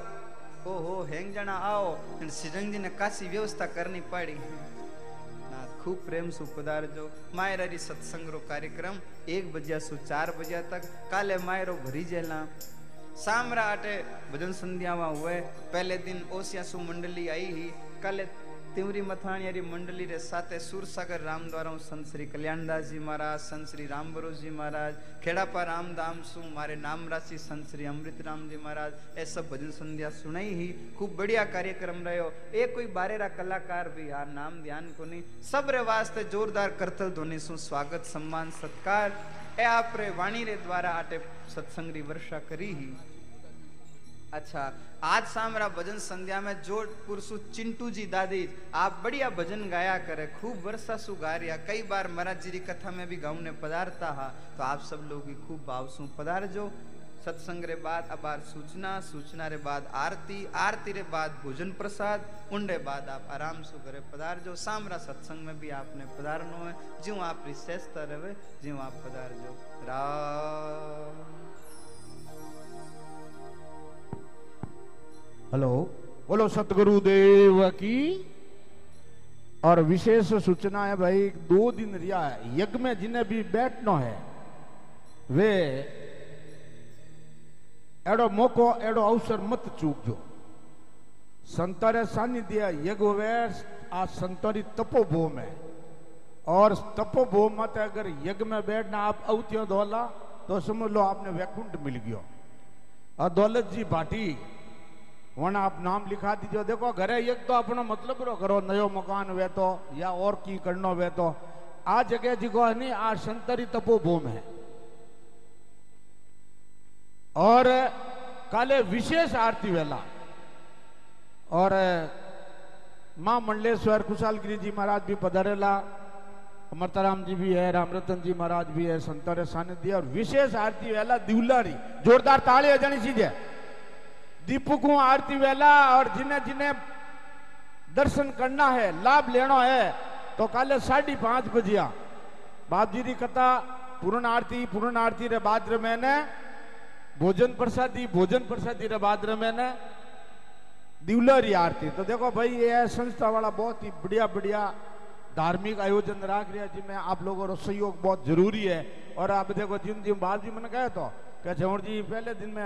ओ हो हेंग जना आओ। सिरंग जी ने कासी व्यवस्था करनी पड़ी। खूब प्रेम सु पधारजो मायरारी सत्संग रो कार्यक्रम एक बजा सु चार बजे तक। काले मायरो भरी जेला। सामरा आटे भजन संध्या हुए। पहले दिन ओसिया सु मंडली आई ही। काले तिवरी मथाणियारी मंडली रे साथे सूरसागर राम द्वारा संत श्री कल्याणदास जी महाराज संत श्री राम जी महाराज खेड़ापा राम दाम सु मारे नाम राशि संत श्री अमृत राम जी महाराज ए सब भजन संध्या सुनाई ही खूब बढ़िया कार्यक्रम रहो ए कोई बारेरा कलाकार भी यार नाम ध्यान को नहीं सब रे वास्ते जोरदार करतल ध्वनि सु स्वागत सम्मान सत्कार ए आप रे वाणी अच्छा आज सामरा भजन संध्या में जोधपुर सु चिंटू जी दादी, आप बढ़िया भजन गाया करे, खूब वर्षा सु गा रिया कई बार महाराज जी की कथा में भी गाँव पधारता हा तो आप सब लोग खूब भाव सु पधार जो सत्संग रे बाद अबार सूचना सूचना रे बाद आरती आरती रे बाद भोजन प्रसाद उनके बाद आप आराम से करे पधार जो सामरा सत्संग में भी आपने पधारनो है, ज्यो आप रिसेस्ता रहे, ज्यो आप पधार जो राम। हेलो। बोलो, सतगुरु देव की। और विशेष सूचना है भाई दो दिन रिया है। यज्ञ में जिन्हें भी बैठना है, वे एड़ो मौको, एड़ो अवसर मत चूकजो। संतरे सानिध्य यज्ञ वे आ संतरी तपोभूम है। और तपोभूम मत अगर यज्ञ में बैठना आप अवतियों दौला तो समझ लो आपने वैकुंठ मिल गयो। और दौलत जी भाटी वण आप नाम लिखा दीजिए देखो, घरे एक तो अपना मतलब रो करो नयो मकान वे तो या और की करनो वे तो आ जगह जिको है नहीं आ संतरी तपोभूम है। और काले विशेष आरती वेला। और माँ मंडलेश्वर कुशाल गिरी जी महाराज भी पधरेला। अमरताराम जी भी है, रामरतन जी महाराज भी है, संतरे सानिध्य और विशेष आरती वेला दिवलारी। जोरदार ताली अजानी चीज़ है दीपकों आरती वेला और जिन्हें जिन्हें दर्शन करना है, लाभ लेना है तो काले साढ़ी पाँच बजिया बाप जी की कथा, पूर्ण आरती पूर्ण आरती रे बाद मैंने भोजन प्रसादी भोजन प्रसादी रे बाद मैंने दिवलरी आरती। तो देखो भाई, ये संस्था वाला बहुत ही बढ़िया बढ़िया धार्मिक आयोजन रख रहा जी जिनमें आप लोगों का सहयोग बहुत ज़रूरी है। और आप देखो, जिन जिन बाल जी मैंने कहा तो क्या जौड़ जी, पहले दिन में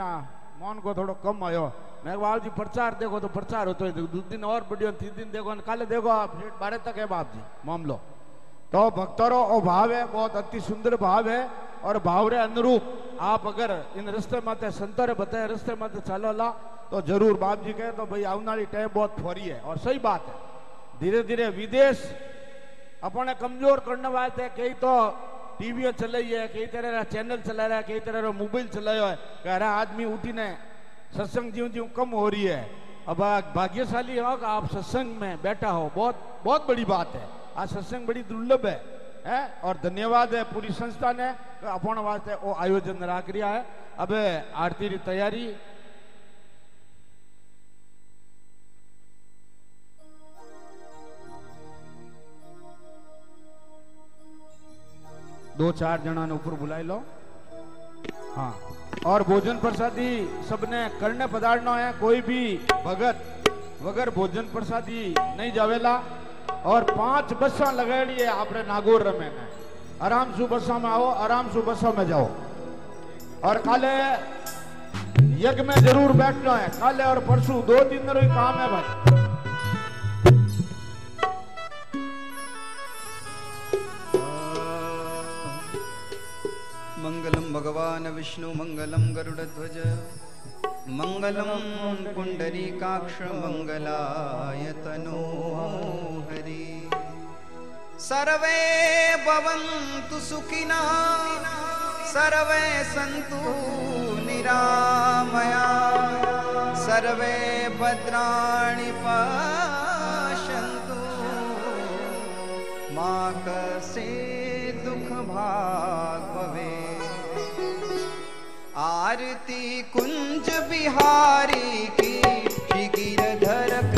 मौन को थोड़ा कम आयो। मैं बाप जी प्रचार देखो तो प्रचार होते तो दो दिन और बढ़िया तीन दिन देखो काले देखो आप बारह तक है बाप जी मामलो। तो भक्तों और भाव है, बहुत अति सुंदर भाव है, और भाव रे अनुरूप। आप अगर इन रस्ते मत संतर बताए, रस्ते मत चलो ला तो ज़रूर बाप जी कहे तो भाई आने टाइम बहुत फोरी है। और सही बात है। धीरे धीरे विदेश अपने कमज़ोर करने वाले थे कई तो है, कई तरह चैनल चला रहा है, कई तरह मोबाइल चलाया है कह रहा आदमी उठी ने सत्संग जीव जीव कम हो रही है। अब भाग्यशाली हो कि आप सत्संग में बैठा हो, बहुत बहुत बड़ी बात है। आज सत्संग बड़ी दुर्लभ है है? और धन्यवाद है पूरी संस्था ने अपन वास्ते वो आयोजन रख है। अब आरती की तैयारी दो चार जना ने ऊपर बुलाई लो। हाँ। और भोजन प्रसादी सबने करने पधारना है, कोई भी भगत वगर भोजन प्रसादी नहीं जावेला। और पाँच बसा लगाड़ी है, आपने नागौर रमे ने। आराम सु बसा में आओ, आराम सु बसा में जाओ। और काले यज्ञ में ज़रूर बैठना है। काले और परसों दो दिन काम है भाई। भगवान विष्णु मंगलम गरुड़ध्वज। मंगलम पुंडरीकाक्ष मंगलाय तनो हरि। सर्वे भवन्तु सुखिना, सर्वे सन्तु निरामया। सर्वे भद्राणि पश्यन्तु मा कसे दुख आरती कुंज बिहारी की गिरधर